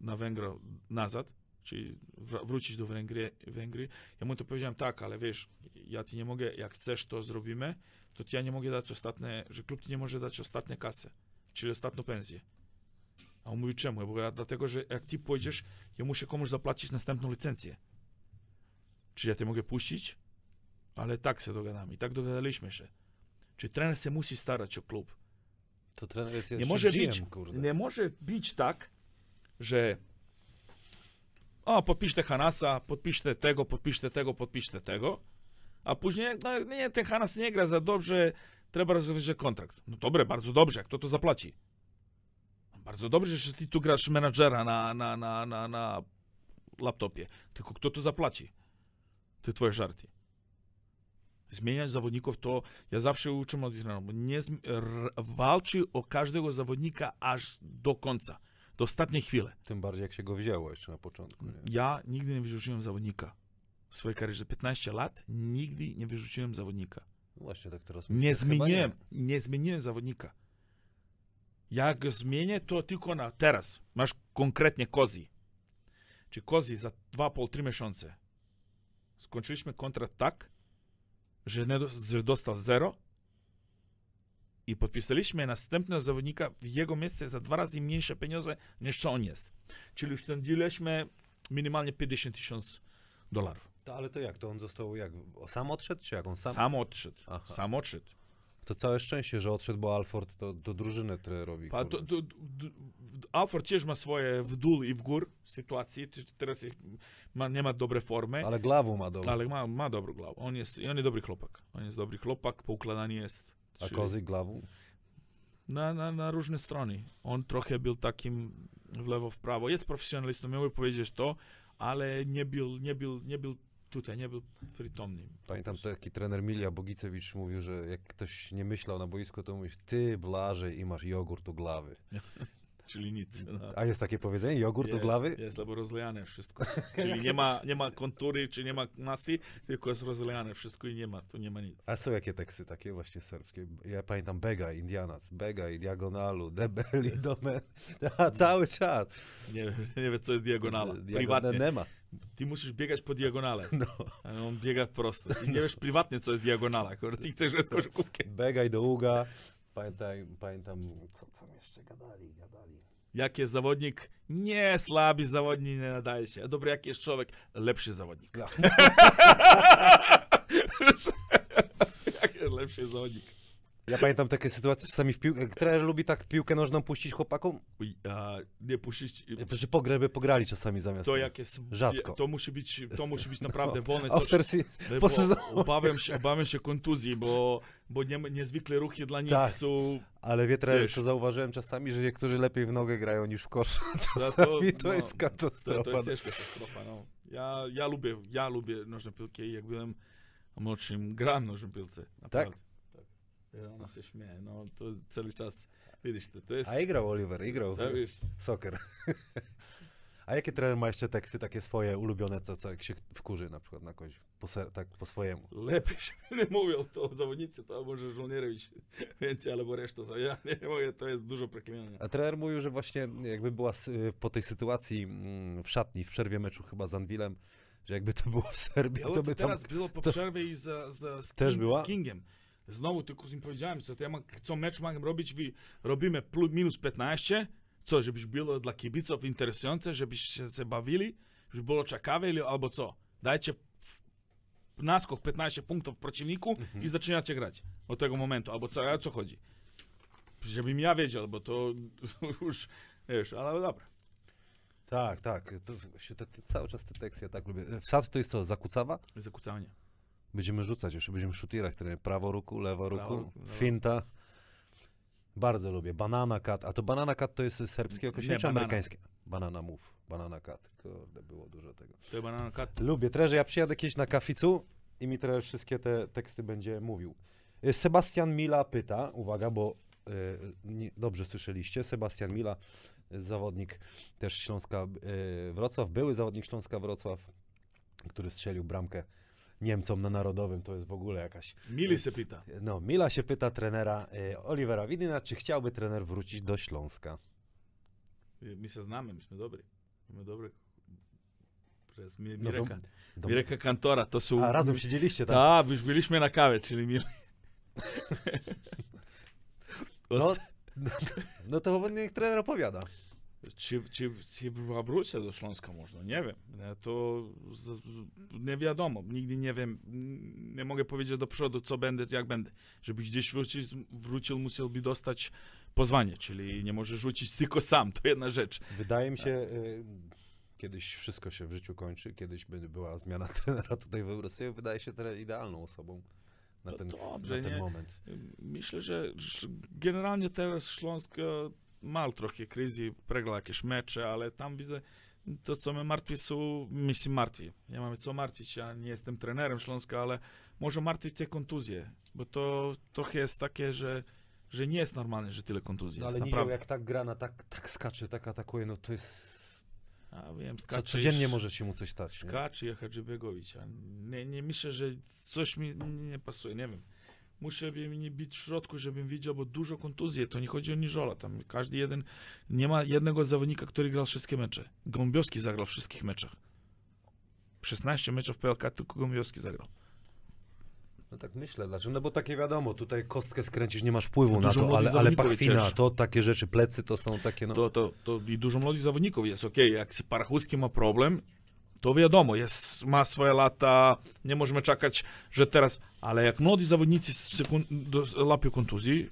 na Węgry nazad, czyli wr- wrócić do Węgry, Węgry. Ja mu to powiedziałem, tak, ale wiesz, ja ci nie mogę, jak chcesz, to zrobimy, to ja nie mogę dać ostatnie, że klub ci nie może dać ostatnie kasę, czyli ostatnią pensję. A on mówi, czemu? Bo ja, dlatego, że jak ty pójdziesz, ja muszę komuś zapłacić następną licencję. Czy ja cię mogę puścić? Ale tak się dogadamy. I tak dogadaliśmy się. Czyli trener się musi starać o klub. To trener jest Nie może, GM, być, kurde. nie może być tak, że o, podpiszcie Hanasa, podpiszcie tego, podpiszcie tego, podpiszcie tego, a później, no nie, ten Hanas nie gra za dobrze, trzeba rozwiązać kontrakt. No dobre, bardzo dobrze, kto to zapłaci? Bardzo dobrze, że ty tu grasz menadżera na, na, na, na, na laptopie, tylko kto to zapłaci? Ty twoje żarty. Zmieniać zawodników to ja zawsze uczę od trenerów, nie walczy o każdego zawodnika aż do końca, do ostatniej chwili. Tym bardziej jak się go wzięło jeszcze na początku. Nie? Ja nigdy nie wyrzuciłem zawodnika w swojej karierze. 15 lat nigdy nie wyrzuciłem zawodnika. No właśnie tak teraz Nie zmieniłem, nie zmieniłem zawodnika. Jak go zmienię, to tylko na teraz. Masz konkretnie Kozi. Czy Kozi za 2,5-3 miesiące skończyliśmy kontrakt tak, że, nie, że dostał zero i podpisaliśmy następnego zawodnika w jego miejsce za dwa razy mniejsze pieniądze niż co on jest. Czyli dealiliśmy minimalnie 50 tysięcy dolarów. To, ale to jak? To on został jak? Sam odszedł, czy jak on sam? Sam odszedł. Aha. Sam odszedł. To całe szczęście, że odszedł, bo Alford to do drużyny trenerowi. Pa, to, to, to, Alford też ma swoje w dół i w gór sytuacje. T- Teraz ma, nie ma dobre formy, Ale glawu ma dobrą. ale ma, ma dobrą głowę. On jest, on jest dobry chłopak. On jest dobry chłopak, poukładany jest. A Czyli kozy glawu? Na, na, na różne strony. On trochę był takim w lewo, w prawo. Jest profesjonalistą, miałby powiedzieć to, ale nie był, nie był, nie był tutaj, nie był przytomny. Pamiętam taki trener Milia Bogicewicz mówił, że jak ktoś nie myślał na boisku, to mówisz, ty Blażej i masz jogurt u glawy. Czyli nic. No. A jest takie powiedzenie, jogurt Jest, glawy? Jest, albo rozlejane wszystko. Czyli nie ma, nie ma kontury, czy nie ma masy, tylko jest rozlejane wszystko i nie ma, tu nie ma nic. A są jakie teksty takie właśnie serbskie? Ja pamiętam Bega, Indianac, Bega i Diagonalu, Debeli, Domen, cały czas. Nie, nie wiem, co jest diagonala. Diagonal Prywatnie. nie ma. Ty musisz biegać po diagonale. No. A on biega prosto. Ty nie wiesz prywatnie, co jest diagonala. Ty chcesz grać koszykówkę. Bega i do Uga. Pamiętam, pamiętam, co tam jeszcze gadali, gadali. Jak jest zawodnik, nie słaby zawodnik, nie nadaje się. A dobry, jak jest człowiek, lepszy zawodnik. Ja. jak jest lepszy zawodnik? Ja pamiętam takie sytuacje, czasami w piłkę, trener lubi tak piłkę nożną puścić chłopakom, Uj, a, nie puścić. że pogreby pograli czasami zamiast To jak jest. Rzadko. To musi być, to musi być naprawdę wolne. To, After se- bo obawiam, się, obawiam się kontuzji, bo, bo nie, niezwykle ruchy dla nich Tak. są. Ale wie trener, co zauważyłem czasami, że niektórzy lepiej w nogę grają niż w kosz. to- Czasami to, no, jest To, katastrofa. to jest ciężka katastrofa. No. Ja, ja, lubię, ja lubię nożne piłki i jak byłem młodszym, gram nożne piłce. naprawdę. tak. Ja, Ona się śmieje, no to cały czas, widzisz, to, to jest... A igrał Oliver, igrał co, wiesz, soccer. A jakie trener ma jeszcze teksty takie swoje ulubione, co, co jak się wkurzy na przykład na kogoś, po, ser, tak po swojemu? lepiej się nie mówią to zawodnicy, to może żołnierowicz więcej albo reszta. Ja nie mówię, to jest dużo przeklinania. A trener mówił, że właśnie jakby była s- po tej sytuacji mm, w szatni, w przerwie meczu chyba z Anwilem, że jakby to było w Serbii, Ale to by tam... teraz było po to- przerwie i za, za, z, Też King, była? z Kingiem. Znowu tylko im powiedziałem, co, ja mam, co mecz mam robić, robimy plus, minus 15, co, żebyś było dla kibiców interesujące, żebyście się bawili, żeby było ciekawe, albo co, dajcie naskok 15 punktów przeciwniku Mhm. i zaczynacie grać od tego momentu, albo co, a co chodzi? Żebym ja wiedział, bo to już, wiesz, ale dobra. Tak, tak, to, się te, te, cały czas te teksty ja tak lubię. Wsad to jest co, zakucawa? Zakłócanie. Będziemy rzucać jeszcze, będziemy szutierać trener. Prawo ruku, lewo ruku, Prawo finta. Bardzo lubię. Banana cut. A to banana cut to jest serbskie określenie Nie, czy amerykańskie? Banana move. Banana cut. Kurde, było dużo tego. To banana cut. Lubię. Treże, ja przyjadę kiedyś na kaficu i mi trener wszystkie te teksty będzie mówił. Y, Sebastian Mila pyta, uwaga, bo y, dobrze słyszeliście, Sebastian Mila, zawodnik też Śląska y, Wrocław, były zawodnik Śląska Wrocław, który strzelił bramkę Niemcom na Narodowym, to jest w ogóle jakaś... Mili se pyta. No, Mila się pyta trenera y, Olivera Widyna, czy chciałby trener wrócić do Śląska? My się znamy, myśmy dobry. My dobry. Przez Mi- No, Mireka. do- Mireka Kantora, to są... A, razem siedzieliście tam? Tak, już byliśmy na kawie, czyli Mil... No, no to niech trener opowiada. Czy, czy, czy wrócę do Śląska można? Nie wiem. E, To z, nie wiadomo. Nigdy nie wiem. Nie mogę powiedzieć do przodu, co będę, jak będę. Żeby gdzieś wrócić, wrócił, musiałby dostać pozwanie, czyli nie może rzucić tylko sam. To jedna rzecz. Wydaje mi się, y, kiedyś wszystko się w życiu kończy, kiedyś by była zmiana trenera tutaj w Eurosejmie, wydaje się trener idealną osobą na No ten, dobrze, na ten nie? moment. Myślę, że że generalnie teraz Śląsk e, ma trochę kryzy, przegrał jakieś mecze, ale tam widzę, to co my martwi są, my się martwi. Nie mamy co martwić, ja nie jestem trenerem Śląska, ale może martwić te kontuzje, bo to trochę jest takie, że, że nie jest normalne, że tyle kontuzji No jest, ale Nizioł naprawdę. jak tak gra, na tak, tak skacze, tak atakuje, no to jest... A wiem, Co, skacze codziennie iż- może się mu coś stać. nie? Skacze Hadżibegowicz, nie, nie myślę, że coś mi nie pasuje, nie wiem. Muszę mnie być w środku, żebym widział, bo dużo kontuzji, to nie chodzi o Niżola, tam każdy jeden, nie ma jednego zawodnika, który grał wszystkie mecze. Gąbiowski zagrał w wszystkich meczach. 16 meczów PLK tylko Gąbiowski zagrał. No tak myślę, dlaczego? No bo takie wiadomo, tutaj kostkę skręcisz, nie masz wpływu na to, ale, ale pachwina, też. to takie rzeczy, plecy to są takie, no... To, to, to i dużo młodych zawodników jest, okej, jak si Parachulski ma problem, to wiadomo, jest, ma swoje lata, nie możemy czekać, że teraz, ale jak młodzi zawodnicy sekund, do, lapią kontuzji,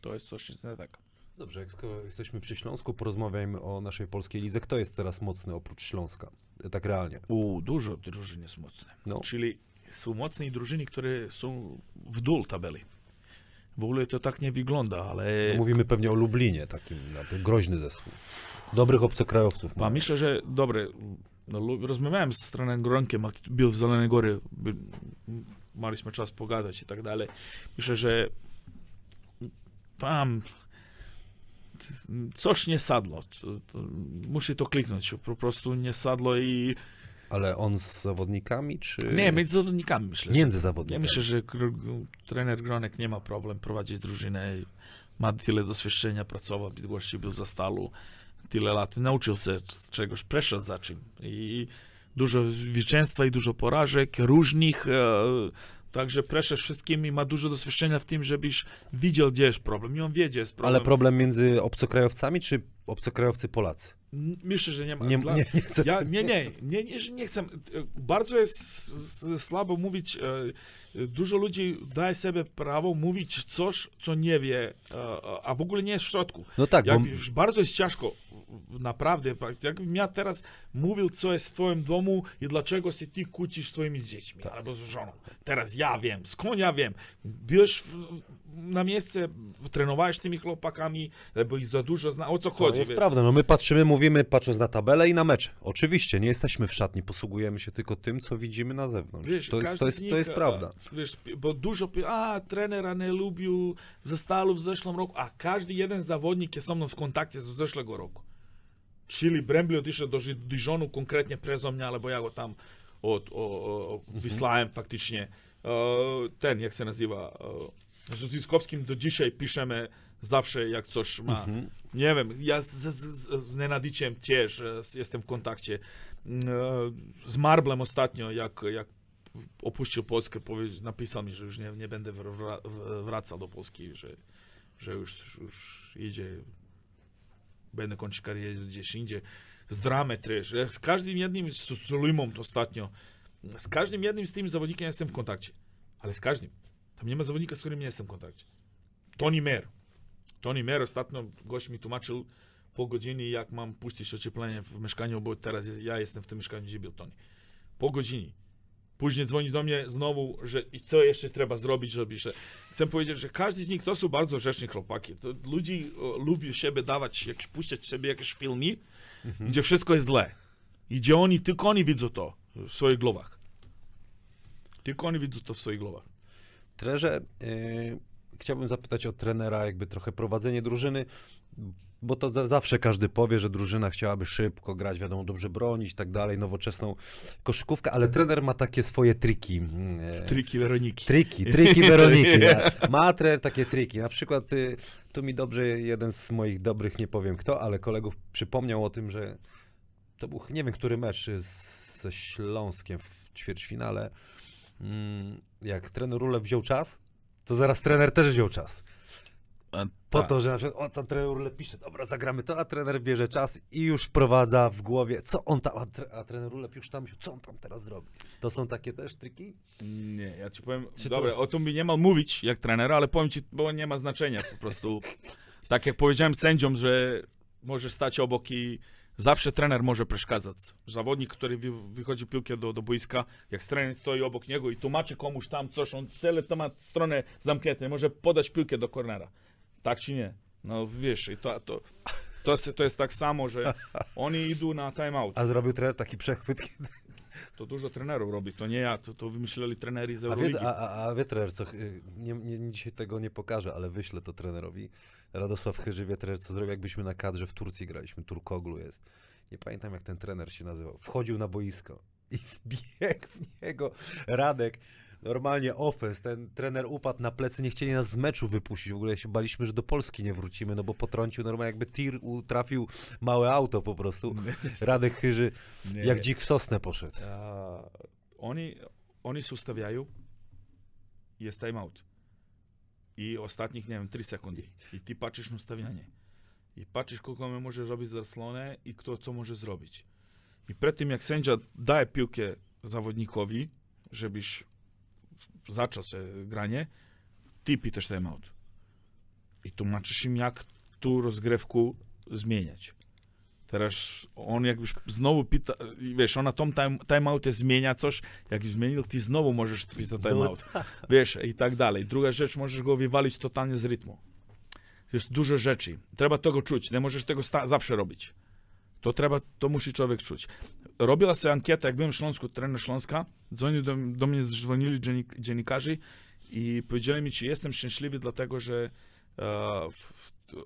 to jest coś nie tak. Dobrze, jak skoro jesteśmy przy Śląsku, porozmawiajmy o naszej polskiej lidze. Kto jest teraz mocny oprócz Śląska? Tak realnie. U, dużo drużyn jest mocne. No. Czyli są mocne drużyny, które są w dół tabeli. W ogóle to tak nie wygląda, ale... No, mówimy pewnie o Lublinie, takim groźny zespół. Dobrych obcokrajowców. Pa myślę, że dobre. No, rozmawiałem z trenerem Gronkiem, był w Zelenej Góry, mieliśmy czas pogadać i tak dalej. Myślę, że tam coś nie sadło. Musi to kliknąć. Po prostu nie sadło i. Ale on z zawodnikami, czy. Nie, między zawodnikami myślę. Między że, zawodnikami. Ja myślę, że trener Gronek nie ma problem prowadzić drużynę. Ma tyle doświadczenia, pracował w Bydgoszczy, był za stalu tyle lat. Nauczył się czegoś, przeszedł za czym. I dużo zwycięstwa i dużo porażek, różnych. E, Także przeszedł wszystkimi, ma dużo doświadczenia w tym, żebyś widział, gdzie jest problem. I on wie, gdzie jest problem. Ale problem między obcokrajowcami, czy obcokrajowcy Polacy? Myślę, że nie ma. Nie, Dla... nie, nie, chcę, ja, nie, nie, nie, nie, nie chcę. Bardzo jest słabo mówić. Dużo ludzi daje sobie prawo mówić coś, co nie wie, a w ogóle nie jest w środku. No tak, Jak, bo... Bardzo jest ciężko, naprawdę. Jakbym ja teraz mówił, co jest w twoim domu i dlaczego się ty kłócisz z twoimi dziećmi tak. albo z żoną. Teraz ja wiem, skąd ja wiem. Byłeś na miejsce, trenowałeś tymi chłopakami, bo ich za dużo zna. O co chodzi? To jest wiesz? prawda, no my patrzymy, mówimy patrząc na tabelę i na mecz. Oczywiście, nie jesteśmy w szatni, posługujemy się tylko tym, co widzimy na zewnątrz. Wiesz, to, jest, to, jest, to jest prawda. Wiesz, bo dużo, a trenera nie lubił ze Stalu w zeszłym roku, a każdy jeden zawodnik jest ze mną w kontakcie z zeszłego roku. Czyli Brembli odszedł do Dijonu konkretnie prezą mnie, albo ja go tam od, o, o, mhm. wysłałem faktycznie. ten, jak się nazywa, z Zyskowskim do dzisiaj piszemy zawsze, jak coś ma. Mhm. Nie wiem, ja z, z, z Nenadiciem też jestem w kontakcie. Z Marblem ostatnio, jak, jak opuścił Polskę, napisał mi, że już nie, nie będę wracał do Polski, że, że już, już idzie, będę kończyć karierę gdzieś indziej. Z dramy też. Z każdym jednym, z Sulimą ostatnio, z każdym jednym z tym zawodnikiem jestem w kontakcie. Ale z każdym. Tam nie ma zawodnika, z którym nie jestem w kontakcie. Tony Mer. Tony Mer ostatnio gość mi tłumaczył pół godziny, jak mam puścić ocieplenie w mieszkaniu, bo teraz ja jestem w tym mieszkaniu, gdzie był Tony. Pół godziny. Później dzwoni do mnie znowu, że i co jeszcze trzeba zrobić, żeby że... Chcę powiedzieć, że każdy z nich to są bardzo rzeczni chłopaki. To ludzie lubią siebie dawać, jak, puszczać sobie jakieś filmy, mhm. gdzie wszystko jest źle. I gdzie oni, tylko oni widzą to w swoich głowach. Tylko oni widzą to w swoich głowach. Trenerze, yy, chciałbym zapytać o trenera, jakby trochę prowadzenie drużyny, bo to zawsze każdy powie, że drużyna chciałaby szybko grać, wiadomo, dobrze bronić i tak dalej, nowoczesną koszykówkę, ale trener ma takie swoje triki. Yy, triki Weroniki. Triki, triki Weroniki. ma trener takie triki. Na przykład y, tu mi dobrze jeden z moich dobrych, nie powiem kto, ale kolegów przypomniał o tym, że to był, nie wiem, który mecz z, ze Śląskiem w ćwierćfinale, Mm, jak trener Rule wziął czas, to zaraz trener też wziął czas. Po tak. to, że na przykład, o, tam trener pisze, dobra, zagramy to, a trener bierze czas i już wprowadza w głowie, co on tam, a, tre, a trener Rule już tam, co on tam teraz zrobi. To są takie też triki? Nie, ja ci powiem, Czy dobra, to... o tym by nie mal mówić jak trener, ale powiem ci, bo nie ma znaczenia po prostu. tak jak powiedziałem sędziom, że może stać obok i Zawsze trener może przeszkadzać. Zawodnik, który wychodzi piłkę do, do boiska, jak trener stoi obok niego i tłumaczy komuś tam coś, on całe to ma stronę zamknięte, może podać piłkę do kornera. Tak czy nie? No wiesz, i to, to, to, jest, to jest tak samo, że oni idą na timeout. A zrobił trener taki przechwyt, kiedy... To dużo trenerów robi, to nie ja, to, to wymyśleli trenerzy z Euroligi. A wie, a, a wie trener, co, nie, nie, dzisiaj tego nie pokażę, ale wyślę to trenerowi. Radosław Chyży wie trener, co zrobił, jakbyśmy na kadrze w Turcji graliśmy, Turkoglu jest. Nie pamiętam, jak ten trener się nazywał. Wchodził na boisko i wbiegł w niego Radek normalnie ofens, ten trener upadł na plecy, nie chcieli nas z meczu wypuścić, w ogóle się baliśmy, że do Polski nie wrócimy, no bo potrącił normalnie jakby tir trafił małe auto po prostu. Radek Chyży nie. jak dzik w sosnę poszedł. A, oni, oni się ustawiają jest timeout. I ostatnich, nie wiem, 3 sekundy. I ty patrzysz na ustawianie. I patrzysz, kogo my może robić zasłonę i kto co może zrobić. I przed tym, jak sędzia daje piłkę zawodnikowi, żebyś zaczął się granie, ty pitasz timeout. I tłumaczysz im, jak tu rozgrywku zmieniać. Teraz on jakbyś znowu pita, wiesz, ona tom time, timeoutie zmienia coś, jak zmienił, ty znowu możesz pisać timeout. Wiesz, i tak dalej. Druga rzecz, możesz go wywalić totalnie z rytmu. To jest dużo rzeczy. Trzeba tego czuć. Nie możesz tego zawsze robić. To trzeba, to musi człowiek czuć. Robiła się ankieta, jak byłem w Śląsku, trener Śląska, dzwonił do, do mnie, dzwonili dziennikarze i powiedzieli mi, czy jestem szczęśliwy, dlatego że e,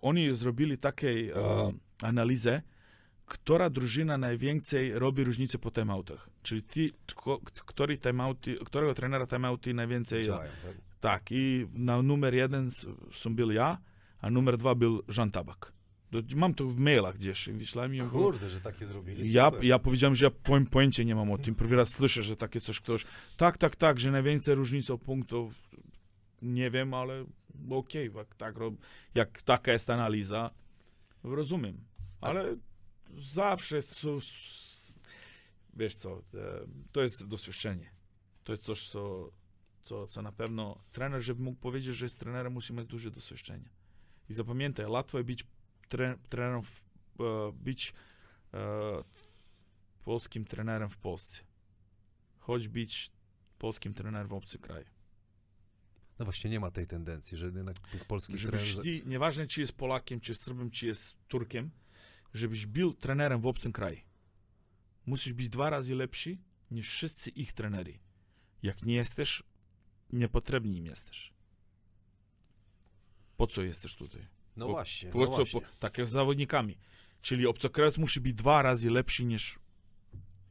oni zrobili taką e, analizę, która drużyna najwięcej robi różnicę po timeoutach. Czyli ty, który timeouty, którego trenera timeouty najwięcej... Działają, tak? tak, i na numer jeden są był ja, a numer dwa był Jean Tabak. Mam to w mailach gdzieś, wyślałem im. Kurde, że takie zrobili. Ja, ja powiedziałem, że ja po, pojęcia nie mam o tym. Pierwszy raz słyszę, że takie coś ktoś. Tak, tak, tak, że najwięcej różnica punktów. Nie wiem, ale okej, okay, tak, jak taka jest analiza, rozumiem. Ale zawsze są, wiesz co, e, to jest doświadczenie. To jest coś, co, co, co na pewno trener, żeby mógł powiedzieć, że z trenerem musi mieć duże doświadczenie. I zapamiętaj, łatwo jest być tre, trenerem, w, e, być e, polskim trenerem w Polsce. Choć być polskim trenerem w obcy kraju. No właśnie nie ma tej tendencji, że jednak tych polskich trenerów... Nieważne, czy jest Polakiem, czy jest Serbem, czy jest Turkiem, żebyś był trenerem w obcym kraju. Musisz być dwa razy lepszy niż wszyscy ich trenery. Jak nie jesteś, niepotrzebny im jesteś. Po co jesteś tutaj? No właśnie. Po no co? właśnie. Po, tak jak z zawodnikami. Czyli obcokrajowiec musi być dwa razy lepszy niż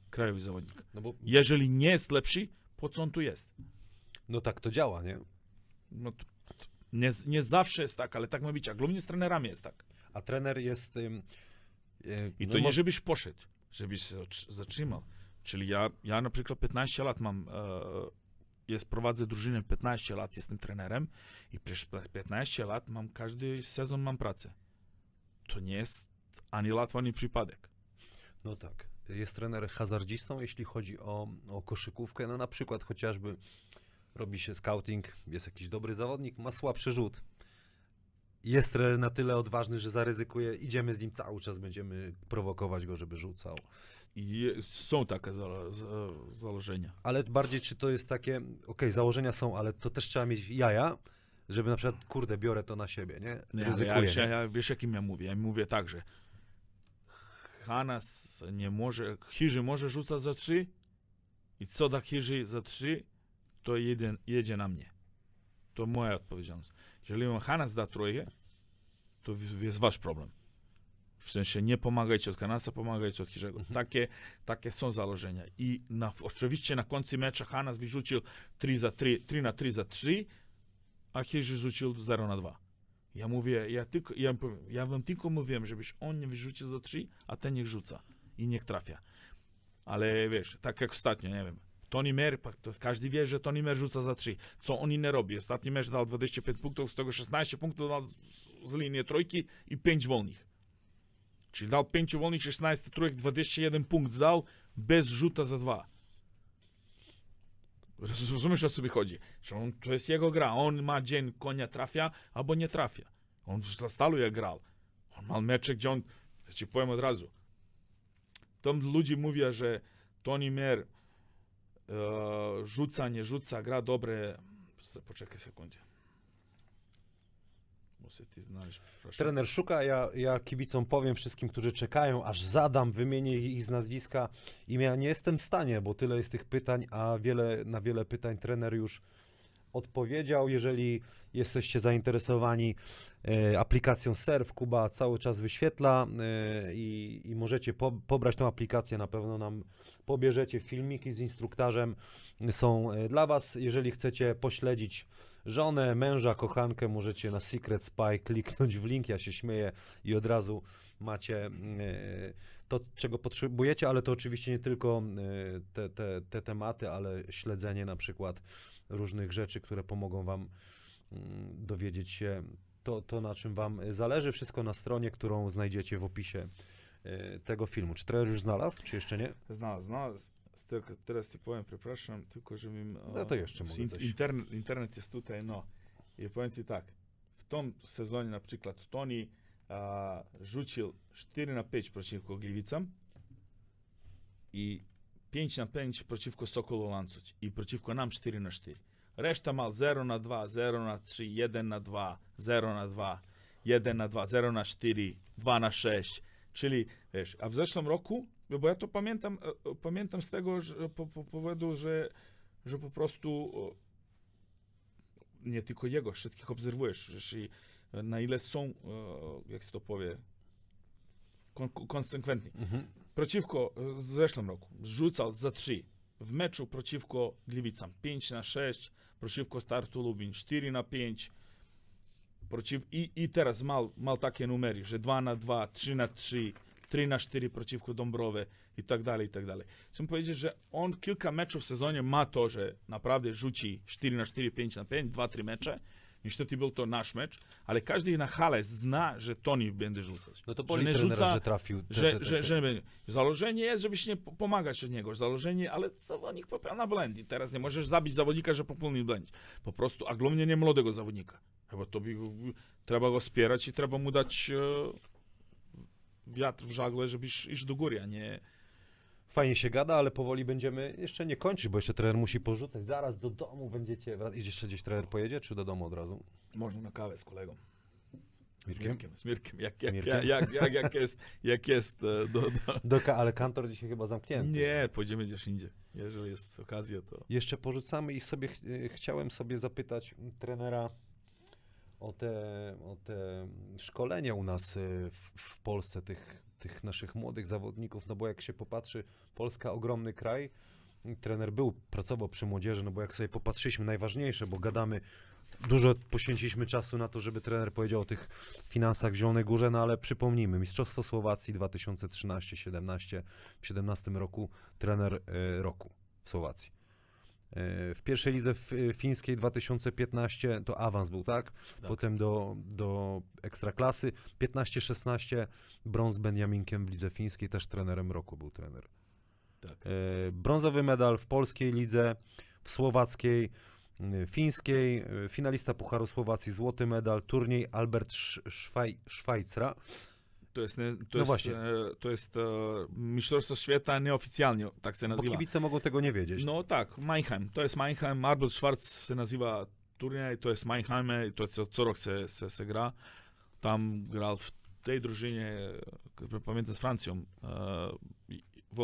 krajowy zawodnik. No bo... Jeżeli nie jest lepszy, po co on tu jest? No tak to działa, nie? No to, to nie, nie zawsze jest tak, ale tak ma być. A głównie z trenerami jest tak. A trener jest... Ym, yy, I to no nie żebyś poszedł, żebyś się zatrzymał. Czyli ja, ja na przykład 15 lat mam... Yy, jest, prowadzę drużynę 15 lat, jestem trenerem i przez 15 lat mam każdy sezon mam pracę. To nie jest ani łatwo, ani przypadek. No tak. Jest trener hazardzistą, jeśli chodzi o, o koszykówkę. No na przykład chociażby robi się scouting, jest jakiś dobry zawodnik, ma słabszy rzut. Jest trener na tyle odważny, że zaryzykuje, idziemy z nim cały czas, będziemy prowokować go, żeby rzucał. I są takie za, za, założenia. Ale bardziej, czy to jest takie, okej, okay, założenia są, ale to też trzeba mieć jaja, żeby na przykład, kurde, biorę to na siebie, nie? nie Ryzykuję. Ja, ja, ja, wiesz, jakim ja mówię? Ja mówię tak, że Hanas nie może, Hirzy może rzucać za trzy i co da Hirzy za trzy, to jedzie, jedzie na mnie. To moja odpowiedzialność. Jeżeli on Hanas da trójkę, to jest wasz problem. W sensie nie pomagajcie od Hanasa, pomagajcie od Hirzego. Mhm. Takie, takie są założenia. I na, oczywiście na końcu meczu Hanas wyrzucił 3, za 3, 3 na 3 za 3, a Hirzy rzucił 0 na 2. Ja mówię, ja, tylko, ja, ja wam tylko mówiłem, żebyś on nie wyrzucił za 3, a ten niech rzuca i niech trafia. Ale wiesz, tak jak ostatnio, nie wiem, Tony Mer, każdy wie, że Tony Mer rzuca za 3. Co on nie robi? Ostatni mecz dał 25 punktów, z tego 16 punktów z linii trójki i 5 wolnych. Czyli dał 5 wolnych, 16 trójek, 21 punkt dał bez rzuta za 2. Rozumiesz o co mi chodzi? Że on, to jest jego gra. On ma dzień, konia trafia albo nie trafia. On w stalu jak grał. On ma mecze, gdzie on, ja ci powiem od razu. Tam ludzie mówią, że Tony Mer e, rzuca, nie rzuca, gra dobre. Poczekaj sekundę. Muszę znaleźć, proszę. Trener szuka, ja, ja kibicom powiem wszystkim, którzy czekają, aż zadam, wymienię ich z nazwiska i ja nie jestem w stanie, bo tyle jest tych pytań, a wiele, na wiele pytań trener już odpowiedział. Jeżeli jesteście zainteresowani e, aplikacją Surf, Kuba cały czas wyświetla e, i, i, możecie po, pobrać tą aplikację, na pewno nam pobierzecie. Filmiki z instruktarzem są e, dla Was. Jeżeli chcecie pośledzić żonę, męża, kochankę, możecie na Secret Spy kliknąć w link, ja się śmieję i od razu macie to, czego potrzebujecie, ale to oczywiście nie tylko te, te, te tematy, ale śledzenie na przykład różnych rzeczy, które pomogą Wam mm, dowiedzieć się to, to, na czym Wam zależy. Wszystko na stronie, którą znajdziecie w opisie e, tego filmu. Czy trener już znalazł, czy jeszcze nie? Znalazł, znalazł. Tego, teraz ti powiem, przepraszam, tylko żebym... No to jeszcze mogę coś. Internet, internet jest tutaj, no. I powiem ci tak, w tym sezonie na przykład Toni a, rzucił 4 na 5 przeciwko Gliwicam i 5 na 5 przeciwko Sokolu Lancuć i przeciwko nam 4 na 4. Reszta mal 0 na 2, 0 na 3, 1 na 2, 0 na 2, 1 na 2, 0 na 4, 2 na 6. Czyli, wiesz, a w zeszłym roku, bo ja to pamiętam, e, pamiętam z tego że, po, po powodu, że, że po prostu nie tylko jego, wszystkich obserwujesz, wiesz, i na ile są, e, jak się to powie, kon konsekwentni. Mhm. Przeciwko, w zeszłym roku, rzucał za 3, w meczu przeciwko Gliwicam 5 na 6, przeciwko Startu Lubin 4 na 5, przeciw, i, i teraz mal, mal takie numery, że 2 na 2, 3 na 3, 3 na 4 przeciwko Dąbrowie i tak dalej, i tak dalej. Chcę powiedzieć, że on kilka meczów w sezonie ma to, że naprawdę rzuci 4 na 4, 5 na 5, 2-3 mecze, Niestety był to nasz mecz, ale każdy na hale zna, że Toni będzie rzucać. No to boli że nie trenera, rzuca, że trafił. Te, te, te, że, że, że, Założenie jest, żebyś nie pomagać od niego. Założenie, ale zawodnik popełnia błędy. Teraz nie możesz zabić zawodnika, że popełnił błęd. Po prostu, a głównie nie młodego zawodnika. Chyba to by, trzeba go wspierać i trzeba mu dać e, wiatr w żagle, żebyś iść do góry, a nie fajnie się gada, ale powoli będziemy jeszcze nie kończyć, bo jeszcze trener musi porzucać. Zaraz do domu będziecie. I jeszcze gdzieś trener pojedzie, czy do domu od razu? Można na kawę z kolegą. Mirkiem? Mirkiem, z Mirkiem. Jak, jak, Mirkiem? Jak, jak, jak, jest, jak jest e, do, do... do... Ale kantor dzisiaj chyba zamknięty. Nie, pojedziemy gdzieś indziej. Jeżeli jest okazja, to... Jeszcze porzucamy i sobie ch chciałem sobie zapytać trenera o te, o te szkolenia u nas y, w, w Polsce, tych, tych naszych młodych zawodników, no bo jak się popatrzy, Polska ogromny kraj, trener był, pracował przy młodzieży, no bo jak sobie popatrzyliśmy, najważniejsze, bo gadamy, dużo poświęciliśmy czasu na to, żeby trener powiedział o tych finansach w Zielonej Górze, no ale przypomnijmy, Mistrzostwo Słowacji 2013-17, w 17 roku trener y, roku w Słowacji. W pierwszej lidze fińskiej 2015 to awans był, tak? tak. Potem do, do ekstraklasy. 15-16 brąz z Benjaminkiem w lidze fińskiej, też trenerem roku był trener. Tak. E, brązowy medal w polskiej lidze, w słowackiej, fińskiej, finalista Pucharu Słowacji, złoty medal, turniej Albert Szwaj, Szwajcara. To jest, nie, to, no jest, właśnie. to jest Mistrzostwo Świata nieoficjalnie, tak się nazywa. Bo kibice mogą tego nie wiedzieć. No tak, Mannheim. To jest Mannheim, Marble Schwarz się nazywa turniej, to jest Mannheim, to co, co rok się, się, się gra. Tam grał w tej drużynie, pamiętam z Francją,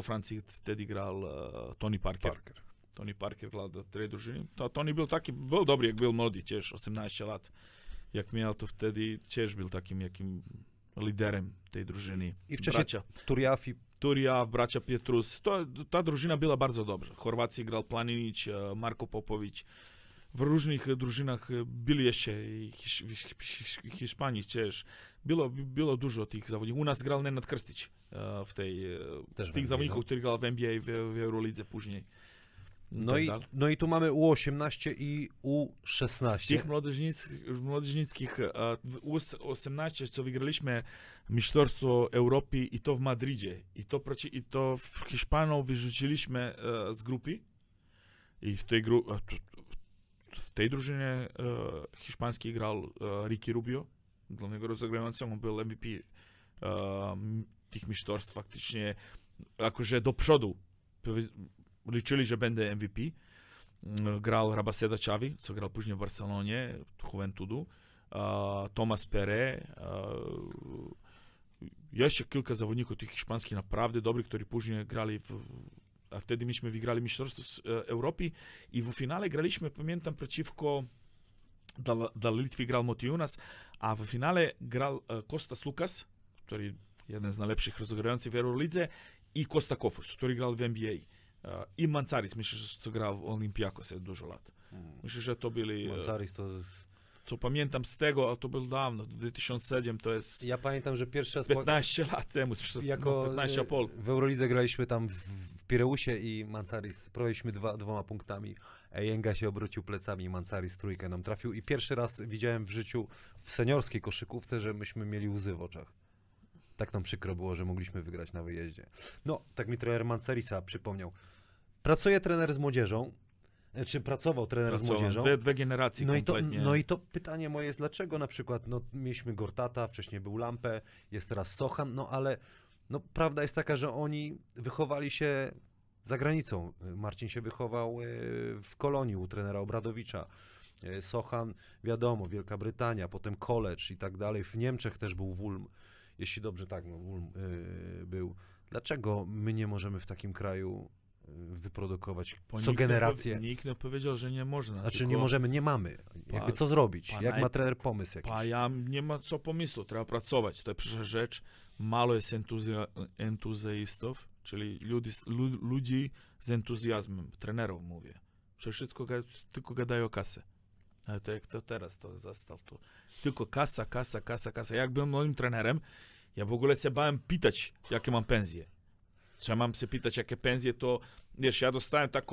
Francji wtedy grał uh, Tony Parker. Parker. Tony Parker grał do tej drużyny. To Tony był taki, był dobry, jak był młody, też 18 lat. Jak miał to wtedy, też był takim jakim liderem tej drużyny. I wcześniej bracia. Turjaf i... Turjaf, bracia Pietrus. To, ta drużyna była bardzo dobrze. W Chorwacji grał Planinic, e, Marko Popović. W różnych drużynach byli jeszcze w Hiszpanii. Było, było dużo tych zawodników. U nas grał Nenad Krstić e, w tej, e, Też z tych zawodników, no. który grał w NBA i w, w Eurolidze później. No i, no i tu mamy U18 i U16. Z tych młodzieżnickich, U18, co wygraliśmy Mistrzostwo Europy i to w Madrydzie, i to, i to w Hiszpanią wyrzuciliśmy e, z grupy. I w tej, gru, w tej drużynie e, hiszpańskiej grał e, Ricky Rubio, głównego rozegrającego, był MVP tych mistrzostw faktycznie, jakože do przodu liczyli, że będę MVP. Mm, grał Rabaseda Chavi, co grał później w Barcelonie, Juventudu. Thomas Pere. Jeszcze kilka zawodników tych hiszpańskich naprawdę dobrych, którzy później grali w, a wtedy myśmy wygrali Mistrzostwo Europy i w finale graliśmy, pamiętam, przeciwko dla, dla Litwy grał Motiunas, a w finale grał uh, Kostas Lukas, który jeden z najlepszych rozgrających w Eurolidze i Costa Kofus, który grał w NBA. I Mancaris, myślę, że co grał w Olimpiakosie dużo lat. Hmm. Myślę, że to byli... Mancaris to... Co pamiętam z tego, a to był dawno, 2007 to jest... Ja pamiętam, że pierwszy raz... 15 lat temu, 16, jako 15 pol. W Eurolidze graliśmy tam w, w Pireusie i Mancaris, prowadziliśmy dwa, dwoma punktami. Ejenga się obrócił plecami i Mancaris trójkę nam trafił i pierwszy raz widziałem w życiu w seniorskiej koszykówce, że myśmy mieli łzy w oczach. Tak nam przykro było, że mogliśmy wygrać na wyjeździe. No, tak mi trener Mancerisa przypomniał. Pracuje trener z młodzieżą, e, czy pracował trener z Pracował. młodzieżą. Dwie, dwie generacje No i, to, kompletnie. no i to pytanie moje jest, dlaczego na przykład, no mieliśmy Gortata, wcześniej był Lampę, jest teraz Sochan, no ale no, prawda jest taka, że oni wychowali się za granicą. Marcin się wychował e, w Kolonii u trenera Obradowicza. E, Sochan, wiadomo, Wielka Brytania, potem college i tak dalej. W Niemczech też był Wulm, jeśli dobrze tak, no, e, był. Dlaczego my nie możemy w takim kraju e, wyprodukować Bo co nikt nie generację? powie- Nikt nie powiedział, że nie można. Znaczy nie możemy, nie mamy. Jakby co zrobić? Jak ma trener pomysł jakiś? Pa ja nie ma co pomysłu, trzeba pracować. To jest przecież rzecz, mało jest entuzja, entuzjastów, czyli ludzi, lu, ludzi z entuzjazmem, trenerów mówię. Przecież wszystko tylko gadają o kasę. Ale to jak to teraz to zastał, to tylko kasa, kasa, kasa, kasa. Jak byłem moim trenerem, ja w ogóle się bałem pytać, jakie mam pensje. Czy mam się pytać, jakie pensje, to wiesz, ja dostałem tak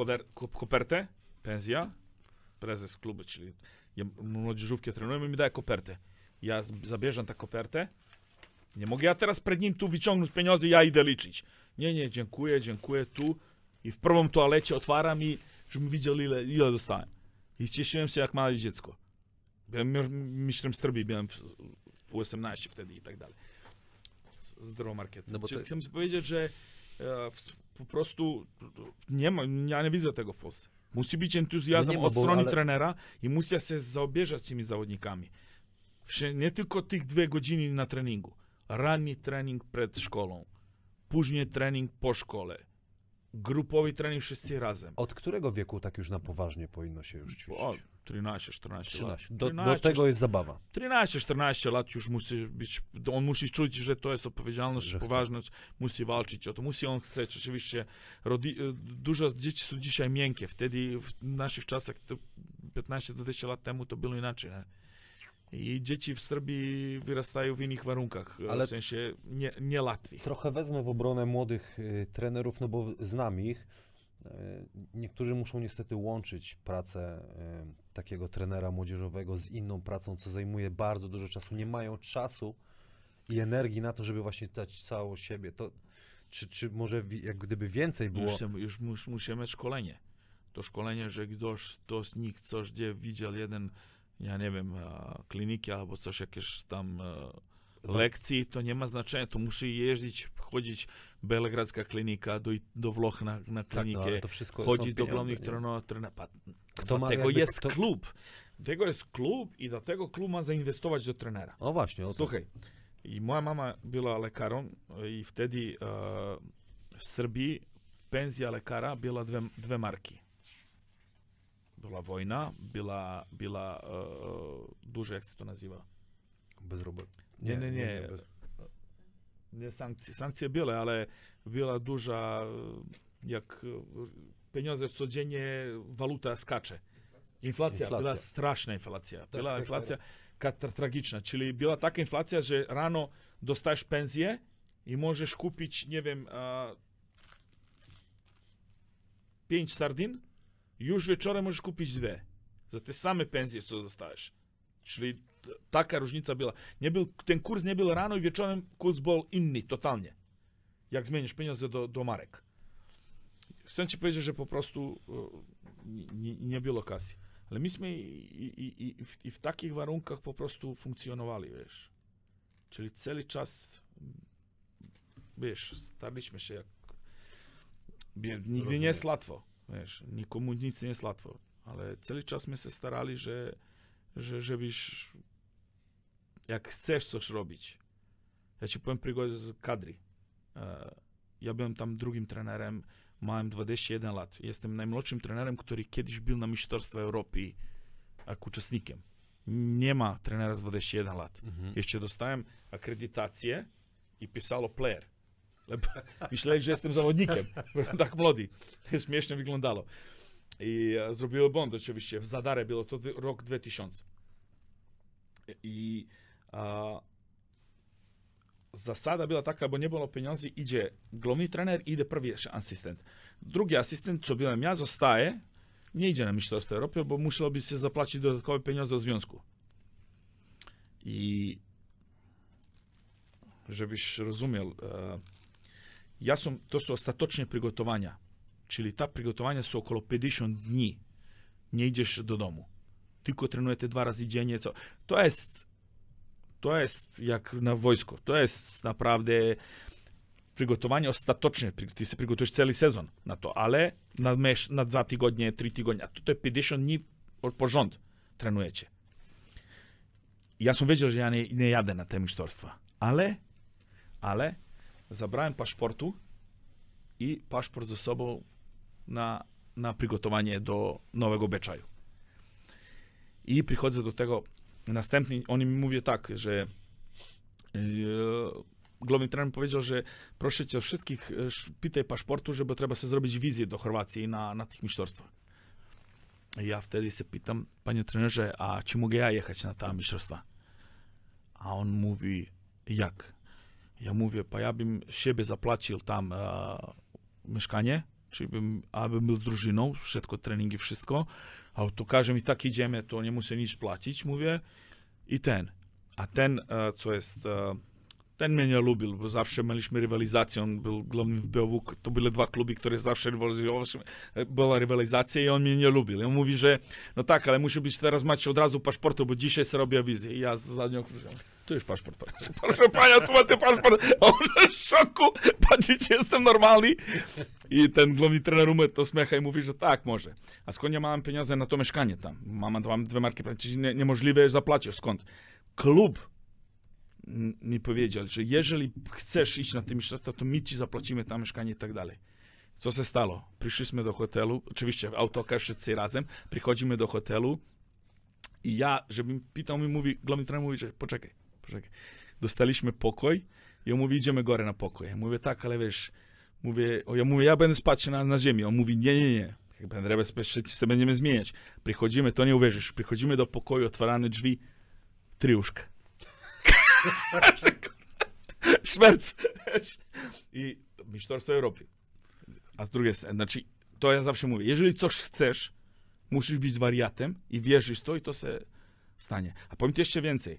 kopertę, pensja, prezes klubu, czyli ja młodzieżówkę trenujemy, mi daje kopertę. Ja z- zabierzam tę kopertę. Nie mogę ja teraz przed nim tu wyciągnąć pieniądze, ja idę liczyć. Nie, nie, dziękuję, dziękuję, tu. I w pierwszym toalecie otwaram i żebym widział, ile, ile dostałem. I cieszyłem się jak małe dziecko. Byłem mi- mistrzem Serbii, byłem w, w 18 wtedy i tak dalej. Zdrowo market. No to- Chcę powiedzieć, że e, po prostu nie ma, ja nie widzę tego w Polsce. Musi być entuzjazm No ma, od strony ale- trenera i musi się zaobierzać tymi zawodnikami. Nie tylko tych dwie godziny na treningu. Ranny trening przed szkołą, później trening po szkole, grupowy trening wszyscy razem. Od którego wieku tak już na poważnie powinno się już ćwiczyć? O, 13-14 lat. 13. Do, do 13, tego jest zabawa. 13-14 lat już musi być, on musi czuć, że to jest odpowiedzialność, Że chce. poważność, musi walczyć o to, musi on chcieć, oczywiście, rodi, dużo dzieci są dzisiaj miękkie, wtedy w naszych czasach, to 15-20 lat temu to było inaczej, nie? I dzieci w Serbii wyrastają w innych warunkach, Ale- w sensie nie, nie łatwych. Trochę wezmę w obronę młodych y, trenerów, no bo znam ich. Y, niektórzy muszą niestety łączyć pracę y, takiego trenera młodzieżowego z inną pracą, co zajmuje bardzo dużo czasu. Nie mają czasu i energii na to, żeby właśnie dać całą siebie. To, czy, czy może jak gdyby więcej było... Już, już mus, musimy mieć szkolenie. To szkolenie, że ktoś to z nich coś gdzie widział jeden, ja nie wiem, kliniki albo coś, jakieś tam e, lekcji, to nie ma znaczenia. To musi jeździć, chodzić Belegradzka klinika do, do Włoch na, na tak, no, klinikę, to wszystko chodzić do głównych trenerów. Trener, pa- Kto ma jakby- jest kto- klub. Dlatego jest klub i dlatego klub ma zainwestować do trenera. O właśnie, o to. Słuchaj, i moja mama była lekarzem i wtedy e, w Serbii pensja lekara była dwie, dwie marki. Była wojna, była, była e, duża, jak się to nazywa? Bezrobocie. Nie, nie, nie. bez... Nie sankcje, sankcje były, ale była duża, jak e, pieniądze codziennie, waluta skacze. Inflacja, Inflacja. była straszna inflacja. Była tak, inflacja katra- tragiczna, czyli była taka inflacja, że rano dostajesz pensję i możesz kupić, nie wiem, e, pięć sardin, już wieczorem możesz kupić dwie. Za te same pensje, co dostajesz. Czyli taka różnica była. Nie był, ten kurs nie był rano i wieczorem kurs był inny, totalnie. Jak zmienisz pieniądze do, do marek. Chcę ci powiedzieć, że po prostu e, nie, nie było kasy. Ale myśmy i, i, i, w, i w takich warunkach po prostu funkcjonowali, wiesz. Czyli cały czas, wiesz, staraliśmy się jak... Nigdy nie jest łatwo, wiesz, nikomu nic nie jest łatwo, ale cały czas my się starali, że, że żebyś, jak chcesz coś robić, ja ci powiem przykład z kadry. E, Ja byłem tam drugim trenerem, miałem 21 lat. Jestem najmłodszym trenerem, który kiedyś był na Mistrzostwa Europy jak uczestnikiem. Nie ma trenera z 21 lat. Mhm. Jeszcze dostałem akredytację i pisało player. Myśleli, że jestem zawodnikiem. Byłem tak młody. Śmiesznie wyglądało. I e, zrobiłem błąd oczywiście. W Zadare było to rok 2000. I a, zasada była taka, bo nie było pieniędzy, idzie główny trener, idzie pierwszy asystent. Drugi asystent, co byłem ja, zostaje, nie idzie na Mistrzostwo Europy, bo musiałoby się zapłacić dodatkowe pieniądze w związku. I żebyś rozumiał, Јас сум, тоа се остаточни приготовања. Чили та приготовања се околу 50 дни. Не идеш до дому. Ти ко тренуете два разиѓења. Тоа е тоа е јак на војско. Тоа е направде приготовање остаточно, ти се приготуваш цели сезон на тоа, але на меш на два ти години, три ти години, тоа е 50 дни пожонд тренуече. Јас сум веќе ја не, не јаде на темишторства, але але zabrałem paszportu i paszport ze sobą na, na przygotowanie do nowego beczaju. I przychodzę do tego, następny, oni mi mówią tak, że yy, główny trener powiedział, że proszę cię wszystkich, e, pytaj paszportu, żeby trzeba sobie zrobić wizję do Chorwacji na, na tych mistrzostwach. Ja wtedy się pytam, panie trenerze, a czy mogę ja jechać na te mistrzostwa? A on mówi, jak? Ja mówię, pa ja bym siebie zapłacił tam e, mieszkanie, czyli bym, abym był z drużyną, wszystko, treningi, wszystko, a tu każe mi, tak idziemy, to nie muszę nic płacić, mówię, i ten. A ten, e, co jest, e, ten mnie nie lubił, bo zawsze mieliśmy rywalizację, on był głównym w BOW, to były dwa kluby, które zawsze rywalizowały, była rywalizacja i on mnie nie lubił. I on mówi, że no tak, ale musi być teraz mać od razu paszportu, bo dzisiaj sobie robię wizję. I ja za nią powiedziałem, tu już paszport, proszę, proszę pania, tu macie paszport. A on w szoku, patrzycie, jestem normalny. I ten główny trener umy to śmiecha i mówi, że tak, może. A skąd ja mam pieniądze na to mieszkanie tam? Mama dwa, dwie marki, nie, niemożliwe zapłacić. Skąd? Klub mi powiedział, że jeżeli chcesz iść na te mistrzostwa, to my ci zapłacimy tam mieszkanie i tak dalej. Co się stało? Przyszliśmy do hotelu, oczywiście autokar wszyscy razem, przychodzimy do hotelu i ja, żebym pytał mi, mówi, główny trener mówi, że poczekaj, poczekaj. Dostaliśmy pokój i on mówi, idziemy górę na pokój. Ja mówię, tak, ale wiesz, mówię, o, ja mówię, ja będę spać na, na ziemi. On mówi, nie, nie, nie. Będę bezpiecznie się będziemy zmieniać. Przychodzimy, to nie uwierzysz, przychodzimy do pokoju, otwierane drzwi, triuszka. Szmerc. I mistrzostwo Europy. A z drugiej strony, znaczy, to ja zawsze mówię, jeżeli coś chcesz, musisz być wariatem i wierzysz to i to się stanie. A powiem ci jeszcze więcej.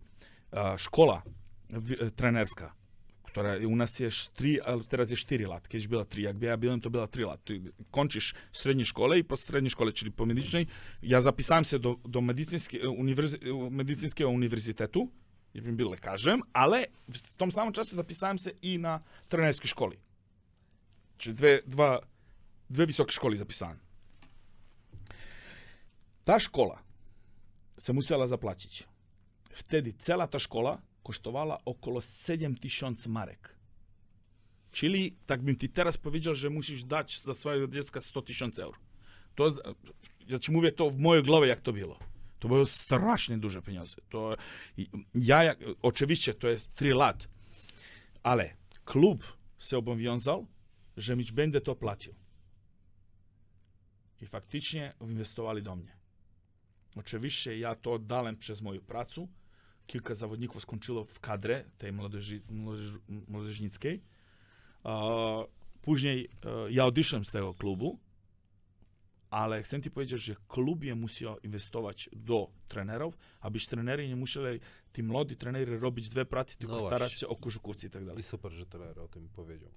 Szkoła wi- e, trenerska, która u nas jest 3, ale teraz jest 4 lat. Kiedyś była 3, jak ja byłem, to była 3 lat. Ty kończysz średnią szkołę i po średniej szkole, czyli po medycznej, ja zapisałem się do, do medycyńskiego uniwersytetu, ja bym był lekarzem, ale w tym samym czasie zapisałem się i na trenerskiej szkole. Czyli dwie, dwa, dwie wysokie szkoły zapisałem. Ta szkoła se musiała zapłacić. Wtedy cała ta szkoła kosztowała około 7 tysięcy marek. Czyli, tak bym ci teraz powiedział, że musisz dać za swojego dziecka 100 tysięcy euro. To, ja ci mówię to w mojej głowie, jak to było. To były strasznie duże pieniądze. To ja, jak, oczywiście, to jest 3 lat, ale klub się obowiązał, że mi będę to płacił. I faktycznie inwestowali do mnie. Oczywiście ja to oddałem przez moją pracę. Kilka zawodników skończyło w kadrę tej młodzieży, młodzież, młodzieżnickiej. Później e, ja odeszłem z tego klubu, ale chcę ci powiedzieć, że klubie musi inwestować do trenerów, abyś trenery nie musieli, ci młodzi trenery robić dwie pracy, tylko No starać się o koszykówce i tak dalej. I super, że trener o tym powiedział.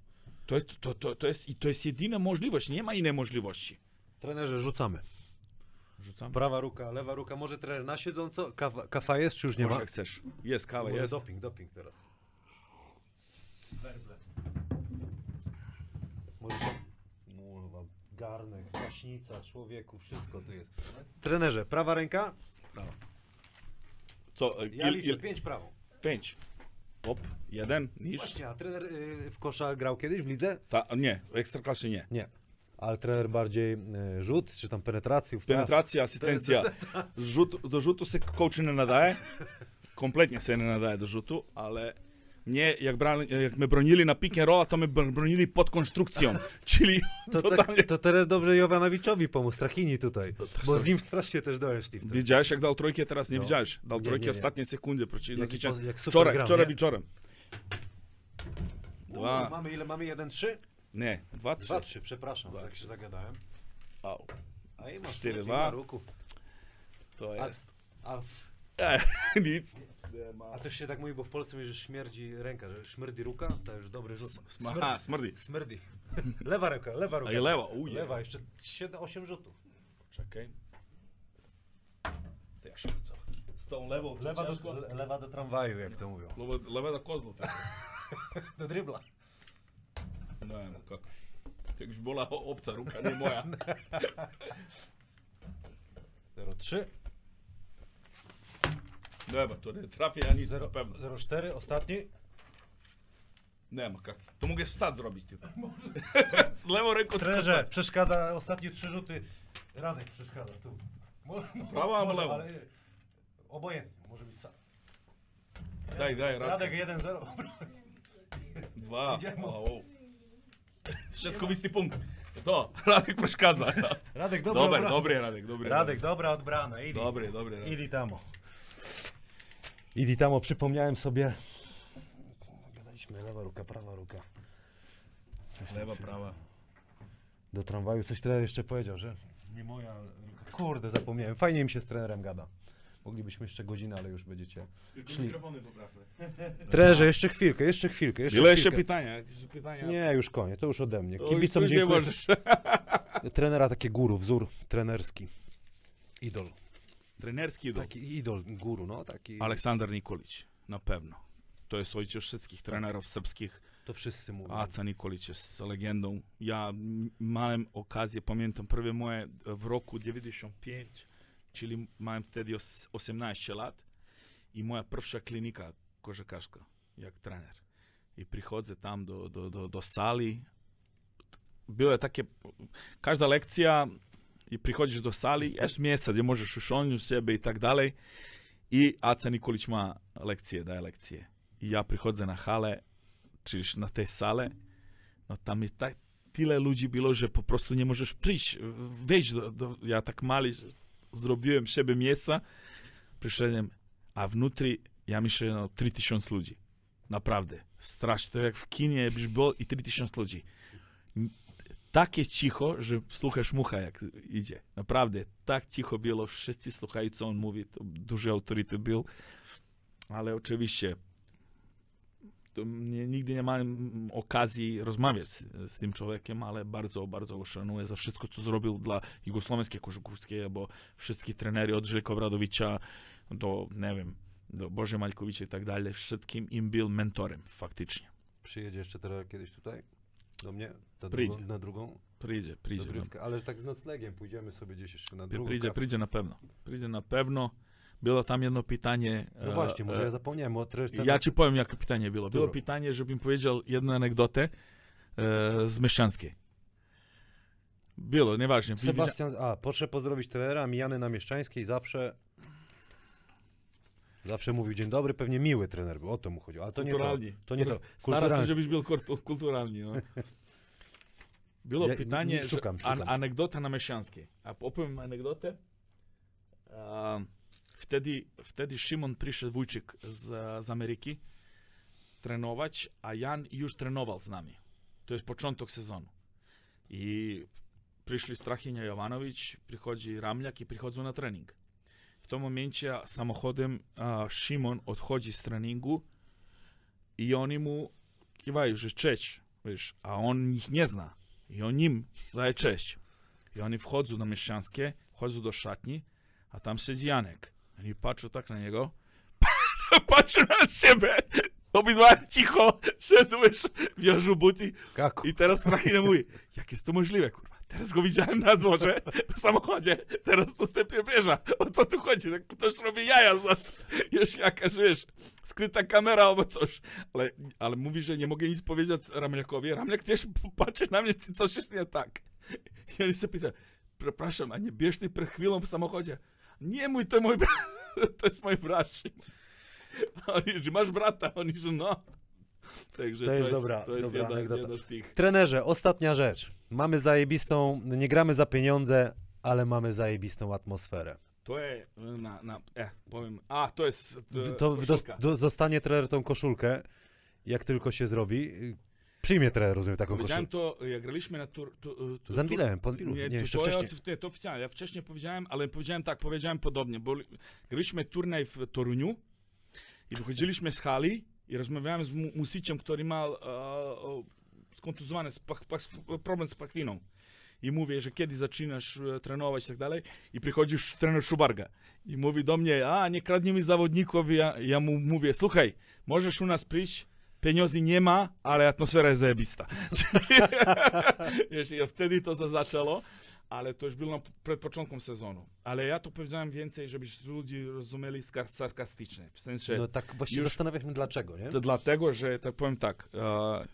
To jest, to, to, to, jest, i to jest jedyna możliwość, nie ma innej możliwości. Trenerze, rzucamy. Rzucam. Prawa ruka, lewa ruka. Może trener na siedząco? Kawa, kafa jest, czy już nie Może ma? jak chcesz. Jest kawa, Może jest. doping, doping teraz. Werble. Może. Kurwa, garnek, gaśnica, człowieku, wszystko tu jest. Trenerze, prawa ręka? Co, e, Ja il, liczę, il, pięć prawą. pięć. Hop, jeden, niż. Właśnie, a trener y, w kosza grał kiedyś w lidze? Ta, nie, w ekstraklasie nie. Nie. Ale trener bardziej y, rzut, czy tam penetrację? Penetracja, asystencja. Rzut, do rzutu się coach nie nadaje. Kompletnie się nie nadaje do rzutu, ale mnie, jak, brali, jak my bronili na pick and to my br- bronili pod konstrukcją. Czyli To, tak, to trener dobrze Jovanowiczowi pomógł, Strachini tutaj. Bo sorry. z nim strasznie też doeszli wtedy. Widziałeś, jak dał trójkę, teraz nie No. widziałeś. Dał Nie, trójkę nie, nie. ostatnie sekundy. Po- jak super wczoraj, gram, wczoraj nie? wieczorem. U, Dwa, Mamy ile? Mamy jeden, trzy? Nie, dwa, trzy. Dwa, trzy, przepraszam, Dwa, tak trzy. się zagadałem. Au, A i masz Cztery, cztery, dwa. ruku. to A- jest. A w E, nic. A też się tak mówi, bo w Polsce mówi, że śmierdzi ręka, że szmrdzi ruka, to już dobry rzut. Aha, smrdzi. Smrdzi. Lewa ręka, lewa ruka. A i lewa, uje. Lewa, jeszcze 7, 8 rzutów. Czekaj. Szybko. Z tą lewą to Lewa ciężko. do, le- lewa do tramwaju, jak to mówią. Lewa, lewa do kozłu. Tak. Do dribla. No, no kako. To już bola obca ruka, nie moja. 0,3. Nema, to nie trafię ja nic, na pewno. 0,4, ostatni. Nema kako. To mogę sad zrobić tylko. Z lewą ręką sad. przeszkadza ostatnie trzy rzuty. Radek przeszkadza tu. Mo- mo- Prawa albo może, lewa? ale Obojętnie, może być sam. Daj, daj, Radek Radek. 1-0. Dwa. Idziemy. O, o. Środkowisty punkt. To, Radek przeszkadza. Radek, dobra obrana. dobry Radek, dobry. Radek, dobra odbrana. Idi. Dobry, dobry. Radek. Idi tamo. Idi tamo, przypomniałem sobie. Gadaliśmy, lewa ruka, prawa ruka. Lewa, prawa. Do tramwaju coś trener jeszcze powiedział, że nie moja ruka. Kurde, zapomniałem. Fajnie mi się z trenerem gada. Moglibyśmy jeszcze godzinę, ale już będziecie. Tylko Szli. mikrofony poprawne. Trenerze, jeszcze chwilkę, jeszcze chwilkę. Jeszcze Ile jeszcze chwilkę. pytania? Jakieś pytania? Nie, już koniec, to już ode mnie. To Kibicom już nie dziękuję. możesz. Trenera takie guru, wzór trenerski. Idol. Trenerski idol. Taki idol, guru, no taki. Aleksander Nikolić, na pewno. To jest ojciec wszystkich trenerów serbskich. To wszyscy mówią. Aca Nikolić jest legendą. Ja m- miałem okazję, pamiętam, prve moje w roku 95, czyli miałem wtedy os- 18 lat i moja pierwsza klinika koszykaszka, jak trener. I przychodzę tam do, do, do, do sali. Były takie, każda lekcja i przychodzisz do sali, jest miejsce, gdzie możesz usiąść siebie i tak dalej. I Aca Nikolić ma lekcje, daje lekcje. I ja przychodzę na halę, czyli na tej sale, no tam jest tak, tyle ludzi było, że po prostu nie możesz przyjść, wejść do, do ja tak mali zrobiłem siebie miejsca, przyszedłem, a wnutri, ja myślę, no 3000 ludzi. Naprawdę. Strasznie. To jak w kinie byś był i 3000 ludzi. Takie cicho, że słuchasz mucha jak idzie. Naprawdę. Tak cicho było, wszyscy słuchają co on mówi. To duży autorytet był. Ale oczywiście nie, nigdy nie miałem okazji rozmawiać z, z tym człowiekiem, ale bardzo, bardzo go szanuję za wszystko, co zrobił dla jugosłowenskiej koszykówki, bo wszystkie trenery od Żylka Obradowicza do, nie wiem, do Boże Malkowicza i tak dalej, wszystkim im był mentorem, faktycznie. Przyjedzie jeszcze teraz kiedyś tutaj? Do mnie? Na Przyjdzie. drugą, na drugą Przyjdzie, przyjdzie. No. Ale tak z noclegiem pójdziemy sobie gdzieś jeszcze na drugą. przyjdzie, przyjdzie na pewno. Przyjdzie na pewno. Było tam jedno pytanie. No e, właśnie, może e, ja zapomniałem o trenerze. Ja ci powiem, jakie pytanie było. Było Dobra. pytanie, żebym powiedział jedną anegdotę e, z Mieszczanskiej. Było, nieważne. Sebastian, a, proszę pozdrowić trenera Mijany na Mieszczańskiej, zawsze zawsze mówił dzień dobry, pewnie miły trener był, o to mu chodziło, ale to nie to. To nie to. Stara się, żebyś był kultu- kulturalny. No. Było Ja- pytanie, nie- szukam, szukam. An, anegdota na Mieszczańskiej. A opowiem anegdotę. Wtedy, wtedy Szymon przyszedł Wójcik z, z Ameryki trenować, a Jan już trenował z nami. To jest początek sezonu. I przyszli Strachinia Jovanowicz, przychodzi Ramljak i przychodzą na trening. W tym momencie samochodem a, Szymon odchodzi z treningu i oni mu kiwają, że cześć, wiesz, a on ich nie zna. I on im daje cześć. I oni wchodzą na Mieszczanskie, wchodzą do szatni, a tam siedzi Janek. Oni patrzą tak na niego, patrzą na siebie, obydwa cicho, szedłeś w jarzu buty Kaku. i teraz Strachina mówi, jak jest to możliwe, kurwa. Teraz go widziałem na dworze, w samochodzie, teraz to sypie bierza. O co tu chodzi? Tak ktoś robi jaja z nas. Już jakaś, wiesz, skryta kamera albo coś. Ale, ale mówi, że nie mogę nic powiedzieć Ramliakowi. Ramliak też patrzy na mnie, czy coś jest nie tak. I oni się pytają, przepraszam, a nie bierz ty przed chwilą w samochodzie? Nie mój, to mój brat, to jest mój brat. A Oni, że masz brata? Oni, że no. Także To jest dobra- to jest dobra jedna, anegdota. jedna z tych. Trenerze, ostatnia rzecz. Mamy zajebistą, nie gramy za pieniądze, ale mamy zajebistą atmosferę. To je na, na e, powiem, a to jest e, To koszulka. do, dostanie trener tą koszulkę, jak tylko się zrobi. Przyjmie trener, rozumiem, taką Powiedziałem koszulkę. to, jak graliśmy na tur... Tu, tu, Z Anwilem, pod Wilu. Nie, Nie, to, jeszcze to, wcześniej. Ja, nie, to oficjalnie, ja wcześniej powiedziałem, ale powiedziałem tak, powiedziałem podobnie, bo graliśmy turniej w Toruniu i wychodziliśmy z hali i rozmawiałem z mu- Musiciem, który ma e, skontuzowany z pach, problem z pachwiną. I mówię, że kiedy zaczynasz e, trenować i tak dalej. I przychodzi trener Szubarga. I mówi do mnie, a nie kradnij mi zawodników. I Ja, ja mu mówię, słuchaj, możesz u nas przyjść, pieniędzy nie ma, ale atmosfera jest zajebista. Wiesz, i wtedy to za- zaczęło, ale to już było przed początkiem sezonu. Ale ja to powiedziałem więcej, żebyś ludzie rozumieli sarkastycznie. W sensie, No tak właśnie zastanawiam się dlaczego, nie? to dlatego, że tak powiem tak, e,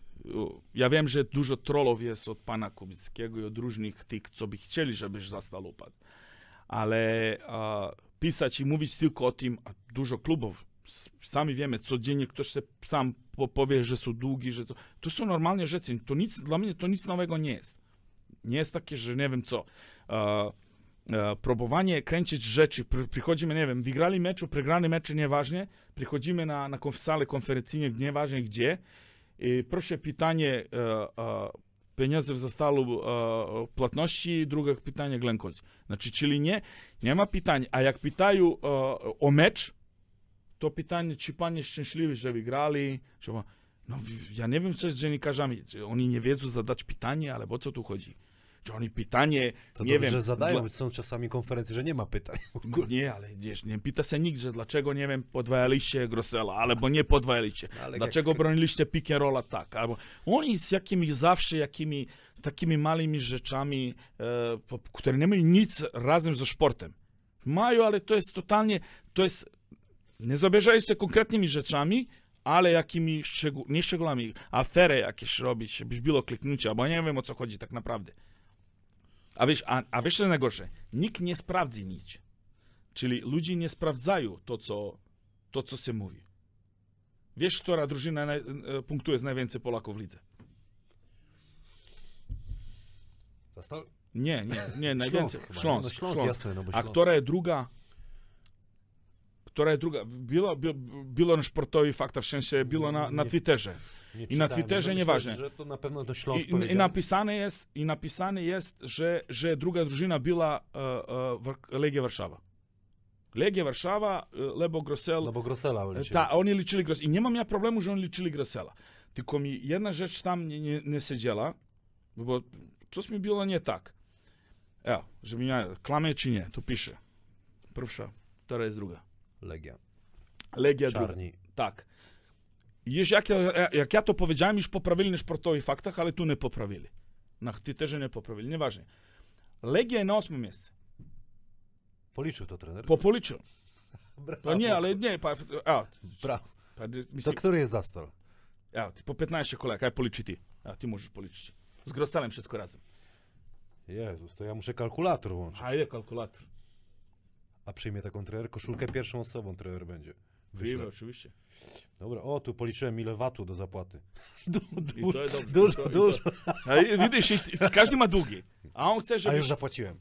ja wiem, że dużo trollów jest od pana Kubickiego i od różnych tych, co by chcieli, żebyś został upadł. Ale e, pisać i mówić tylko o tym, a dużo klubów, sami wiemy, codziennie ktoś się sam po, powie, że są długi, że to, to są normalne rzeczy. To nic, dla mnie to nic nowego nie jest. Nie jest takie, że nie wiem co. Próbowanie kręcić rzeczy, pr- przychodzimy, nie wiem, wygrali meczu, przegrali mecz, nieważne, przychodzimy na, na salę konferencyjną, nieważne gdzie, i proszę pytanie, e, pieniądze zostały e, płatności, drugie pytanie glenkoz. Znaczy, czyli nie, nie ma pytań, a jak pytają o mecz, to pytanie, czy pan jest szczęśliwy, że wygrali, czy, no, w- ja nie wiem, co jest z dziennikarzami, czy oni nie wiedzą zadać pytanie, ale o co tu chodzi? Czy oni pytanie, To nie dobrze, wiem, że zadają, dla- są czasami konferencje, że nie ma pytań. no nie, ale wiesz, nie pyta się nikt, że dlaczego, nie wiem, podwajaliście Grosela, albo nie podwajaliście. Ale dlaczego jak- broniliście pick and rolla tak, albo oni z jakimiś zawsze, jakimi takimi małymi rzeczami, e, które nie mają nic razem ze sportem. Mają, ale to jest totalnie, to jest, nie zabierzają się konkretnymi rzeczami, ale jakimi, szczegół, nie szczegółami, afery jakieś robić, byś było kliknięcie, bo nie wiem o co chodzi tak naprawdę. A wiesz, a, a wiesz co najgorsze? Nikt nie sprawdzi nic. Czyli ludzie nie sprawdzają to, co, to, co się mówi. Wiesz, która drużyna naj, e, punktuje z najwięcej Polaków w lidze? Zastal... Nie, nie, nie, najwięcej. nie? Śląsk, No Śląsk, Śląsk. jasne, no bo A Śląsk. która jest druga? Która jest druga? Było, było na sportowi fakta, w sensie było na, na. Twitterze. Nie I na Twitterze no nieważne. że to na pewno do I, Śląsk i, napisane jest, I napisane jest, że, że druga drużyna była e, e, Legia Warszawa. Legia Warszawa, e, Lebo Grosel, No bo Grosela liczyli. Ta, oni liczyli Grosela. I nie mam ja problemu, że oni liczyli Grosela. Tylko mi jedna rzecz tam nie, nie, nie siedziała, bo coś mi było nie tak. Ja, żeby ja klamę czy nie, tu pisze. Pierwsza, jest druga. Legia. Legia druga. Czarni. Tak. Jeż jak, ja, jak ja to powiedziałem, już poprawili na sportowych faktach, ale tu nie poprawili. Na Twitterze nie poprawili, nieważne. Legia na ósmym miejscu. Policzył to trener? Po policzył. Brawo. Nie, ale nie. Pa, a, Brawo. pa, To który jest? Evo ti, po 15 kolega, kaj poliči ti? Evo, ti možeš poličiti. Wszystko razem. Jezus, to ja muszę kalkulator włączyć. Ajde, kalkulator. A przyjmie taką trener? Koszulkę pierwszą osobą trener będzie. Wyślę. oczywiście. Dobra, o, tu policzyłem ile watu do zapłaty. Du, I to jest dobrze. dużo, to, dużo. A widzisz, każdy ma długi. A on chce, A żebyś... już zapłaciłem.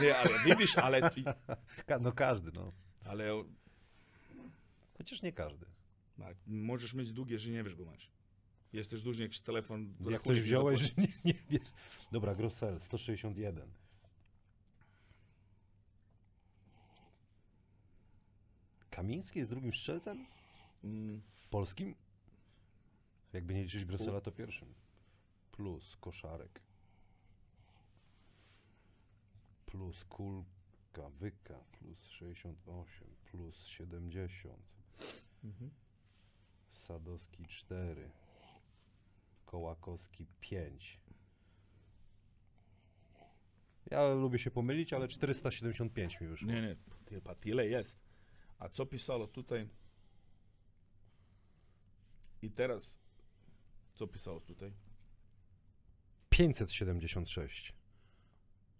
Nie, ale widzisz, ale... No każdy, no. Ale Chociaż nie każdy. a, możesz mieć długie, że nie wiesz go masz. Jest też dłużny jakiś telefon. Jak ktoś wziąłeś, że nie, nie wiesz. Dobra, Grossel, 161. Kamiński jest drugim strzelcem? Polskim? Jakby nie liczyć Grossela, to pierwszym. Plus koszarek. Plus kulka, wyka, plus 68, plus 70. mhm. Sadowski 4. Kołakowski 5. Ja lubię się pomylić, ale 475 mi wyszło. Nie, nie, pa tyle jest. A co pisało tutaj? I teraz, co pisało tutaj? 576.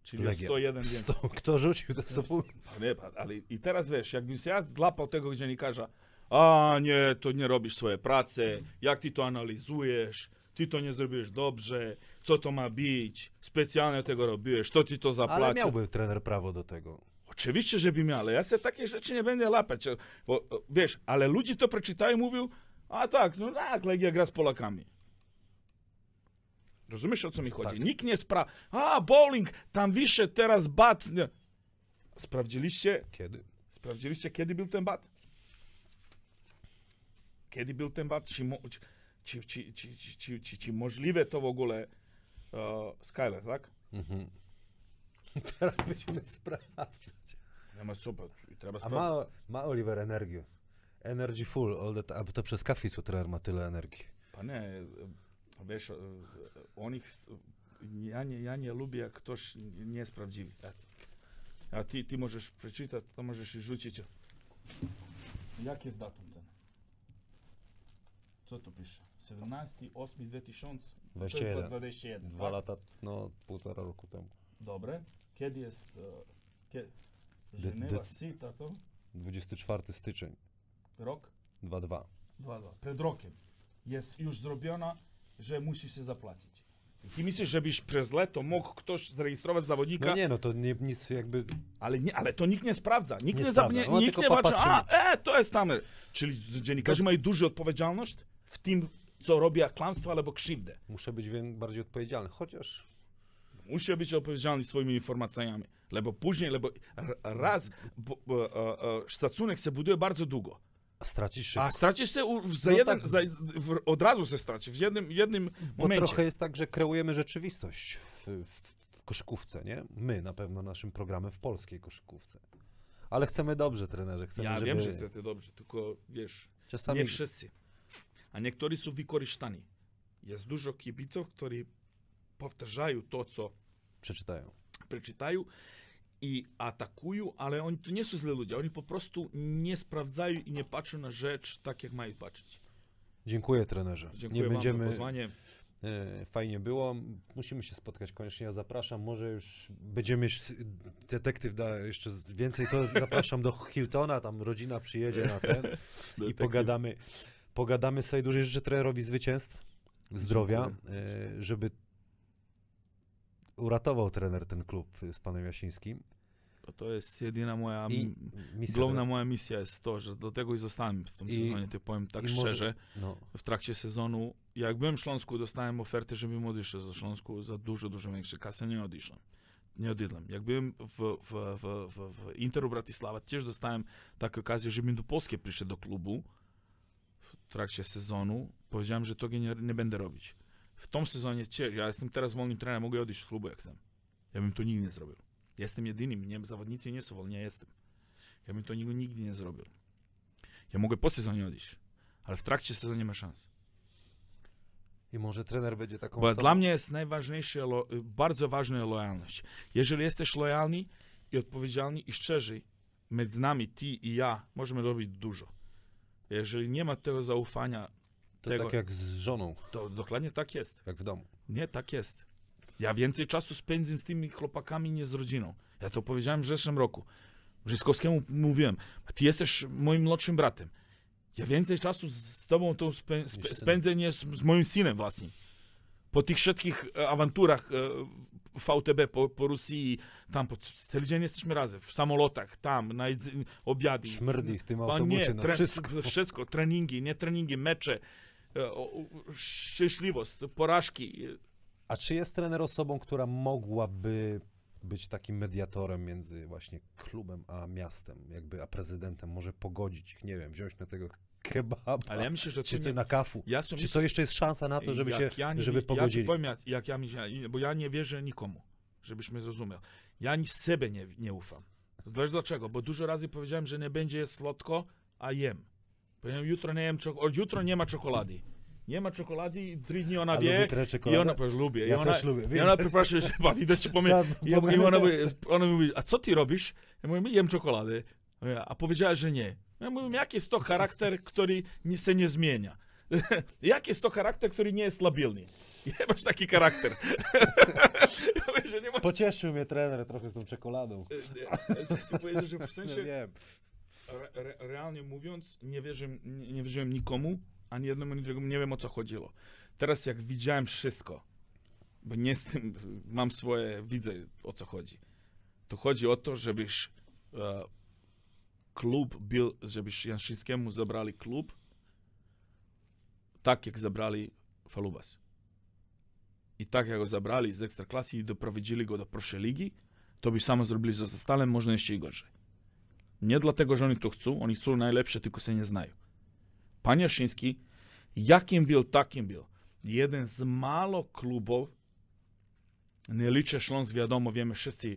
Czyli Legia. 101 więcej. 100. Kto rzucił to 100 punktów? Nie, ale i teraz wiesz, jakbym się ja złapał tego dziennikarza, a nie, to nie robisz swoje prace, jak ty to analizujesz, ty to nie zrobisz dobrze, co to ma być, specjalnie tego robisz, to ty to Ale zapłaci. miałby trener prawo do tego. Oczywiście, że by miał, ale ja sobie takie rzeczy nie będę lapać, bo e, wiesz, ale ludzie to przeczytają i mówią, a tak, no tak, Legia gra z Polakami. Rozumiesz o co mi chodzi? Tak. Nikt nie spra... A, bowling, tam wisze teraz bat. Sprawdziliście, Kiedy? sprawdziliście kiedy był ten bat? Kiedy był ten bat? Czy, czy, czy, czy, czy możliwe to w ogóle uh, Skyler, tak? Mhm. Teraz będziemy sprawdzać. Nie ma super, trzeba A sprawdzić. ma, ma Oliver energię. Energy full, all time. A to przez kaficu trener ma tyle energii. Panie, e, wiesz, e, oni, ch- ja nie, ja nie lubię, jak ktoś nie jest prawdziwy. A- A ty, ty możesz przeczytać, to możesz i rzucić. Jak jest datum ten? Co tu pisze? 17, 8, 2000? 21. 21, Dwa tak? lata, no półtora roku temu. Dobre. Kiedy jest... Kie... De- Żenewa dec- Cita to? 24 styczeń, Rok? 2-2. Dwa, dwa. Przed rokiem. Jest już zrobiona, że musisz się zapłacić. I ty myślisz, żebyś przez leto mógł ktoś zarejestrować zawodnika, No nie, no to nie, nic jakby... ale, nie, ale to nikt nie sprawdza. Nikt Nie nie, sprawdza. zapnie, On nikt nie patrzy, a, e, to jest tam. Czyli dziennikarze mają dużą odpowiedzialność w tym, co robią kłamstwo albo krzywdę. Muszę być bardziej odpowiedzialny, chociaż... Musi być odpowiedzialny swoimi informacjami, lebo później, lebo raz, bo, bo, e, e, szacunek się buduje bardzo długo. Stracić szybko. A stracisz się za No jeden, tak. za, w, od razu się straci, w jednym, jednym Bo momencie. trochę jest tak, że kreujemy rzeczywistość w, w, w koszykówce, nie? My na pewno naszym programem w polskiej koszykówce. Ale chcemy dobrze, trenerze. Chcemy, Ja żeby... wiem, że chcecie dobrze, tylko wiesz, Czasami... nie wszyscy. A niektórzy są wykorzystani. Jest dużo kibiców, którzy powtarzają to, co Przeczytają. przeczytają i atakują, ale oni to nie są źle ludzie. Oni po prostu nie sprawdzają i nie patrzą na rzecz tak, jak mają patrzeć. Dziękuję, trenerze. Dziękuję nie będziemy... za pozwanie. E, Fajnie było. Musimy się spotkać koniecznie. Ja zapraszam. Może już będziemy detektyw da jeszcze więcej, to zapraszam do Hiltona, tam rodzina przyjedzie na ten i pogadamy. Pogadamy sobie dłużej. Życzę trenerowi zwycięstw, zdrowia, e, żeby uratował trener ten klub z panem Jasińskim. To jest jedyna moja... I misja Główna moja misja jest to, że do tego i zostałem w tym I- sezonie, ty powiem tak i może- szczerze. No, w trakcie sezonu, jak byłem w Śląsku, dostałem ofertę, żebym odeszł ze Śląsku za dużo, dużo większe kasy, nie odeszłem. Nie odszedłem. Jak byłem w, w, w, w, w Interu Bratislava, też dostałem taką okazję, żebym do Polski przyszedł do klubu w trakcie sezonu. Powiedziałem, że to nie, nie będę robić. W tym sezonie, ja jestem teraz wolnym trenerem, mogę odejść z klubu jak chcę. Ja bym to nigdy nie zrobił. Jestem jedynym, nie, zawodnicy nie są wolni, ja jestem. Ja bym to nigdy, nie zrobił. Ja mogę po sezonie odejść, ale w trakcie sezonu nie ma szans. I może trener będzie taką Bo dla mnie jest najważniejsze, lo, bardzo ważna lojalność. Jeżeli jesteś lojalny i odpowiedzialny i szczerzy, między nami, ty i ja, możemy robić dużo. Jeżeli nie ma tego zaufania, To tego- tak jak z żoną, to dokładnie tak jest. jak w domu. Nie, tak jest. Ja więcej czasu spędzam z tymi chłopakami niż z rodziną. Ja to powiedziałem w zeszłym roku. Brzyskowskiemu mówiłem, ty jesteś moim młodszym bratem. Ja więcej czasu z- tobą to spę, synem. spędzę niż z moim synem własnym. Po tych wszystkich e, awanturach e, VTB, po, po Rosji, tam po, cały dzień jesteśmy razem, w samolotach, tam, na obiady. Szmrdzi w tym autobusie nie, na tre- wszystko. wszystko, treningi, nie treningi, mecze, szczęśliwość, porażki. A czy jest trener osobą, która mogłaby być takim mediatorem między właśnie klubem a miastem, jakby a prezydentem, może pogodzić ich, nie wiem, wziąć na tego kebaba, Ale ja myślę, że czy nie- na kafu. Ja Czy myślę- to jeszcze jest szansa na to, żeby się, jak ja nie, żeby Ja pogodzili? powiem, jak, jak ja myślę, bo ja nie wierzę nikomu, żebyś mnie zrozumiał. Ja ni sobie nie, nie ufam. Wiesz dlaczego? Bo dużo razy powiedziałem, że nie będzie słodko, a jem. Powiedziałem, jutro nie jem, od jutro nie ma czekolady. Nie ma czekolady i trzy dni ona A wie. I ona powie, lubię. Ja I ona, też lubię, I ona przepraszam, że chyba widać po mnie. Tak, I, i ona, ona mówi, a co ty robisz? Ja mówię, jem czekoladę. A powiedziała, że nie. Ja mówię, jaki jest to charakter, który się nie zmienia? jaki jest to charakter, który nie jest stabilny? Ja masz taki charakter. ja mówię, masz... Pocieszył mnie trener trochę z tą czekoladą. Chcę powiedzieć, że w sensie, wiem. Re, re, realnie mówiąc, nie, nie, nie wierzyłem nikomu, ani jednemu, ani drugiemu, nie wiem o co chodziło. Teraz jak widziałem wszystko, bo nie jestem, mam swoje, widzę o co chodzi. To chodzi o to, żebyś e, klub był, żebyś Janszyńskiemu zabrali klub tak, jak zabrali Falubas. i tak jak go zabrali z ekstraklasy i doprowadzili go do pierwszej ligi, to by samo zrobili ze Zastalem, może jeszcze i gorzej. Nie dlatego, że oni to chcą, oni chcą najlepsze, tylko się nie znają. Pan Jaszyński, jakim był, takim był. Jeden z mało klubów, nie liczę Śląsk, wiadomo, wiemy wszyscy,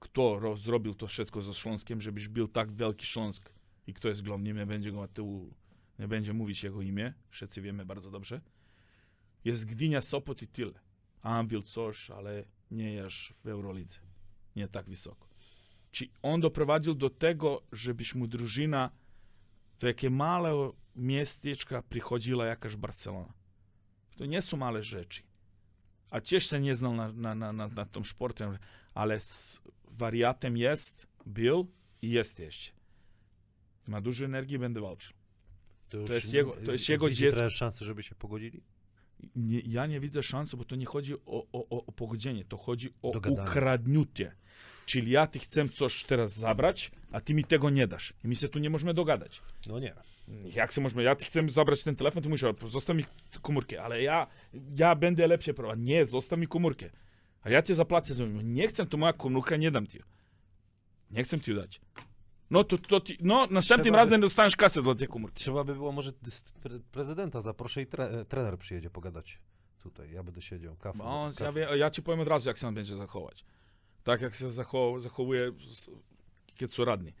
kto ro- zrobił to wszystko ze Śląskiem, żebyś był tak wielki Śląsk i kto jest głównym, nie będzie go tyłu, nie będzie mówić jego imię, wszyscy wiemy bardzo dobrze. Jest Gdynia, Sopot i tyle. Anvil coś, ale nie jest w Eurolidze. Nie tak wysoko. Czy on doprowadził do tego, żebyś mu drużyna do jakie małe miasteczka przychodziła jakaś Barcelona. To nie są małe rzeczy. A też się nie znał na, na, na, na, na tym sportem, ale wariatem jest, był i jest jeszcze. Ma dużo energii, będę walczył. już jest jego- to jest jego dziecko. szansy, żeby się pogodzili? Nie, ja nie widzę szans, bo to nie chodzi o, o, o, o pogodzenie, to chodzi o Dogadanie. ukradnięcie. Czyli ja ty chcę coś teraz zabrać, a ty mi tego nie dasz. I my się tu nie możemy dogadać. No nie. Jak się możemy, ja ty chcę zabrać ten telefon, ty musisz, zostaw mi komórkę, ale ja, ja będę lepszy prowadził. Nie, zostaw mi komórkę. A ja cię zapłacę. Nie chcę, to moja komórka, nie dam ci. Nie chcę ci dać. No to, to ty, no następnym Trzeba razem dostaniesz kasę dla tej komórki. Trzeba by było może pre- prezydenta zaproszę i tre- trener przyjedzie pogadać tutaj. Ja będę siedział, kafę. Kafę. ja, wie, ja ci powiem od razu, jak się on będzie zachować. Tak jak się zachow, zachowuje kiedy są radni.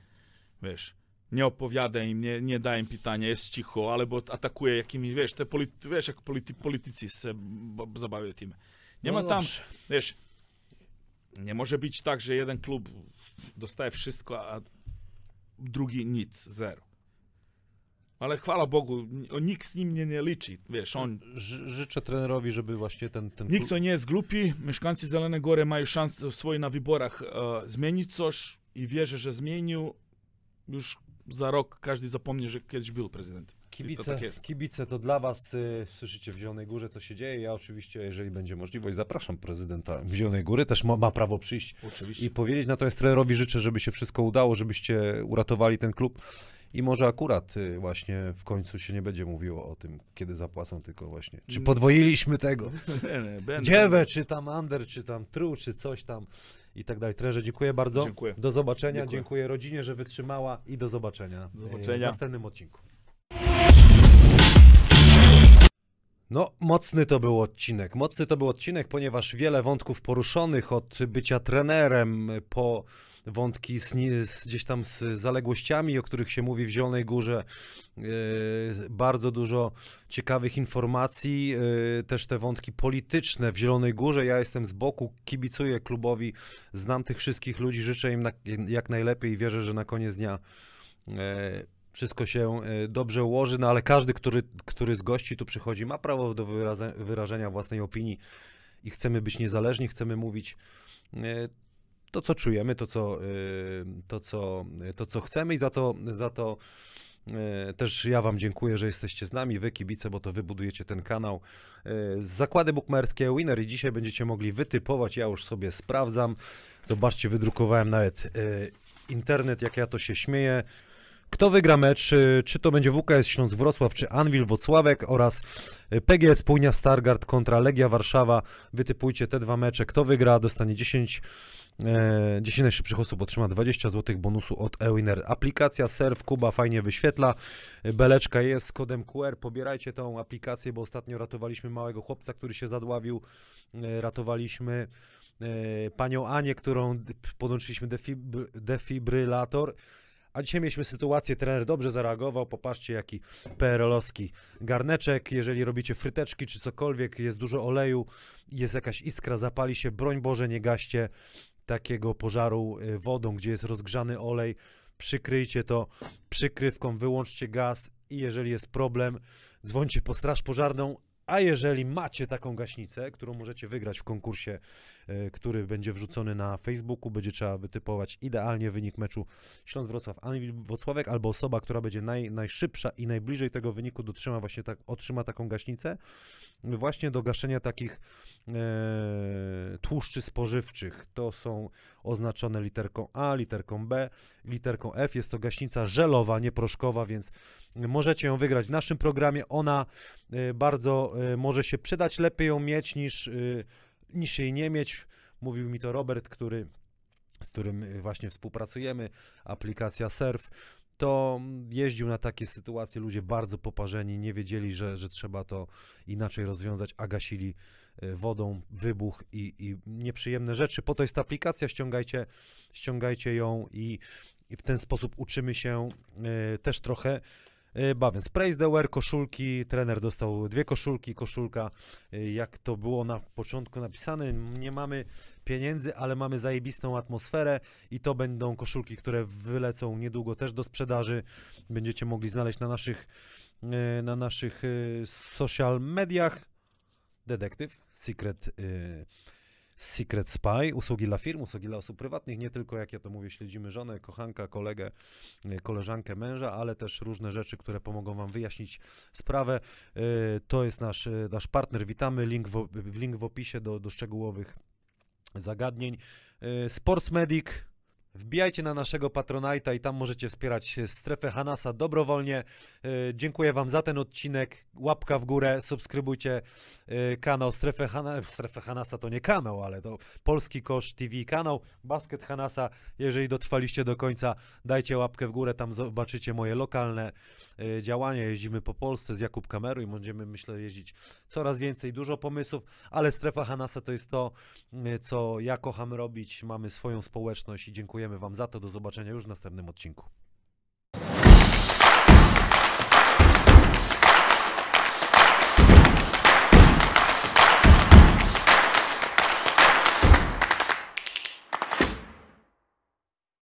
Wiesz, nie opowiada im, nie, nie daje im pytania, jest cicho, albo atakuje jakimi, wiesz, te polity, wiesz, jak polity, politycy się zabawiają tym. Nie No ma tam, dobrze. wiesz, nie może być tak, że jeden klub dostaje wszystko, a drugi nic, zero. Ale chwała Bogu, nikt z nim nie, nie liczy, wiesz, on Ży- życzę trenerowi, żeby właśnie ten... ten Nikt to nie jest głupi. Mieszkańcy Zielonej Góry mają szansę swoje na wyborach e, zmienić coś i wierzę, że zmienił. Już za rok każdy zapomni, że kiedyś był prezydent. I to Kibice, tak kibice to dla was, y, słyszycie w Zielonej Górze, co się dzieje. Ja oczywiście, jeżeli będzie możliwość, zapraszam prezydenta Zielonej Góry, też ma, ma prawo przyjść Oczywiście. i powiedzieć. Natomiast trenerowi życzę, żeby się wszystko udało, żebyście uratowali ten klub. I może akurat y, właśnie w końcu się nie będzie mówiło o tym, kiedy zapłacą, tylko właśnie, czy Mm. podwoiliśmy tego. Dziewę, czy tam under, czy tam tru, czy coś tam i tak dalej. Trenerze, dziękuję bardzo. Dziękuję. Do zobaczenia. Dziękuję. Dziękuję rodzinie, że wytrzymała i do zobaczenia. Do y, zobaczenia. W następnym odcinku. No, mocny to był odcinek. Mocny to był odcinek, ponieważ wiele wątków poruszonych od bycia trenerem po wątki z, z, gdzieś tam z zaległościami, o których się mówi w Zielonej Górze. Yy, bardzo dużo ciekawych informacji, yy, też te wątki polityczne w Zielonej Górze. Ja jestem z boku, kibicuję klubowi, znam tych wszystkich ludzi, życzę im na, jak najlepiej i wierzę, że na koniec dnia yy, wszystko się dobrze ułoży, no ale każdy, który, który z gości tu przychodzi, ma prawo do wyrażenia własnej opinii i chcemy być niezależni, chcemy mówić to, co czujemy, to, co, yy, to, co, to, co chcemy i za to, za to yy, też ja Wam dziękuję, że jesteście z nami, Wy kibice, bo to Wy budujecie ten kanał. Yy, Zakłady bukmerskie Winner i dzisiaj będziecie mogli wytypować, ja już sobie sprawdzam. Zobaczcie, wydrukowałem nawet internet, jak ja to się śmieję. Kto wygra mecz, y, czy to będzie WKS Śląsk Wrocław, czy Anwil Wocławek oraz y, PGS Płynia Stargard kontra Legia Warszawa. Wytypujcie te dwa mecze. Kto wygra, dostanie 10, e, 10 najszybszych osób otrzyma 20 zł bonusu od Ewiner. Aplikacja Serw Kuba fajnie wyświetla. Beleczka jest z kodem QR. Pobierajcie tą aplikację, bo ostatnio ratowaliśmy małego chłopca, który się zadławił. Y, Ratowaliśmy e, panią Anię, którą podłączyliśmy defib- defibrylator. A dzisiaj mieliśmy sytuację, trener dobrze zareagował, popatrzcie jaki PRL-owski garneczek, jeżeli robicie fryteczki czy cokolwiek, jest dużo oleju, jest jakaś iskra, zapali się, broń Boże nie gaście takiego pożaru y, wodą, gdzie jest rozgrzany olej, przykryjcie to przykrywką, wyłączcie gaz i jeżeli jest problem, dzwońcie po straż pożarną, a jeżeli macie taką gaśnicę, którą możecie wygrać w konkursie który będzie wrzucony na Facebooku. Będzie trzeba wytypować idealnie wynik meczu Śląsk-Wrocław, Wrocławek, albo osoba, która będzie naj, najszybsza i najbliżej tego wyniku dotrzyma właśnie tak, otrzyma taką gaśnicę właśnie do gaszenia takich e, tłuszczy spożywczych. To są oznaczone literką A, literką B, literką F. Jest to gaśnica żelowa, nie proszkowa, więc możecie ją wygrać w naszym programie. Ona e, bardzo e, może się przydać, lepiej ją mieć niż, niż jej nie mieć. Mówił mi to Robert, który z którym właśnie współpracujemy, aplikacja Surf to jeździł na takie sytuacje ludzie bardzo poparzeni, nie wiedzieli, że, że trzeba to inaczej rozwiązać, a gasili e, wodą wybuch i, i nieprzyjemne rzeczy. Po to jest ta aplikacja, ściągajcie, ściągajcie ją i, i w ten sposób uczymy się y, też trochę bawiąc. Praise the wear, koszulki, trener dostał dwie koszulki, koszulka, e, jak to było na początku napisane, nie mamy pieniędzy, ale mamy zajebistą atmosferę i to będą koszulki, które wylecą niedługo też do sprzedaży, będziecie mogli znaleźć na naszych, e, na naszych social mediach. Detektyw, Secret Secret Spy, usługi dla firm, usługi dla osób prywatnych, nie tylko, jak ja to mówię, śledzimy żonę, kochanka, kolegę, e, koleżankę, męża, ale też różne rzeczy, które pomogą Wam wyjaśnić sprawę. E, to jest nasz, e, nasz partner, witamy, link w, link w opisie do, do szczegółowych zagadnień. Sports Medic, Wbijajcie na naszego Patronite'a i tam możecie wspierać strefę Hanasa dobrowolnie. E, dziękuję Wam za ten odcinek. Łapka w górę, subskrybujcie e, kanał Strefę, Hana... Strefę Hanasa. To nie kanał, ale to Polski Kosz TV kanał. Basket Hanasa. Jeżeli dotrwaliście do końca, dajcie łapkę w górę. Tam zobaczycie moje lokalne e, działania. Jeździmy po Polsce z Jakub Kameru i będziemy, myślę, jeździć coraz więcej. Dużo pomysłów, ale Strefa Hanasa to jest to, co ja kocham robić. Mamy swoją społeczność i dziękuję Dziękujemy Wam za to. Do zobaczenia już w następnym odcinku.